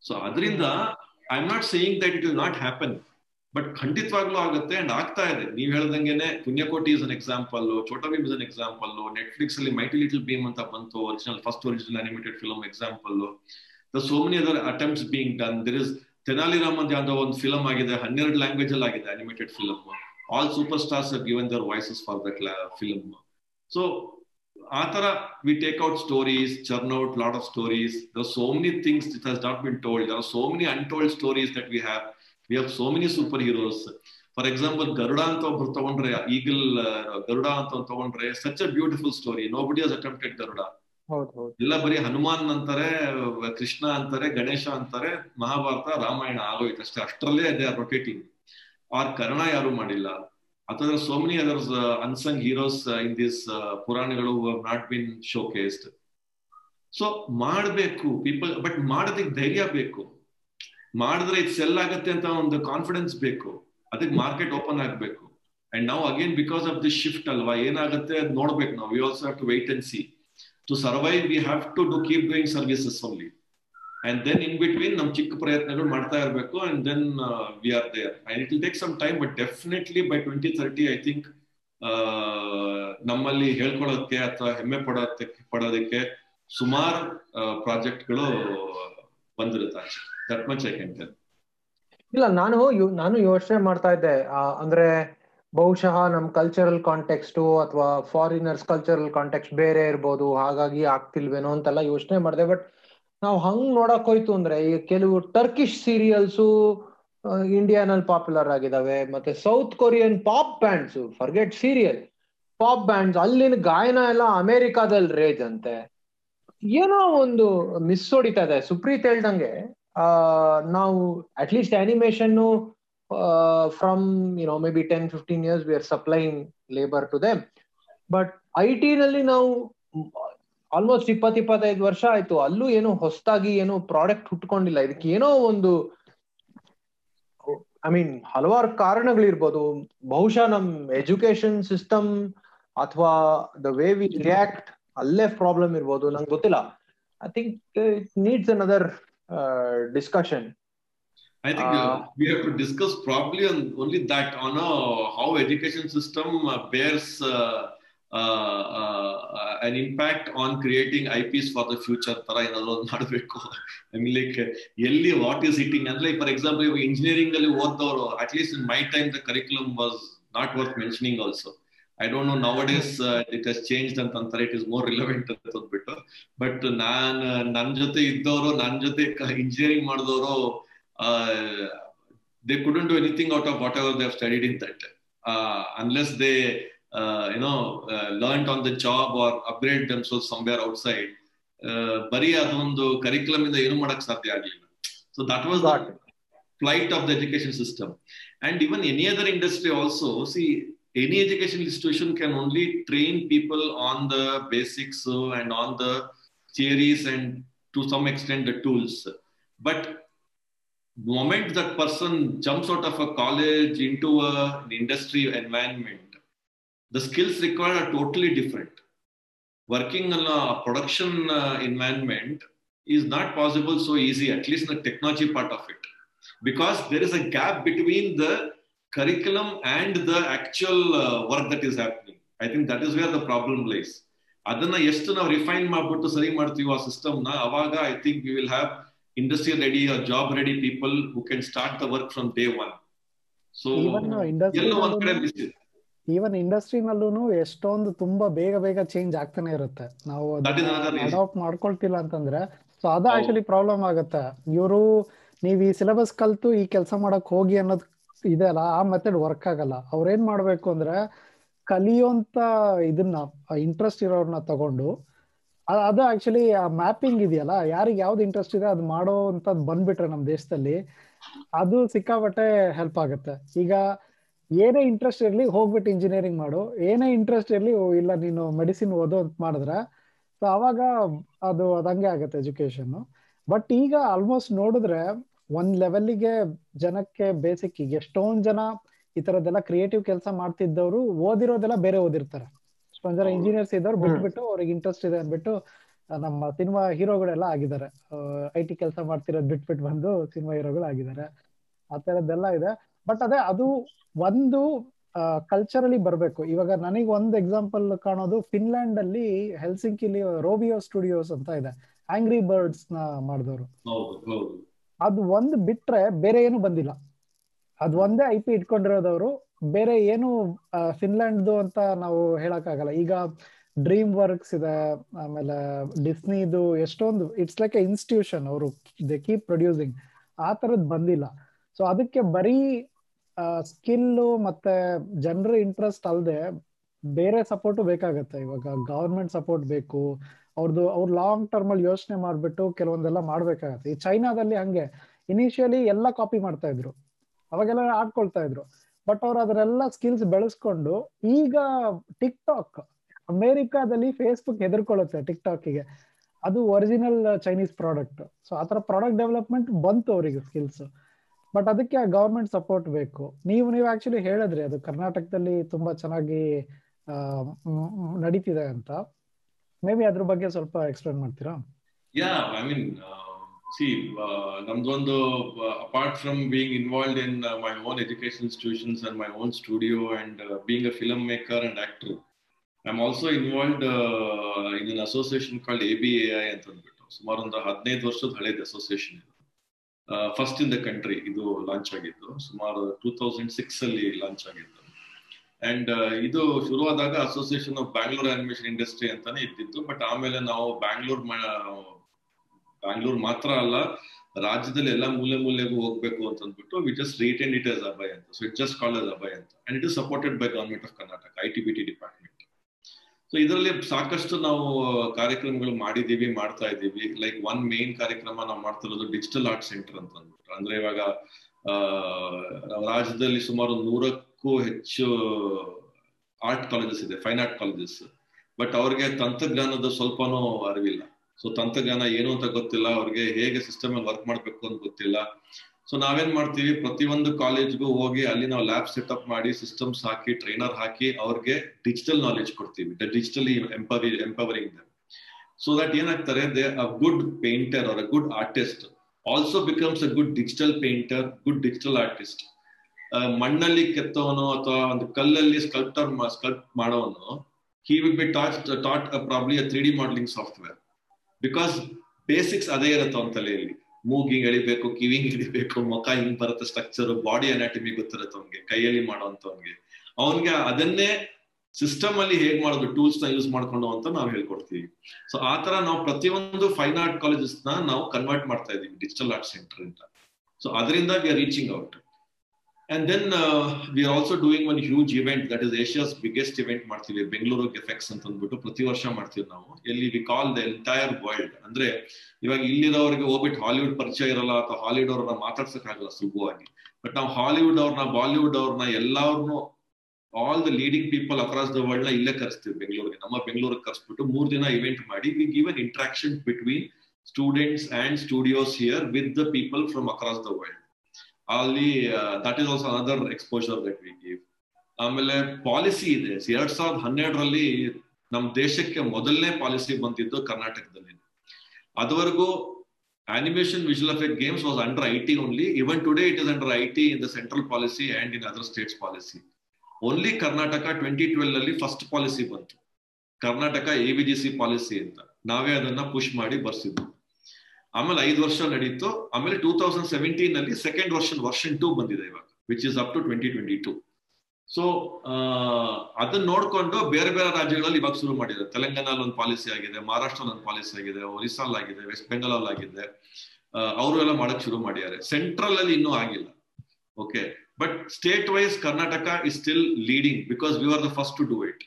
so ಅದರಿಂದ I am not saying that it will not happen but ಖಂಡಿತವಾಗ್ಲೂ ಆಗುತ್ತೆ ಅಂಡ್ ಆಗ್ತಾ ಇದೆ. ನೀವು ಹೇಳ್ದಂಗೆನೆ Punyakoti is an example Chhota Bheem is an example Netflix ಅಲ್ಲಿ mighty little Bheem ಅಂತ ಬಂತು original first original animated film example the so many other attempts being done there is Tenali ಯಾವುದೋ ಒಂದು ಫಿಲಮ್ ಆಗಿದೆ, ಹನ್ನೆರಡು ಲ್ಯಾಂಗ್ವೇಜ್ ಅಲ್ಲಿ ಆಗಿದೆ animated film all superstars given their voices for that film so ಆ ತರ we take out stories churn out lot of stories there so many things it has not been told there so many untold stories that we have we have so many super heroes for example Garuda ಅಂತ ಒಬ್ರು ತಗೊಂಡ್ರೆ eagle Garuda ಅಂತ ತಗೊಂಡ್ರೆ such a beautiful story nobody has attempted Garuda ಎಲ್ಲ ಬರೀ ಹನುಮಾನ್ ಅಂತಾರೆ ಕೃಷ್ಣ ಅಂತಾರೆ ಗಣೇಶ ಅಂತಾರೆ ಮಹಾಭಾರತ ರಾಮಾಯಣ ಆಗೋಯ್ತು ಅಷ್ಟೇ. ಅಷ್ಟರಲ್ಲೇ they are rotating or Karna ಯಾರು ಮಾಡಿಲ್ಲ. ಅಥವಾ so many others unsung heroes in this ಪುರಾಣಗಳು not been showcased so ಮಾಡಬೇಕು ಪೀಪಲ್ ಬಟ್ ಮಾಡೋದಕ್ಕೆ ಧೈರ್ಯ ಬೇಕು. ಮಾಡಿದ್ರೆ ಇದು ಸೆಲ್ ಆಗುತ್ತೆ ಅಂತ ಒಂದು ಕಾನ್ಫಿಡೆನ್ಸ್ ಬೇಕು. ಅದಕ್ಕೆ ಮಾರ್ಕೆಟ್ ಓಪನ್ ಆಗ್ಬೇಕು. ಅಂಡ್ ನಾವು again because of this shift ಅಲ್ವಾ, ಏನಾಗುತ್ತೆ ಅದ್ ನೋಡ್ಬೇಕು ನಾವು. You also have to wait and see to survive we have to do keep doing services only and then in between ನಮ್ ಚಿಕ್ಕ ಪ್ರಯತ್ನಗಳು ಮಾಡ್ತಾ ಇರಬೇಕು. And then we are there and it will take some time but definitely by twenty thirty I think ನಮ್ಮಲ್ಲಿ ಹೇಳ್ಕೊಳ್ಳೋದಕ್ಕೆ ಅಥವಾ ಹೆಮ್ಮೆ ಪಡೋದಕ್ಕೆ ಪಡೋದಕ್ಕೆ ಸುಮಾರು ಪ್ರಾಜೆಕ್ಟ್ಗಳು ಬಂದಿರುತ್ತೆ ಆಚೆ. ಇಲ್ಲ, ನಾನು ನಾನು ಯೋಚನೆ ಮಾಡ್ತಾ ಇದ್ದೆ. ಅಂದ್ರೆ ಬಹುಶಃ ನಮ್ ಕಲ್ಚರಲ್ ಕಾಂಟೆಕ್ಸ್ಟ್ ಅಥವಾ ಫಾರಿನರ್ಸ್ ಕಲ್ಚರಲ್ ಕಾಂಟೆಕ್ಸ್ಟ್ ಬೇರೆ ಇರ್ಬೋದು, ಹಾಗಾಗಿ ಆಗ್ತಿಲ್ವೇನೋ ಅಂತೆಲ್ಲ ಯೋಚನೆ ಮಾಡಿದೆ. ಬಟ್ ನಾವು ಹಂಗ್ ನೋಡಕ್ ಹೋಯ್ತು ಅಂದ್ರೆ ಈಗ ಕೆಲವು ಟರ್ಕಿಶ್ ಸೀರಿಯಲ್ಸು ಇಂಡಿಯಾನಲ್ಲಿ ಪಾಪ್ಯುಲರ್ ಆಗಿದಾವೆ. ಮತ್ತೆ South Korean pop bands forget serial pop bands ಅಲ್ಲಿನ ಗಾಯನ ಎಲ್ಲ ಅಮೆರಿಕಾದಲ್ಲಿ ರೇಜ್ ಅಂತೆ. ಏನೋ ಒಂದು ಮಿಸ್ ಹೊಡಿತಾ ಇದೆ. ಸುಪ್ರೀತ್ ಹೇಳ್ದಂಗೆ ನಾವು at least animation from you know maybe ten fifteen years we are supplying labour to them but I T ನಲ್ಲಿ ನಾವು ಆಲ್ಮೋಸ್ಟ್ ಇಪ್ಪತ್, ಇಪ್ಪತ್ತೈದು ವರ್ಷ ಆಯ್ತು. ಅಲ್ಲೂ ಏನು ಹೊಸದಾಗಿ ಏನು ಪ್ರಾಡಕ್ಟ್ ಹುಟ್ಕೊಂಡಿಲ್ಲ. ಇದಕ್ಕೆ ಏನೋ ಒಂದು ಐ ಮೀನ್ ಹಲವಾರು ಕಾರಣಗಳಿರ್ಬೋದು. ಬಹುಶಃ ನಮ್ ಎಜುಕೇಶನ್ ಸಿಸ್ಟಮ್ ಅಥವಾ ದ ವೇ ವಿ ರಿಯಾಕ್ಟ್ ಅಲ್ಲೇ ಪ್ರಾಬ್ಲಮ್ ಇರ್ಬೋದು. ನಂಗೆ ಗೊತ್ತಿಲ್ಲ. I think it needs another discussion I think uh, we have to discuss probably on only that on a, how education system uh, bears an impact on creating IPs for the future. I mean, like, I mean like ಎಲ್ಲಿ what is hitting ಅಂದ್ರೆ for example ಇವಾಗ engineering ಅಲ್ಲಿ ಓದ್ದವರು at least in my time the curriculum was not worth mentioning also I don't know now days it has change ಅಂತ ಅಂತಾರೆ. It is more relevant ಅಂತ ಅಂದ್ಬಿಟ್ಟು. But ನಾನ್ ನನ್ ಜೊತೆ ಇದ್ದವರು ನನ್ ಜೊತೆ ಇಂಜಿನಿಯರಿಂಗ್ ಮಾಡಿದವರು they they do anything out of whatever they studied in that. Unless unless they uh, you know learned on the job or upgrade themselves somewhere outside. ಬರೀ ಅದೊಂದು ಕರಿಕ್ಯುಲಮ್ ಇಂದ ಏನು ಮಾಡಕ್ ಸಾಧ್ಯ ಆಗ್ಲಿಲ್ಲ. So that was the flight of the education system and even any other industry also see any educational institution can only train people on the basics and on the theories and to some extent the tools but moment that person jumps out of a college into a, an industry environment, the skills required are totally different. Working in a production uh, environment is not possible so easy, at least in the technology part of it, because there is a gap between the curriculum and the actual uh, work that is happening. I think that is where the problem lies. ಅದನ್ನ ಎಷ್ಟು ನಾವು refine ಮಾಡ್ಬಿಟ್ಟು ಸರಿ ಮಾಡ್ತೀವಿ ಆ ಸಿಸ್ಟಮ್ನ ಅವಾಗ I think you will have industry ready job ready people who can start the work from day one so ಎಲ್ಲೋ ಒಂದ್ ಕಡೆ ಮಿಸ್ ಇದೆ ಈವನ್ ಇಂಡಸ್ಟ್ರಿನಲ್ಲೂ ಎಷ್ಟೊಂದು ತುಂಬಾ ಬೇಗ ಬೇಗ ಚೇಂಜ್ ಆಗ್ತಾನೆ ಇರುತ್ತೆ. ನಾವು ಅಡಾಪ್ಟ್ ಮಾಡ್ಕೊಳ್ತಿಲ್ಲ ಅಂತಂದ್ರೆ ಸೊ ಅದ ಆಕ್ಚುಲಿ ಪ್ರಾಬ್ಲಮ್ ಆಗುತ್ತೆ. ಇವರು ನೀವ್ ಈ ಸಿಲೆಬಸ್ ಕಲ್ತು ಈ ಕೆಲಸ ಮಾಡಕ್ ಹೋಗಿ ಅನ್ನೋದು ಇದೆ ಅಲ್ಲ, ಆ ಮೆಥಡ್ ವರ್ಕ್ ಆಗಲ್ಲ. ಅವ್ರೇನ್ ಮಾಡ್ಬೇಕು ಅಂದ್ರೆ ಕಲಿಯೋಂತ ಇದನ್ನ ಇಂಟ್ರೆಸ್ಟ್ ಇರೋರ್ನ ತಗೊಂಡು ಅದು ಆಕ್ಚುಲಿ ಆ ಮ್ಯಾಪಿಂಗ್ ಇದೆಯಲ್ಲ, ಯಾರಿಗೆ ಯಾವ್ದು ಇಂಟ್ರೆಸ್ಟ್ ಇದೆ ಅದು ಮಾಡೋ ಅಂತದ್ ಬಂದ್ಬಿಟ್ರೆ ನಮ್ಮ ದೇಶದಲ್ಲಿ, ಅದು ಸಿಕ್ಕಾಪಟ್ಟೆ ಹೆಲ್ಪ್ ಆಗುತ್ತೆ. ಈಗ ಏನೇ ಇಂಟ್ರೆಸ್ಟ್ ಇರಲಿ ಹೋಗ್ಬಿಟ್ಟು ಇಂಜಿನಿಯರಿಂಗ್ ಮಾಡು, ಏನೇ ಇಂಟ್ರೆಸ್ಟ್ ಇರಲಿ ಇಲ್ಲ ನೀನು ಮೆಡಿಸಿನ್ ಓದೋ ಅಂತ ಮಾಡಿದ್ರೆ, ಸೊ ಅವಾಗ ಅದು, ಅದಂಗೆ ಆಗುತ್ತೆ ಎಜುಕೇಶನ್ ಬಟ್ ಈಗ ಆಲ್ಮೋಸ್ಟ್ ನೋಡಿದ್ರೆ ಒಂದ್ ಲೆವೆಲ್ಗೆ ಜನಕ್ಕೆ ಬೇಸಿಕ್ ಈಗ ಎಷ್ಟೊಂದ್ ಜನ ಈ ತರದೆಲ್ಲ ಕ್ರಿಯೇಟಿವ್ ಕೆಲಸ ಮಾಡ್ತಿದ್ದವ್ರು ಓದಿರೋದೆಲ್ಲ ಬೇರೆ ಓದಿರ್ತಾರೆ. ಎಷ್ಟೊಂದ್ ಜನ ಇಂಜಿನಿಯರ್ಸ್ ಇದ್ದವ್ರು ಬಿಟ್ಬಿಟ್ಟು ಅವ್ರಿಗೆ ಇಂಟ್ರೆಸ್ಟ್ ಇದೆ ಅಂದ್ಬಿಟ್ಟು ನಮ್ಮ ಸಿನಿಮಾ ಹೀರೋಗಳೆಲ್ಲ ಆಗಿದ್ದಾರೆ. ಐ ಟಿ ಕೆಲಸ ಮಾಡ್ತಿರೋದು ಬಿಟ್ಬಿಟ್ಟು ಬಂದು ಸಿನಿಮಾ ಹೀರೋಗಳು ಆಗಿದ್ದಾರೆ. ಆ ತರದ್ದೆಲ್ಲ ಇದೆ. ಬಟ್ ಅದೇ ಅದು ಒಂದು ಕಲ್ಚರಲಿ ಬರ್ಬೇಕು. ಇವಾಗ ನನಗೆ ಒಂದು ಎಕ್ಸಾಂಪಲ್ ಕಾಣೋದು ಫಿನ್ಲ್ಯಾಂಡ್ ಅಲ್ಲಿ ಹೆಲ್ಸಿಂಕಿಲಿ ರೋಬಿಯೋ ಸ್ಟುಡಿಯೋಸ್ ಅಂತ ಇದೆ. ಆಂಗ್ರಿ ಬರ್ಡ್ಸ್ನ ಮಾಡಿದವರು. ಅದು ಒಂದು ಬಿಟ್ರೆ ಬೇರೆ ಏನು ಬಂದಿಲ್ಲ. ಅದ್ ಒಂದೇ ಐ ಪಿ ಇಟ್ಕೊಂಡಿರೋದವರು, ಬೇರೆ ಏನು ಫಿನ್ಲ್ಯಾಂಡ್ದು ಅಂತ ನಾವು ಹೇಳಕ್ಕಾಗಲ್ಲ. ಈಗ ಡ್ರೀಮ್ ವರ್ಕ್ಸ್ ಇದೆ, ಆಮೇಲೆ ಡಿಸ್ನಿದು ಎಷ್ಟೊಂದು, ಇಟ್ಸ್ ಲೈಕ್ ಎ ಇನ್ಸ್ಟಿಟ್ಯೂಷನ್ ಅವರು, ದೇ ಕೀಪ್ ಪ್ರೊಡ್ಯೂಸಿಂಗ್. ಆ ತರದ್ ಬಂದಿಲ್ಲ. ಸೊ ಅದಕ್ಕೆ ಬರೀ ಸ್ಕಿಲ್ ಮತ್ತೆ ಜನರ ಇಂಟ್ರೆಸ್ಟ್ ಅಲ್ಲದೆ ಬೇರೆ ಸಪೋರ್ಟ್ ಬೇಕಾಗತ್ತೆ. ಇವಾಗ ಗವರ್ಮೆಂಟ್ ಸಪೋರ್ಟ್ ಬೇಕು ಅವ್ರದ್ದು ಅವ್ರು ಲಾಂಗ್ ಟರ್ಮ್ ಅಲ್ಲಿ ಯೋಚನೆ ಮಾಡ್ಬಿಟ್ಟು ಕೆಲವೊಂದೆಲ್ಲ ಮಾಡ್ಬೇಕಾಗತ್ತೆ. ಈ ಚೈನಾದಲ್ಲಿ ಹಂಗೆ. ಇನಿಷಿಯಲಿ ಎಲ್ಲ ಕಾಪಿ ಮಾಡ್ತಾ ಇದ್ರು. ಅವಾಗೆಲ್ಲ ಆಡ್ಕೊಳ್ತಾ ಇದ್ರು. ಬಟ್ ಅವ್ರು ಅದರೆಲ್ಲ ಸ್ಕಿಲ್ಸ್ ಬೆಳೆಸ್ಕೊಂಡು ಈಗ ಟಿಕ್ ಟಾಕ್ ಅಮೆರಿಕಾದಲ್ಲಿ ಫೇಸ್ಬುಕ್ ಹೆದರ್ಕೊಳ್ಳುತ್ತೆ ಟಿಕ್ ಟಾಕಿಗೆ ಅದು ಒರಿಜಿನಲ್ ಚೈನೀಸ್ ಪ್ರಾಡಕ್ಟ್ ಸೊ ಆತರ ಪ್ರಾಡಕ್ಟ್ ಡೆವಲಪ್ಮೆಂಟ್ ಬಂತು ಅವರಿಗೆ ಸ್ಕಿಲ್ಸ್ ಬಟ್ ಅದಕ್ಕೆ ಗವರ್ಮೆಂಟ್ ಸಪೋರ್ಟ್ ಬೇಕು. ನೀವು ನೀವು ಆಕ್ಚುಲಿ ಹೇಳಿದ್ರಿ, ಅದು ಕರ್ನಾಟಕದಲ್ಲಿ ತುಂಬಾ ಚೆನ್ನಾಗಿ ನಡೀತಿದೆ ಅಂತ. ಮೇ ಬಿ ಅದ್ರ ಬಗ್ಗೆ ಸ್ವಲ್ಪ ಎಕ್ಸ್ಪ್ಲೇನ್ ಮಾಡ್ತೀರಾ? ಯಾ ಐ ಮೀನ್ ಸಿ ನಮ್ದೊಂದು apart from being involved in my own education institutions and my own studio and being a filmmaker and actor I am also involved in an association called A B A I ಅಂತ ಅಂದ್ಬಿಟ್ಟು. ಸುಮಾರು ಒಂದು ಹದಿನೈದು ವರ್ಷದ ಹಳೇದು association ಇದು. First in the country ಇದು launch ಆಗಿದ್ದು. ಸುಮಾರು ಟೂ ತೌಸಂಡ್ ಸಿಕ್ಸ್ ಅಲ್ಲಿ ಲಾಂಚ್ ಆಗಿದ್ದು. ಅಂಡ್ ಇದು ಶುರುವಾದಾಗ association of Bangalore animation industry ಅಂತಾನೆ ಇರ್ತಿತ್ತು. ಬಟ್ ಆಮೇಲೆ ನಾವು ಬ್ಯಾಂಗ್ಳೂರ್ ಬ್ಯಾಂಗ್ಳೂರ್ ಮಾತ್ರ ಅಲ್ಲ, ರಾಜ್ಯದಲ್ಲಿ ಎಲ್ಲ ಮೂಲೆ ಮೂಲೆಗೂ ಹೋಗ್ಬೇಕು ಅಂತ ಅಂದ್ಬಿಟ್ಟು we just retain it as Abhay ಅಂತ. So it just call as Abhay ಅಂತ. And it is supported by government of Karnataka I T B T department so ಇದರಲ್ಲಿ ಸಾಕಷ್ಟು ನಾವು ಕಾರ್ಯಕ್ರಮಗಳು ಮಾಡಿದೀವಿ ಮಾಡ್ತಾ ಇದ್ದೀವಿ. ಲೈಕ್ ಒನ್ ಮೇನ್ ಕಾರ್ಯಕ್ರಮ ನಾವು ಮಾಡ್ತಿರೋದು ಡಿಜಿಟಲ್ ಆರ್ಟ್ ಸೆಂಟರ್ ಅಂತ ಅಂದ್ಬಿಟ್ಟು. ಅಂದ್ರೆ ಇವಾಗ ರಾಜ್ಯದಲ್ಲಿ ಸುಮಾರು ನೂರಕ್ಕೂ ಹೆಚ್ಚು ಆರ್ಟ್ ಕಾಲೇಜಸ್ ಇದೆ ಫೈನ್ ಆರ್ಟ್ ಕಾಲೇಜಸ್ ಬಟ್ ಅವ್ರಿಗೆ ತಂತ್ರಜ್ಞಾನದ ಸ್ವಲ್ಪನೂ ಅರಿವಿಲ್ಲ. ಸೊ ತಂತ್ರಜ್ಞಾನ ಏನು ಅಂತ ಗೊತ್ತಿಲ್ಲ, ಅವ್ರಿಗೆ ಹೇಗೆ ಸಿಸ್ಟಮ್ ಅಲ್ಲಿ ವರ್ಕ್ ಮಾಡ್ಬೇಕು ಅಂತ ಗೊತ್ತಿಲ್ಲ. ಸೊ ನಾವೇನ್ ಮಾಡ್ತೀವಿ, ಪ್ರತಿಯೊಂದು ಕಾಲೇಜ್ಗೂ ಹೋಗಿ ಅಲ್ಲಿ ನಾವು ಲ್ಯಾಬ್ ಸೆಟಪ್ ಮಾಡಿ ಸಿಸ್ಟಮ್ಸ್ ಹಾಕಿ ಟ್ರೈನರ್ ಹಾಕಿ ಅವ್ರಿಗೆ ಡಿಜಿಟಲ್ ನಾಲೆಜ್ ಕೊಡ್ತೀವಿ. ಡಿಜಿಟಲಿ ಎಂಪವಿ ಎಂಪವರಿಂಗ್ ಸೊ ದಟ್ ಏನಾಗ್ತಾರೆ they a good painter or a good artist also becomes a good digital painter good digital artist ಮಣ್ಣಲ್ಲಿ ಕೆತ್ತವನು ಅಥವಾ ಒಂದು ಕಲ್ಲಲ್ಲಿ ಸ್ಕಲ್ಪ್ಟರ್ ಸ್ಕಲ್ಪ್ ಮಾಡೋನು he will be ಟಾಚ್ taught probably three D modelling software because basics ಅದೇ ಇರುತ್ತೆ ಅವನ ತಲೆಯಲ್ಲಿ. ಮೂಗಿಂಗ್ ಎಳಿಬೇಕು ಕಿವಿ ಹಿಂಗ್ ಎಳಿಬೇಕು, ಮುಖ ಹಿಂಗ್ ಬರುತ್ತೆ ಸ್ಟ್ರಕ್ಚರ್ ಬಾಡಿ ಅನಾಟಮಿ ಗೊತ್ತಿರುತ್ತೆ ಅವ್ನಿಗೆ, ಕೈಯಲ್ಲಿ ಮಾಡೋವಂಥವ್ನಿಗೆ ಅವನ್ಗೆ. ಅದನ್ನೇ ಸಿಸ್ಟಮ್ ಅಲ್ಲಿ ಹೇಗ್ ಮಾಡೋದು ಟೂಲ್ಸ್ನ ಯೂಸ್ ಮಾಡ್ಕೊಂಡು ಅಂತ ನಾವು ಹೇಳ್ಕೊಡ್ತೀವಿ. ಸೊ ಆತರ ತರ ನಾವು ಪ್ರತಿಯೊಂದು ಫೈನ್ ಆರ್ಟ್ ಕಾಲೇಜಸ್ನ ನಾವು ಕನ್ವರ್ಟ್ ಮಾಡ್ತಾ ಇದೀವಿ ಡಿಜಿಟಲ್ ಆರ್ಟ್ ಸೆಂಟರ್ ಅಂತ ಸೊ ಅದರಿಂದ we are reaching out and then we are also doing one huge event that is Asia's biggest event ಮಾಡ್ತೀವಿ ಬೆಂಗಳೂರಿಗೆ ಎಫೆಕ್ಟ್ಸ್ ಅಂತ ಅಂದ್ಬಿಟ್ಟು ಪ್ರತಿ ವರ್ಷ ಮಾಡ್ತೀವಿ ನಾವು. ಎಲ್ಲಿ we call the entire world ಅಂದ್ರೆ ಇವಾಗ ಇಲ್ಲಿರೋರಿಗೆ ಹೋಗ್ಬಿಟ್ಟು ಹಾಲಿವುಡ್ ಪರಿಚಯ ಇರಲ್ಲ, ಅಥವಾ ಹಾಲಿವುಡ್ ಅವ್ರನ್ನ ಮಾತಾಡ್ಸಕ್ಕಾಗಲ್ಲ ಸುಲಭವಾಗಿ. ಬಟ್ ನಾವು ಹಾಲಿವುಡ್ ಅವ್ರನ್ನ, ಬಾಲಿವುಡ್ ಅವ್ರನ್ನ ಎಲ್ಲಾರ್ನು all the leading people across the ವರ್ಲ್ಡ್ನ ಇಲ್ಲೇ ಕರೆಸ್ತೀವಿ ಬೆಂಗಳೂರಿಗೆ ನಮ್ಮ ಬೆಂಗಳೂರಿಗೆ ಕರೆಸ್ಬಿಟ್ಟು ಮೂರ್ ದಿನ ಇವೆಂಟ್ ಮಾಡಿ we give an interaction between students and studios here with the people from across the world ಅಲ್ಲಿ that is also another exposure that we give ಆಮೇಲೆ ಪಾಲಿಸಿ ಇದೆ. ಎರಡ್ ಸಾವಿರದ ಹನ್ನೆರಡರಲ್ಲಿ ನಮ್ ದೇಶಕ್ಕೆ ಮೊದಲನೇ ಪಾಲಿಸಿ ಬಂದಿದ್ದು ಕರ್ನಾಟಕದಲ್ಲಿ ಅದುವರೆಗೂ animation visual effect games was under I T only only. Today it is under I T in the central policy and in other states policy only Karnataka twenty twelve ಅಲ್ಲಿ ಫಸ್ಟ್ ಪಾಲಿಸಿ ಬಂತು. Karnataka A C policy ಅಂತ. ನಾವೇ ಅದನ್ನ push ಮಾಡಿ ಬರ್ಸಿದ್ವಿ. ಆಮೇಲೆ ಐದು ವರ್ಷ ನಡೀತು. ಆಮೇಲೆ ಟೂ ತೌಸಂಡ್ ಸೆವೆಂಟೀನ್ ಅಲ್ಲಿ ಸೆಕೆಂಡ್ ವರ್ಷನ್ ವರ್ಷನ್ ಟೂ ಬಂದಿದೆ ಇವಾಗ which is up to twenty twenty two so ಅದನ್ನ ನೋಡ್ಕೊಂಡು ಬೇರೆ ಬೇರೆ ರಾಜ್ಯಗಳಲ್ಲಿ ಇವಾಗ ಶುರು ಮಾಡಿದ್ದಾರೆ. ತೆಲಂಗಾಣಲ್ಲಿ ಒಂದು ಪಾಲಿಸಿ ಆಗಿದೆ ಮಹಾರಾಷ್ಟ್ರಲ್ಲಿ ಒಂದು ಪಾಲಿಸಿ ಆಗಿದೆ ಒರಿಸ್ಸಾಲ್ ಆಗಿದೆ ವೆಸ್ಟ್ ಬೆಂಗಾಲ್ ಆಗಿದೆ. ಅವರು ಎಲ್ಲ ಮಾಡಕ್ ಶುರು ಮಾಡಿದ್ದಾರೆ. ಸೆಂಟ್ರಲ್ ಅಲ್ಲಿ ಇನ್ನೂ ಆಗಿಲ್ಲ. Okay but state wise Karnataka is still leading because we are the first to do it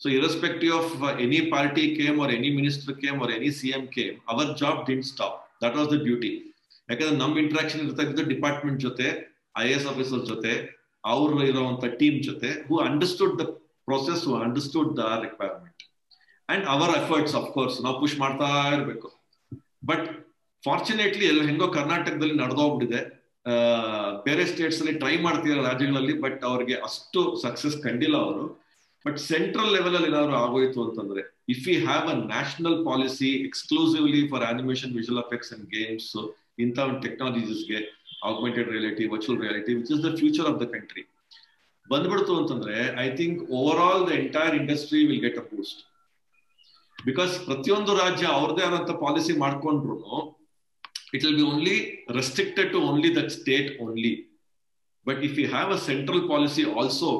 so irrespective of any party came or any minister came or any C M came our job didn't stop that was the duty ಯಾಕಂದ್ರೆ ನಮ್ interaction ಇರ್ತಕ್ಕಂಥ department ಜೊತೆ I S officer ಜೊತೆ, ಅವ್ರು ಇರುವಂತ team ಜೊತೆ who understood the process who understood the requirement and our efforts of course ನಾವು push ಮಾಡ್ತಾ ಇರಬೇಕು. ಬಟ್ ಫಾರ್ಚುನೇಟ್ಲಿ ಎಲ್ಲ ಹೆಂಗೋ ಕರ್ನಾಟಕದಲ್ಲಿ ನಡೆದೋಗ್ಬಿಟ್ಟಿದೆ. ಬೇರೆ ಸ್ಟೇಟ್ಸ್ ಅಲ್ಲಿ ಟ್ರೈ ಮಾಡ್ತಿರೋ ರಾಜ್ಯಗಳಲ್ಲಿ ಬಟ್ ಅವ್ರಿಗೆ ಅಷ್ಟು ಸಕ್ಸಸ್ ಕಂಡಿಲ್ಲ ಅವರು. ಬಟ್ ಸೆಂಟ್ರಲ್ ಲೆವೆಲ್ ಅಲ್ಲಿ ಏನಾದ್ರು ಆಗೋಯ್ತು ಅಂತಂದ್ರೆ if you have a national policy exclusively for animation visual effects and games ಇಂಥ ಒಂದು ಟೆಕ್ನಾಲಜೀಸ್ಗೆ augmented reality virtual reality which is the future of the country ಬಂದ್ಬಿಡ್ತು ಅಂತಂದ್ರೆ I think over all the entire industry will get a boost because ಪ್ರತಿಯೊಂದು ರಾಜ್ಯ ಅವ್ರದೇ ಆದಂತ policy ಮಾಡ್ಕೊಂಡ್ರು it will be only restricted to only that state only but if you have a central policy also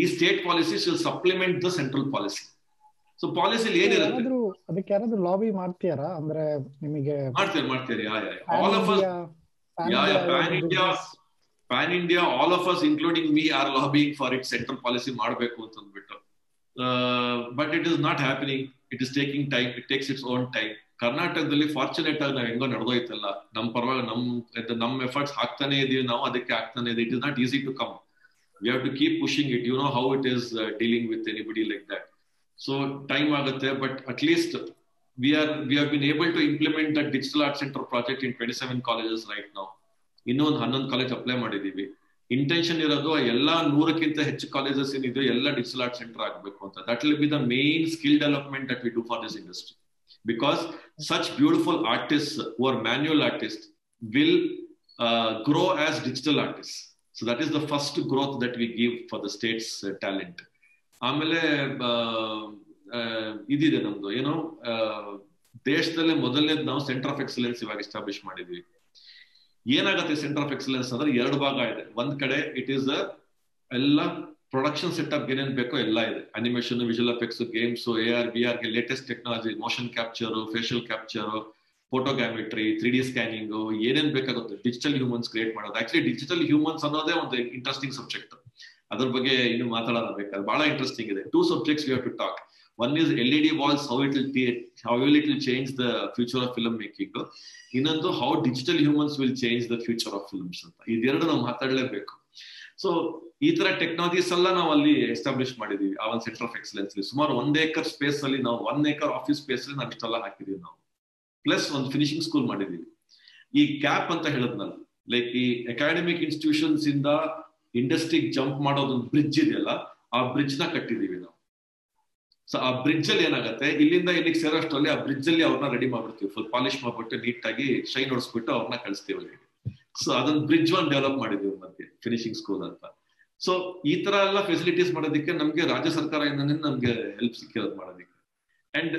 ಈ state policy shall supplement the central policy so policy ಏನಿರುತ್ತೆ? ಅದಕ್ಕೆ ಯಾರಾದ್ರೂ lobby ಮಾಡ್ತೀರಾ ಅಂದ್ರೆ ನಿಮಗೆ ಮಾಡ್ತೀರಿ. ಮಾಡ್ತೀರಿ all of us yeah yeah pan India pan India all of us including me or lobbying for it central policy ಮಾಡಬೇಕು ಅಂತ ಅಂದ್ಬಿಟ್ಟು. But it is not happening it is taking time it takes its own time ಕರ್ನಾಟಕದಲ್ಲಿ fortunate ಆಗಿ ನಾವು ಹೆಂಗೋ ನಡೆದೋಯ್ತಲ್ಲ. ನಮ್ ಪರವಾಗಿ ನಮ್ ನಮ್ ಎಫರ್ಟ್ಸ್ ಹಾಕ್ತಾನೆ ಇದೀವಿ. ನಾವು ಅದಕ್ಕೆ ಹಾಕ್ತಾನೆ ಇದೆ it is not easy to come we have to keep pushing it you know how it is dealing with anybody like that so time ಆಗುತ್ತೆ but at least we are we have been able to implement the digital art centre project in twenty seven colleges right ನಾವು ಇನ್ನೂ ಒಂದು ಹನ್ನೊಂದು college apply ಮಾಡಿದೀವಿ. Intention ಇರೋದು ಎಲ್ಲಾ ನೂರಕ್ಕಿಂತ ಹೆಚ್ಚು ಕಾಲೇಜಸ್ ಏನಿದೆ, ಎಲ್ಲ ಡಿಜಿಟಲ್ ಆರ್ಟ್ ಸೆಂಟರ್ ಆಗಬೇಕು ಅಂತ. That will be the main skill development that we do for this industry because such beautiful artist or manual artist will grow as digital artist so that is the first growth that we give for the state's talent ಆಮೇಲೆ ಇದಿದೆ ನಮ್ದು ಏನೋ ದೇಶದಲ್ಲೇ ಮೊದಲನೇದು ನಾವು centre of excellence ಇವಾಗ establish ಮಾಡಿದ್ವಿ. ಏನಾಗುತ್ತೆ ಸೆಂಟರ್ ಆಫ್ ಎಕ್ಸಲೆನ್ಸ್ ಅಂದ್ರೆ ಎರಡು ಭಾಗ ಇದೆ. ಒಂದ್ ಕಡೆ ಇಟ್ ಈಸ್ ಎಲ್ಲ ಪ್ರೊಡಕ್ಷನ್ ಸೆಟಪ್ ಏನೇನ್ ಬೇಕೋ ಎಲ್ಲ ಇದೆ. Animation visual effects games A R V R latest technology motion capture facial capture photogrammetry three D scanning ಏನೇನ್ ಬೇಕಾಗುತ್ತೆ? ಡಿಜಿಟಲ್ ಹ್ಯೂಮನ್ಸ್ ಕ್ರಿಯೇಟ್ ಮಾಡೋದು. ಆಕ್ಚುಲಿ ಡಿಜಿಟಲ್ ಹ್ಯೂಮನ್ಸ್ ಅನ್ನೋದೇ ಒಂದು ಇಂಟ್ರೆಸ್ಟಿಂಗ್ ಸಬ್ಜೆಕ್ಟ್ ಅದ್ರ ಬಗ್ಗೆ ಇನ್ನು ಮಾತಾಡೋಣ ಬೇಕಾದ್ರೆ. ಬಹಳ ಇಂಟ್ರೆಸ್ಟಿಂಗ್ ಇದೆ. Two subjects you have to talk one is L E D walls how it will how will it will change the future of film making ಇನ್ನೊಂದು how digital humans will change the future of films ಅಂತ. ಇದೆರಡು ನಾವು ಮಾತಾಡಲೇಬೇಕು. So ಈ ತರ technologies ಎಲ್ಲ ನಾವು ಅಲ್ಲಿ establish ಮಾಡಿದೀವಿ. ಆ ಒಂದು ಸೆಂಟರ್ ಆಫ್ ಎಕ್ಸಲೆನ್ಸ್ ಸುಮಾರು ಒಂದ್ ಏಕರ್ ಸ್ಪೇಸ್ ಅಲ್ಲಿ ನಾವು ಒನ್ ಏಕರ್ ಆಫೀಸ್ ಸ್ಪೇಸ್ ಅಲ್ಲಿ ನಾವು ಇಷ್ಟೆಲ್ಲ ಹಾಕಿದೀವಿ ನಾವು. ಪ್ಲಸ್ ಒಂದು ಫಿನಿಶಿಂಗ್ ಸ್ಕೂಲ್ ಮಾಡಿದೀವಿ ಈ ಗ್ಯಾಪ್ ಅಂತ ಹೇಳದ್ನಲ್ಲ ಲೈಕ್ ಈ ಅಕಾಡೆಮಿಕ್ ಇನ್ಸ್ಟಿಟ್ಯೂಷನ್ಸ್ ಇಂದ ಇಂಡಸ್ಟ್ರಿಗೆ ಜಂಪ್ ಮಾಡೋದೊಂದು ಬ್ರಿಡ್ಜ್ ಇದೆಯಲ್ಲ, ಆ ಬ್ರಿಡ್ಜ್ನ ಕಟ್ಟಿದೀವಿ ನಾವು. ಸೊ ಆ ಬ್ರಿಡ್ಜ್ ಅಲ್ಲಿ ಏನಾಗುತ್ತೆ, ಇಲ್ಲಿಂದ ಇಲ್ಲಿಗೆ ಸೇರೋಷ್ಟರಲ್ಲಿ ಆ ಬ್ರಿಡ್ಜ್ ಅಲ್ಲಿ ಅವ್ರನ್ನ ರೆಡಿ ಮಾಡ್ಬಿಡ್ತೀವಿ. ಫುಲ್ ಪಾಲಿಶ್ ಮಾಡ್ಬಿಟ್ಟು ನೀಟ್ ಆಗಿ ಶೈನ್ ಹೊಡಿಸ್ಬಿಟ್ಟು ಅವ್ರನ್ನ ಕಳಿಸ್ತೀವಿ ಅಲ್ಲಿಗೆ. ಸೊ ಅದೊಂದು ಬ್ರಿಡ್ಜ್ ಒನ್ ಡೆವಲಪ್ ಮಾಡಿದೀವಿ ಮಧ್ಯೆ ಫಿನಿಶಿಂಗ್ ಸ್ಕೂಲ್ ಅಂತ. ಸೊ ಈ ತರ ಎಲ್ಲ ಫೆಸಿಲಿಟೀಸ್ ಮಾಡೋದಕ್ಕೆ ನಮ್ಗೆ ರಾಜ್ಯ ಸರ್ಕಾರದಿಂದನೇ ನಮ್ಗೆ ಹೆಲ್ಪ್ ಸಿಕ್ಕಿರೋದು ಮಾಡೋದಕ್ಕೆ. And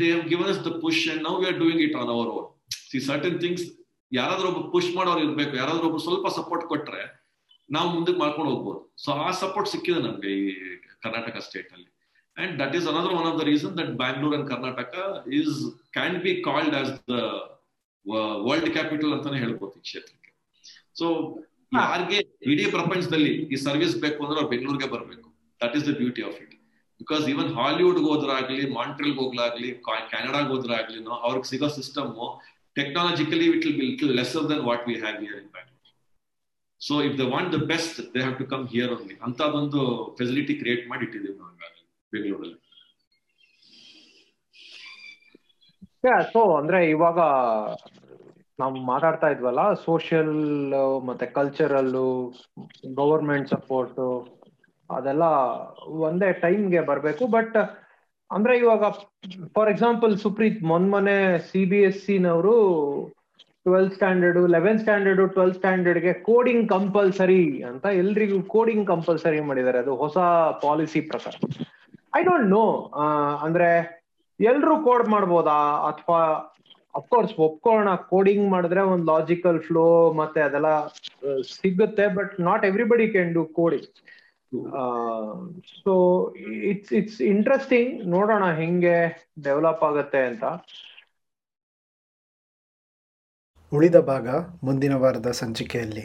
they given us the push and now we are doing it on our own C certain things ಯಾರಾದ್ರೂ ಒಬ್ಬ ಪುಷ್ ಮಾಡೋರು ಇರ್ಬೇಕು ಯಾರಾದ್ರೂ ಒಬ್ರು ಸ್ವಲ್ಪ ಸಪೋರ್ಟ್ ಕೊಟ್ರೆ ನಾವು ಮುಂದಕ್ಕೆ ಮಾಡ್ಕೊಂಡು ಹೋಗ್ಬೋದು. ಸೊ ಆ ಸಪೋರ್ಟ್ ಸಿಕ್ಕಿದೆ ನಮ್ಗೆ ಈ ಕರ್ನಾಟಕ ಸ್ಟೇಟ್ ಅಲ್ಲಿ. And that is another one of the reason that Bangalore and Karnataka is can be called as the world capital ಅಂತಾನೆ ಹೇಳ್ಬೋದು ಈ ಕ್ಷೇತ್ರಕ್ಕೆ. ಸೊ ಯಾರಿಗೆ ಇಡೀ ಪ್ರಪಂಚದಲ್ಲಿ ಈ ಸರ್ವಿಸ್ ಬೇಕು ಅಂದ್ರೆ ಅವ್ರು ಬೆಂಗಳೂರಿಗೆ ಬರಬೇಕು. That is the beauty of it because even Hollywood ಹೋದ್ರಾಗ್ಲಿ Montreal ಹೋಗ್ಲಾಗ್ಲಿ ಕೆನಡಾಗ್ ಹೋದ್ರಾಗ್ಲಿ ಅವ್ರಿಗೆ ಸಿಗೋ system technologically it will little lesser than what we have here in Bangalore so if they want the best they have to come here only ಅಂತದೊಂದು facility create ಮಾಡಿ ಇಟ್ಟಿದ್ದೀವಿ ನಾವು ಬೆಂಗಳೂರಲ್ಲಿ. So ಅಂದ್ರೆ ಇವಾಗ ನಾವು ಮಾತಾಡ್ತಾ ಇದ್ವಲ್ಲ ಸೋಷಿಯಲ್ ಮತ್ತೆ ಕಲ್ಚರಲ್ ಗವರ್ಮೆಂಟ್ ಸಪೋರ್ಟ್ ಅದೆಲ್ಲ ಒಂದೇ ಟೈಮ್ಗೆ ಬರಬೇಕು. ಬಟ್ ಅಂದ್ರೆ ಇವಾಗ ಫಾರ್ ಎಕ್ಸಾಂಪಲ್ ಸುಪ್ರೀತ್ ಮೊನ್ನೆ C B S ಸಿನವರು twelfth standard eleven standard twelfth ಸ್ಟ್ಯಾಂಡರ್ಡ್ಗೆ coding compulsory ಅಂತ ಎಲ್ರಿಗೂ ಕೋಡಿಂಗ್ ಕಂಪಲ್ಸರಿ ಮಾಡಿದ್ದಾರೆ. ಅದು ಹೊಸ ಪಾಲಿಸಿ ಪ್ರಕಾರ. ಐ ಡೋಂಟ್ ನೋ ಅಂದ್ರೆ ಎಲ್ರು ಕೋಡ್ ಮಾಡ್ಬೋದಾ? ಅಥವಾ ಅಫ್ಕೋರ್ಸ್ ಒಪ್ಕೋಣ ಕೋಡಿಂಗ್ ಮಾಡಿದ್ರೆ ಒಂದು ಲಾಜಿಕಲ್ ಫ್ಲೋ ಮತ್ತೆ ಅದೆಲ್ಲ ಸಿಗುತ್ತೆ but not everybody can do coding so it's it's interesting ನೋಡೋಣ ಹೆಂಗೆ ಡೆವಲಪ್ ಆಗುತ್ತೆ ಅಂತ. ಉಳಿದ ಭಾಗ ಮುಂದಿನ ವಾರದ ಸಂಚಿಕೆಯಲ್ಲಿ.